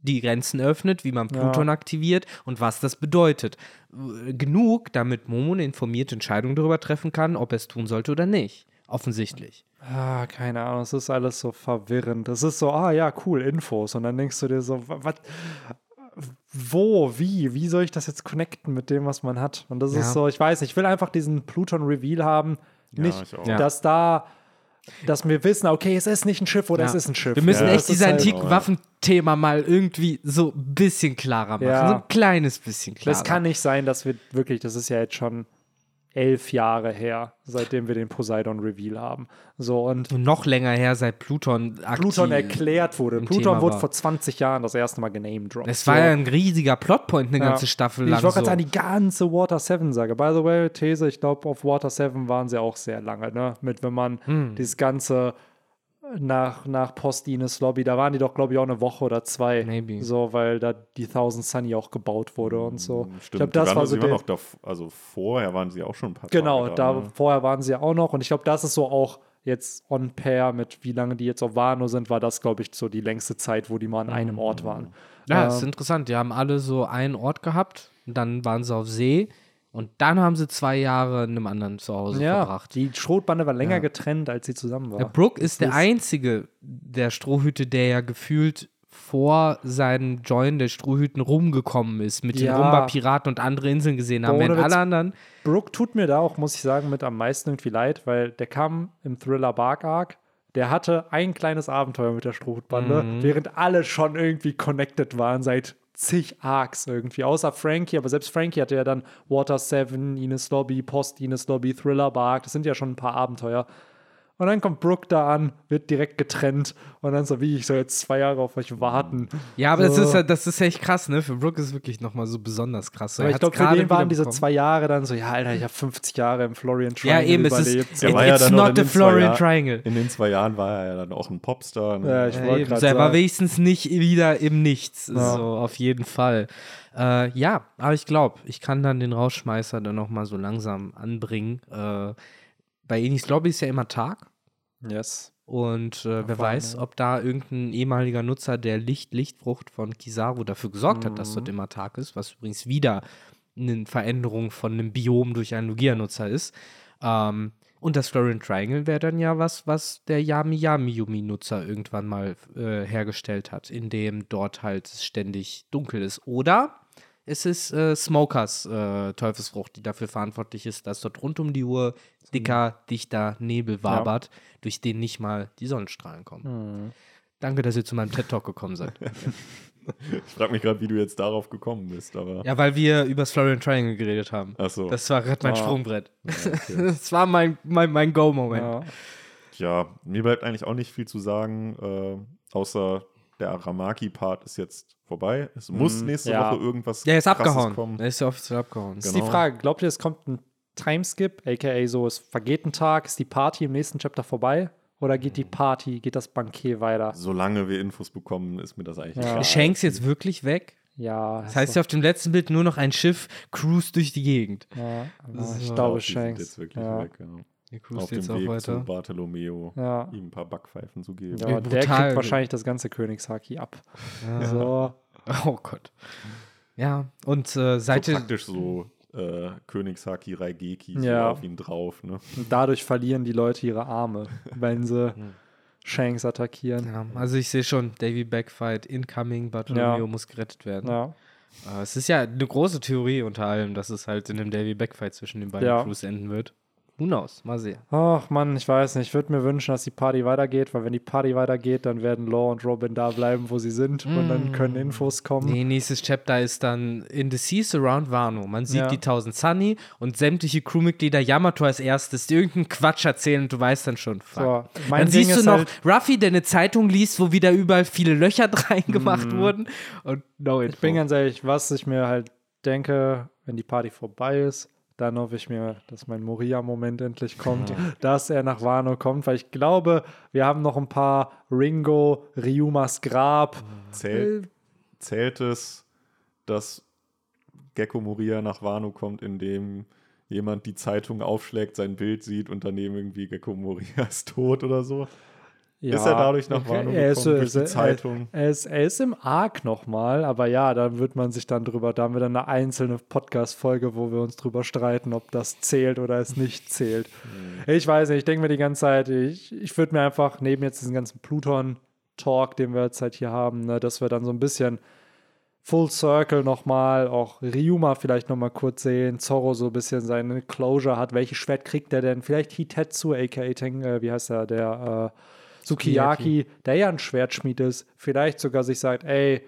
die Grenzen öffnet, wie man Pluton aktiviert und was das bedeutet. Äh, Genug, damit Momo eine informierte Entscheidung darüber treffen kann, ob er es tun sollte oder nicht. Offensichtlich. Ah, keine Ahnung, es ist alles so verwirrend. Es ist so, ah ja, cool, Infos. Und dann denkst du dir so, was, wo, wie, wie soll ich das jetzt connecten mit dem, was man hat? Und das Ja. ist so, ich weiß nicht, ich will einfach diesen Pluton-Reveal haben. Nicht. Ja. dass da, dass wir wissen, okay, es ist nicht ein Schiff oder Ja. es ist ein Schiff. Wir müssen Ja, echt dieses halt- antiken Waffenthema mal irgendwie so ein bisschen klarer machen. Ja. So ein kleines bisschen klarer. Das kann nicht sein, dass wir wirklich, das ist ja jetzt schon elf Jahre her, seitdem wir den Poseidon-Reveal haben. So, und Und noch länger her, seit Pluton aktiv Pluton erklärt wurde. Pluton wurde vor 20 Jahren das erste Mal genamedroppt. Es war ja ein riesiger Plotpoint eine Ja. ganze Staffel Ich lang. wollte gerade so. sagen, die ganze Water 7 Sage. By the way, These, ich glaube, auf Water 7 waren sie auch sehr lange, ne? Mit, wenn man Hm. dieses ganze nach, nach Post-Ines Lobby, da waren die doch, glaube ich, auch eine Woche oder zwei. Maybe. So, weil da die Thousand Sunny auch gebaut wurde und so. Stimmt, ich glaube, das waren, war so der, noch dav- also vorher waren sie auch schon ein paar Genau, Tage da da. ne? vorher waren sie ja auch noch und ich glaube, das ist so auch jetzt on pair mit wie lange die jetzt auf Wano sind, war das, glaube ich, so die längste Zeit, wo die mal an einem Ort waren. Ja, Ähm, das ist interessant. Die haben alle so einen Ort gehabt, dann waren sie auf See und dann haben sie zwei Jahre in einem anderen Zuhause ja, verbracht. die Schrotbande war länger Ja. getrennt, als sie zusammen war. Der Brooke ist der ist- einzige der Strohhüte, der ja gefühlt vor seinen Join der Strohhüten rumgekommen ist, mit Ja. den Rumba-Piraten und andere Inseln gesehen haben, während alle anderen. Brooke tut mir da auch, muss ich sagen, mit am meisten irgendwie leid, weil der kam im Thriller Bark Arc. Der hatte ein kleines Abenteuer mit der Strohhutbande, Mhm. während alle schon irgendwie connected waren seit zig Arcs irgendwie. Außer Frankie, aber selbst Frankie hatte ja dann Water 7, Ines Lobby, Post Ines Lobby, Thriller Bark. Das sind ja schon ein paar Abenteuer. Und dann kommt Brooke da an, wird direkt getrennt und dann so, wie ich soll jetzt zwei Jahre auf euch warten. Ja, aber das, So. ist, ja- das ist echt krass, ne? Für Brooke ist es wirklich nochmal so besonders krass. So, Aber er ich glaube, für gerade den waren diese zwei Jahre dann so, ja, Alter, ich habe 50 Jahre im Florian Ja, Triangle eben, es ist. überlebt. It, Er war ja it's not the Florian Triangle. In den zwei Jahren war er ja dann auch ein Popstar. Ne? Ja, ich Ja, wollte eben. gerade So, er war wenigstens nicht wieder im Nichts. Ja. So, auf jeden Fall. Äh, ja, aber ich glaube, ich kann dann den Rausschmeißer dann nochmal so langsam anbringen. Äh, bei Enis Lobby ist ja immer Tag. Yes. Und äh, wer weiß, ob da irgendein ehemaliger Nutzer der Licht-Lichtfrucht von Kizaru dafür gesorgt hat, dass dort Mhm. immer Tag ist, was übrigens wieder eine Veränderung von einem Biom durch einen Lugia-Nutzer ist. Ähm, und das Florian Triangle wäre dann ja was, was der Yami Yami Yumi-Nutzer irgendwann mal äh, hergestellt hat, in dem dort halt ständig dunkel ist. Oder es ist äh, Smokers äh, Teufelsfrucht, die dafür verantwortlich ist, dass dort rund um die Uhr dicker, dichter Nebel wabert, durch den nicht mal die Sonnenstrahlen kommen. Mhm. Danke, dass ihr zu meinem TED-Talk gekommen seid. Ich frage mich gerade, wie du jetzt darauf gekommen bist. Aber ja, weil wir über das Florian Triangle geredet haben. ach so. Das war gerade mein Ah. Sprungbrett. Ja, okay. Das war mein, mein, mein Go-Moment. Ja. ja, mir bleibt eigentlich auch nicht viel zu sagen, äh, außer der Aramaki-Part ist jetzt vorbei. Es muss Mhm, nächste ja. Woche irgendwas Der ist Krasses abgehauen. kommen. Der ist ja offiziell abgehauen. Das ist Genau. die Frage, glaubt ihr, es kommt ein Timeskip, aka so, es vergeht ein Tag, ist die Party im nächsten Chapter vorbei? Oder geht die Party, geht das Bankier weiter? Solange wir Infos bekommen, ist mir das eigentlich Ja. egal. Shanks jetzt wirklich weg? Ja, Das heißt ja auf dem letzten Bild nur noch ein Schiff cruist durch die Gegend. ja, So. ich glaube, die sind Shanks. jetzt wirklich ja. weg. Ja. Der Auf dem jetzt auch Weg zu weiter. Bartolomeo, Ja. ihm ein paar Backpfeifen zu geben. Ja, Ja, der kriegt wahrscheinlich das ganze Königshaki ab. So. Oh Gott. Ja, und äh, So seit ihr- praktisch so äh, Königshaki Raigeki so Ja. auf ihn drauf. Ne? Und dadurch verlieren die Leute ihre Arme, wenn sie Shanks attackieren. Ja, also ich sehe schon, Davy Backfight incoming, Bartolomeo Ja. muss gerettet werden. Ja. Äh, es ist ja eine große Theorie unter allem, dass es halt in einem Davy Backfight zwischen den beiden Ja. Crews enden wird. Who knows? Mal sehen. Ach Mann, ich weiß nicht. Ich würde mir wünschen, dass die Party weitergeht, weil wenn die Party weitergeht, dann werden Law und Robin da bleiben, wo sie sind und dann können Infos kommen. Nee, nächstes Chapter ist dann In the Seas Around Wano. Man sieht Ja. die 1000 Sunny und sämtliche Crewmitglieder Yamato als erstes, die irgendeinen Quatsch erzählen und du weißt dann schon. So, dann Ding siehst du noch halt- Ruffy, der eine Zeitung liest, wo wieder überall viele Löcher reingemacht wurden und no info. Ich bin ganz ehrlich, was ich mir halt denke, wenn die Party vorbei ist, dann hoffe ich mir, dass mein Moria-Moment endlich kommt, dass er nach Wano kommt, weil ich glaube, wir haben noch ein paar Ringo, Ryumas Grab. Zählt, zählt es, dass Gecko Moria nach Wano kommt, indem jemand die Zeitung aufschlägt, sein Bild sieht und daneben irgendwie Gecko Moria ist tot oder so? Ja, ist er dadurch nach Wano er ist, gekommen, durch die er- Zeitung? Er ist, er ist im Arc nochmal, aber ja, da wird man sich dann drüber, da haben wir dann eine einzelne Podcast-Folge, wo wir uns drüber streiten, ob das zählt oder es nicht zählt. Hm. Ich weiß nicht, ich denke mir die ganze Zeit, ich, ich würde mir einfach neben jetzt diesen ganzen Pluton-Talk, den wir jetzt halt hier haben, ne, dass wir dann so ein bisschen Full Circle nochmal, auch Ryuma vielleicht nochmal kurz sehen, Zorro so ein bisschen seine Closure hat, welches Schwert kriegt er denn? Vielleicht Hitetsu, aka Ten, äh, wie heißt er, der äh, Sukiyaki, der ja ein Schwertschmied ist, vielleicht sogar sich sagt, ey,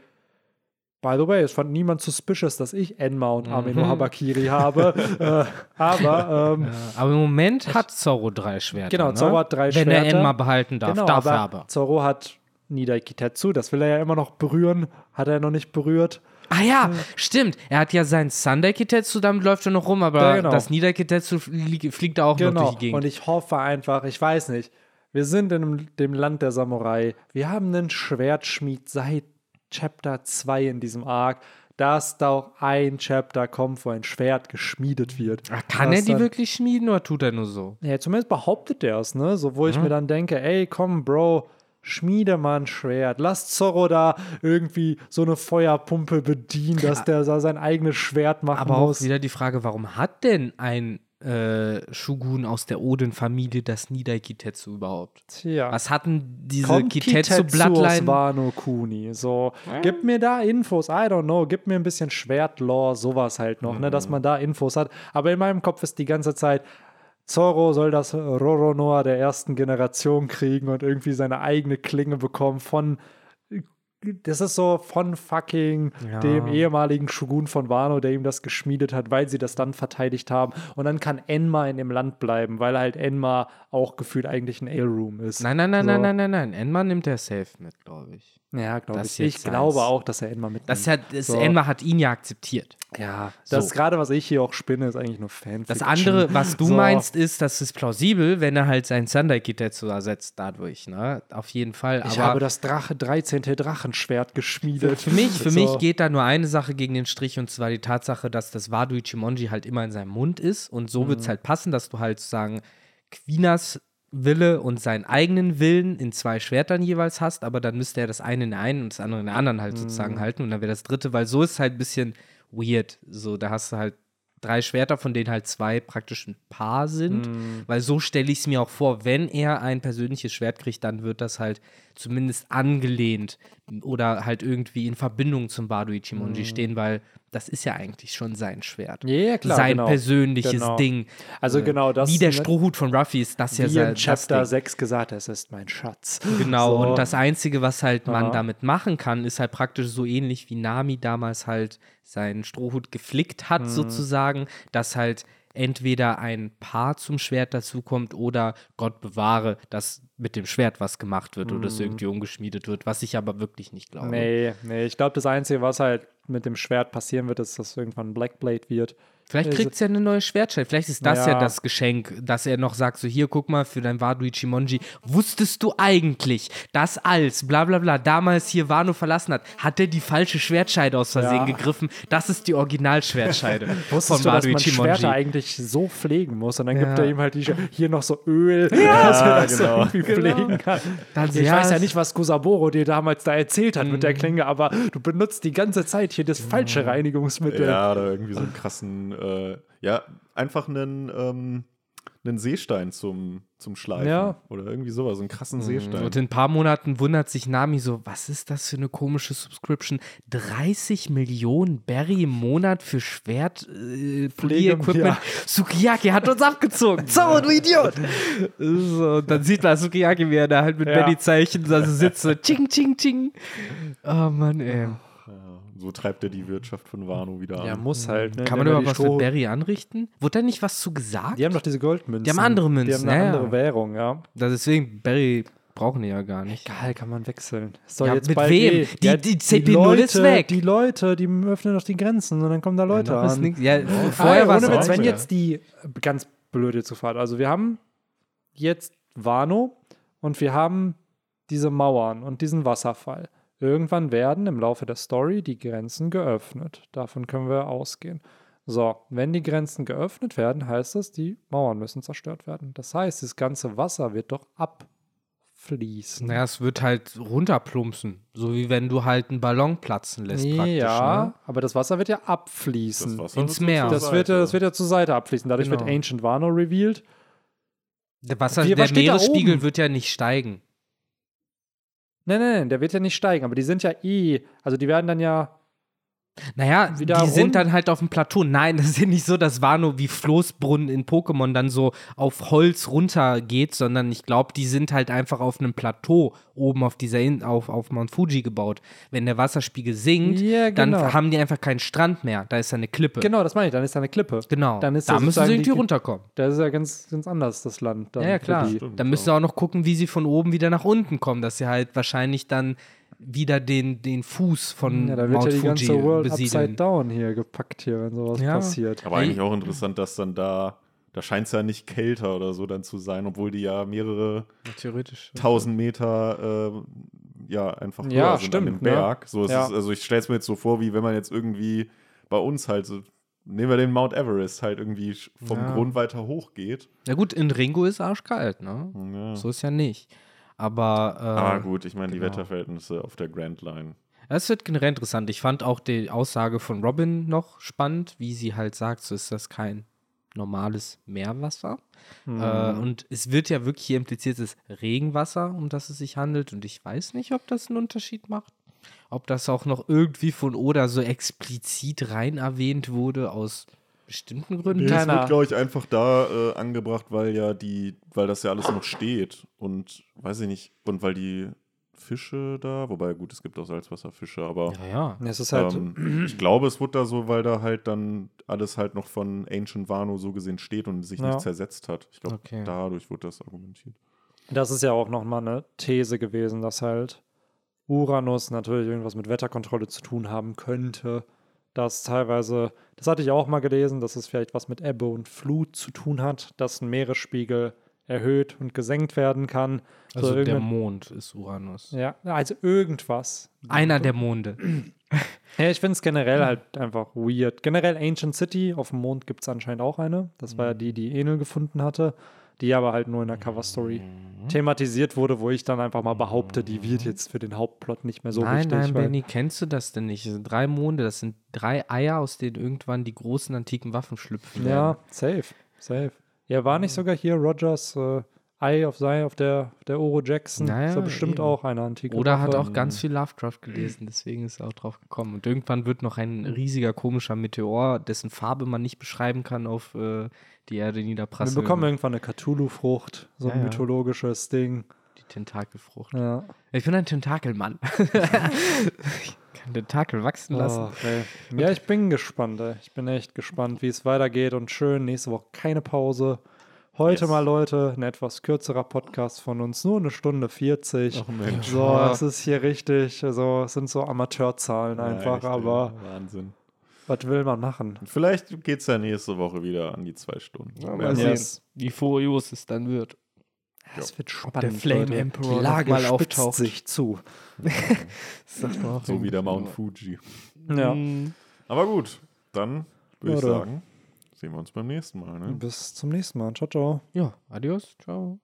by the way, es fand niemand suspicious, dass ich Enma und Amino Habakiri habe, äh, aber ähm, aber im Moment hat Zorro drei Schwerter. Genau, ne? Zorro hat drei Wenn er Schwerter. Enma behalten darf, genau, darf aber, er aber. Zorro hat Nidai Kitetsu, das will er ja immer noch berühren, hat er noch nicht berührt. Ah ja, stimmt. Er hat ja sein Sunday Kitetsu, damit läuft er noch rum, aber Ja, genau. das Nieder Kitetsu flie- fliegt auch noch Genau. durch die Gegend. Und ich hoffe einfach, ich weiß nicht, wir sind in dem Land der Samurai. Wir haben einen Schwertschmied seit Chapter 2 in diesem Arc, dass da auch ein Chapter kommt, wo ein Schwert geschmiedet wird. Ach, kann er die dann- wirklich schmieden oder tut er nur so? Ja, zumindest behauptet er es, ne? So, wo Mhm. ich mir dann denke, ey, komm, Bro, schmiede mal ein Schwert. Lass Zorro da irgendwie so eine Feuerpumpe bedienen, dass der da sein eigenes Schwert machen Aber auch muss. wieder die Frage, warum hat denn ein äh, Shogun aus der Oden-Familie das Nidai Kitetsu überhaupt? Tja. Was hatten diese Kommt Kitetsu Kitetsu aus Bloodline? Wano Kuni. So, gib mir da Infos, I don't know, gib mir ein bisschen Schwertlore, sowas halt noch, ne, dass man da Infos hat. Aber in meinem Kopf ist die ganze Zeit, Zoro soll das Roronoa der ersten Generation kriegen und irgendwie seine eigene Klinge bekommen von das ist so von fucking Ja. dem ehemaligen Shogun von Wano, der ihm das geschmiedet hat, weil sie das dann verteidigt haben. Und dann kann Enma in dem Land bleiben, weil halt Enma auch gefühlt eigentlich ein Ale-Room ist. Nein, nein, nein, So. nein, nein, nein, nein. Enma nimmt er safe mit, glaube ich. Ja, glaube ich. Ich glaube seins. auch, dass er Enma mitnimmt. Das ja, das So. Enma hat ihn ja akzeptiert. Ja, das So. gerade, was ich hier auch spinne, ist eigentlich nur Fanfiction. Das andere, was du So. meinst, ist, das ist plausibel, wenn er halt sein Sunday Kitetsu ersetzt dadurch, ne? Auf jeden Fall. Ich Aber habe das Drache 13. Drachenschwert geschmiedet. für mich, für mich geht da nur eine Sache gegen den Strich und zwar die Tatsache, dass das Wado Ichimonji halt immer in seinem Mund ist und so wird es halt passen, dass du halt sozusagen Quinas Wille und seinen eigenen Willen in zwei Schwertern jeweils hast, aber dann müsste er das eine in der einen und das andere in der anderen halt sozusagen halten und dann wäre das dritte, weil so ist es halt ein bisschen weird. So, da hast du halt drei Schwerter, von denen halt zwei praktisch ein Paar sind, weil so stelle ich es mir auch vor, wenn er ein persönliches Schwert kriegt, dann wird das halt zumindest angelehnt oder halt irgendwie in Verbindung zum Bado Ichimonji stehen, weil das ist ja eigentlich schon sein Schwert. Ja, klar, sein genau. persönliches Genau. Ding. Also Äh, genau das. Wie der ne, Strohhut von Ruffy ist das ja sein in das Chapter Ding. 6 gesagt, es ist mein Schatz. Genau, So. und das Einzige, was halt man Ja. damit machen kann, ist halt praktisch so ähnlich wie Nami damals halt seinen Strohhut geflickt hat, Mhm. sozusagen, dass halt entweder ein Paar zum Schwert dazukommt oder Gott bewahre, dass mit dem Schwert was gemacht wird oder es irgendwie umgeschmiedet wird, was ich aber wirklich nicht glaube. Mhm. Nee, nee, ich glaube, das Einzige, was halt mit dem Schwert passieren wird, ist, dass es irgendwann Blackblade wird. Vielleicht Also- kriegt es ja eine neue Schwertschein. Vielleicht ist das ja. Ja. das Geschenk, dass er noch sagt: So, hier, guck mal, für dein Wado Ichimonji. Wusstest du eigentlich, dass als bla bla bla damals hier Wano verlassen hat, hat er die falsche Schwertscheide aus Versehen Ja. gegriffen? Das ist die Originalschwertscheide Wusstest von du, dass Wado man. Schwerter eigentlich so pflegen muss? Und dann gibt Ja. er ihm halt die, hier noch so Öl, dass er das genau. irgendwie pflegen kann. Dann- ich ja, weiß ja nicht, was Kusaboro dir damals da erzählt hat Mhm. mit der Klinge, aber du benutzt die ganze Zeit hier das falsche Reinigungsmittel. Ja, oder irgendwie so einen krassen, äh, ja, einfach einen, ähm, einen Seestein zum, zum Schleifen. Ja. Oder irgendwie sowas, so einen krassen Seestein. Und in ein paar Monaten wundert sich Nami so, was ist das für eine komische Subscription? 30 Millionen Berry im Monat für Schwert äh, Pflegeequipment. ja. Sukiyaki hat uns abgezogen. So, du Idiot! So, und dann sieht man Sukiyaki, wie er da halt mit Ja. Benny-Zeichen also sitzt, so ching, ching, ching. Oh Mann, ey. Ja, so treibt er die Wirtschaft von Wano wieder an. Ja, muss halt. Ne? Kann man er überhaupt die was mit Stroh- Berry anrichten? Wurde da nicht was zu gesagt? Die haben doch diese Goldmünzen. Die haben andere Die Münzen, haben eine ja, ja. andere Währung, ja. Deswegen, Berry brauchen die ja gar nicht. Egal, kann man wechseln. Es Soll Ja, jetzt mit bald wem? eh- Die- Ja, die CP0 ist Leute, weg. Die Leute, die öffnen doch die Grenzen und dann kommen da Leute ist an. nix- Ja, Vorher vorher war es Witz, wenn so. jetzt die ganz blöde zu fahren. Also wir haben jetzt Wano und wir haben diese Mauern und diesen Wasserfall. Irgendwann werden im Laufe der Story die Grenzen geöffnet. Davon können wir ausgehen. So, wenn die Grenzen geöffnet werden, heißt das, die Mauern müssen zerstört werden. Das heißt, das ganze Wasser wird doch abfließen. Naja, es wird halt runterplumpsen. So wie wenn du halt einen Ballon platzen lässt, praktisch. ja, Ne? aber das Wasser wird ja abfließen. Das Wasser Ins Meer. Das wird, das wird ja zur Seite abfließen. Dadurch Genau. wird Ancient Wano revealed. Der, Wasser, Wie- der Meeresspiegel wird ja nicht steigen. Nein, nein, nein, der wird ja nicht steigen, aber die sind ja eh, also die werden dann ja, Naja, Wieder die sind dann halt auf dem Plateau. Nein, das ist ja nicht so, dass Wano wie Floßbrunnen in Pokémon dann so auf Holz runtergeht, sondern ich glaube, die sind halt einfach auf einem Plateau oben auf dieser In auf, auf Mount Fuji gebaut. Wenn der Wasserspiegel sinkt, Ja, genau. dann haben die einfach keinen Strand mehr. Da ist eine Klippe. genau, das meine ich, dann ist da eine Klippe. Genau. Dann ist da müssen sie irgendwie runterkommen. Das ist ja ganz, ganz anders, das Land. Ja, ja, klar. Dann müssen sie auch noch gucken, wie sie von oben wieder nach unten kommen, dass sie halt wahrscheinlich dann wieder den, den Fuß von Ja, da wird Mount ja die Fuji ganze World besiedeln. upside down hier gepackt hier, wenn sowas Ja. passiert. Aber eigentlich auch interessant, dass dann da, da scheint es ja nicht kälter oder so dann zu sein, obwohl die ja mehrere Theoretisch. tausend Meter äh, ja einfach höher Ja, sind stimmt, an dem ne? Berg. So, es Ja. ist, also ich stelle es mir jetzt so vor, wie wenn man jetzt irgendwie bei uns halt so, nehmen wir den Mount Everest halt irgendwie vom Ja. Grund weiter hoch geht. Ja gut, in Ringo ist arschkalt, ne? Ja. So ist ja nicht. Aber, äh, Aber gut, ich meine, die genau. Wetterverhältnisse auf der Grand Line. es wird generell interessant. Ich fand auch die Aussage von Robin noch spannend, wie sie halt sagt, so ist das kein normales Meerwasser. Mhm. Äh, und es wird ja wirklich hier impliziert, es ist Regenwasser, um das es sich handelt. Und ich weiß nicht, ob das einen Unterschied macht. Ob das auch noch irgendwie von Oda so explizit rein erwähnt wurde aus bestimmten Gründen. Nee, es Keiner- wird, glaube ich, einfach da äh, angebracht, weil ja die, weil das ja alles noch steht. Und weiß ich nicht, und weil die Fische da, wobei gut, es gibt auch Salzwasserfische, aber Ja, ja. es ist halt, ähm, ich glaube, es wurde da so, weil da halt dann alles halt noch von Ancient Wano so gesehen steht und sich Ja. nicht zersetzt hat. Ich glaube, Okay. dadurch wurde das argumentiert. das ist ja auch nochmal eine These gewesen, dass halt Uranus natürlich irgendwas mit Wetterkontrolle zu tun haben könnte. Dass teilweise, das hatte ich auch mal gelesen, dass es vielleicht was mit Ebbe und Flut zu tun hat, dass ein Meeresspiegel erhöht und gesenkt werden kann. So Also der irgendein- Mond ist Uranus. ja, also irgendwas. Einer der Monde. Ja, ich finde es generell halt einfach weird. Generell Ancient City, auf dem Mond gibt es anscheinend auch eine. Das war ja die, die Enel gefunden hatte, die aber halt nur in der Cover-Story Mhm. thematisiert wurde, wo ich dann einfach mal behaupte, die wird jetzt für den Hauptplot nicht mehr so nein, wichtig. nein, Benny, kennst du das denn nicht? Das sind drei Monde, das sind drei Eier, aus denen irgendwann die großen antiken Waffen schlüpfen. Ja, werden. safe, safe. Ja, war nicht sogar hier Rogers äh, Ei auf sei auf der, der Oro Jackson? Naja, ist ja bestimmt eben. auch eine antike Oder hat Waffe. auch ganz viel Lovecraft gelesen, deswegen ist er auch drauf gekommen. Und irgendwann wird noch ein riesiger komischer Meteor, dessen Farbe man nicht beschreiben kann, auf äh, die Erde Wir niederprasseln. bekommen irgendwann eine Cthulhu-Frucht, so ein Ja, ja. mythologisches Ding. die Tentakelfrucht. Ja. Ich bin ein Tentakelmann. ich kann Tentakel wachsen lassen. Oh, ey. Ja, ich bin gespannt. Ey. Ich bin echt gespannt, wie es weitergeht und schön. Nächste Woche keine Pause. Heute Yes. mal, Leute, ein etwas kürzerer Podcast von uns, nur eine Stunde 40. Ach Mensch. So, Ja. es ist hier richtig, also es sind so Amateurzahlen einfach, echt, ey. aber Wahnsinn. was will man machen? Vielleicht geht es ja nächste Woche wieder an die zwei Stunden. Ja, mal sehen, wie furios es dann wird. Es wird Ob der spannend. Flame Leute. Emperor Die Lage mal spitzt auftaucht. sich zu. So wie der. Mount Fuji. Ja. Mm. Aber gut, dann würde ich Oder- sagen, sehen wir uns beim nächsten Mal. Ne? Bis zum nächsten Mal. Ciao, ciao. Ja, adios, ciao.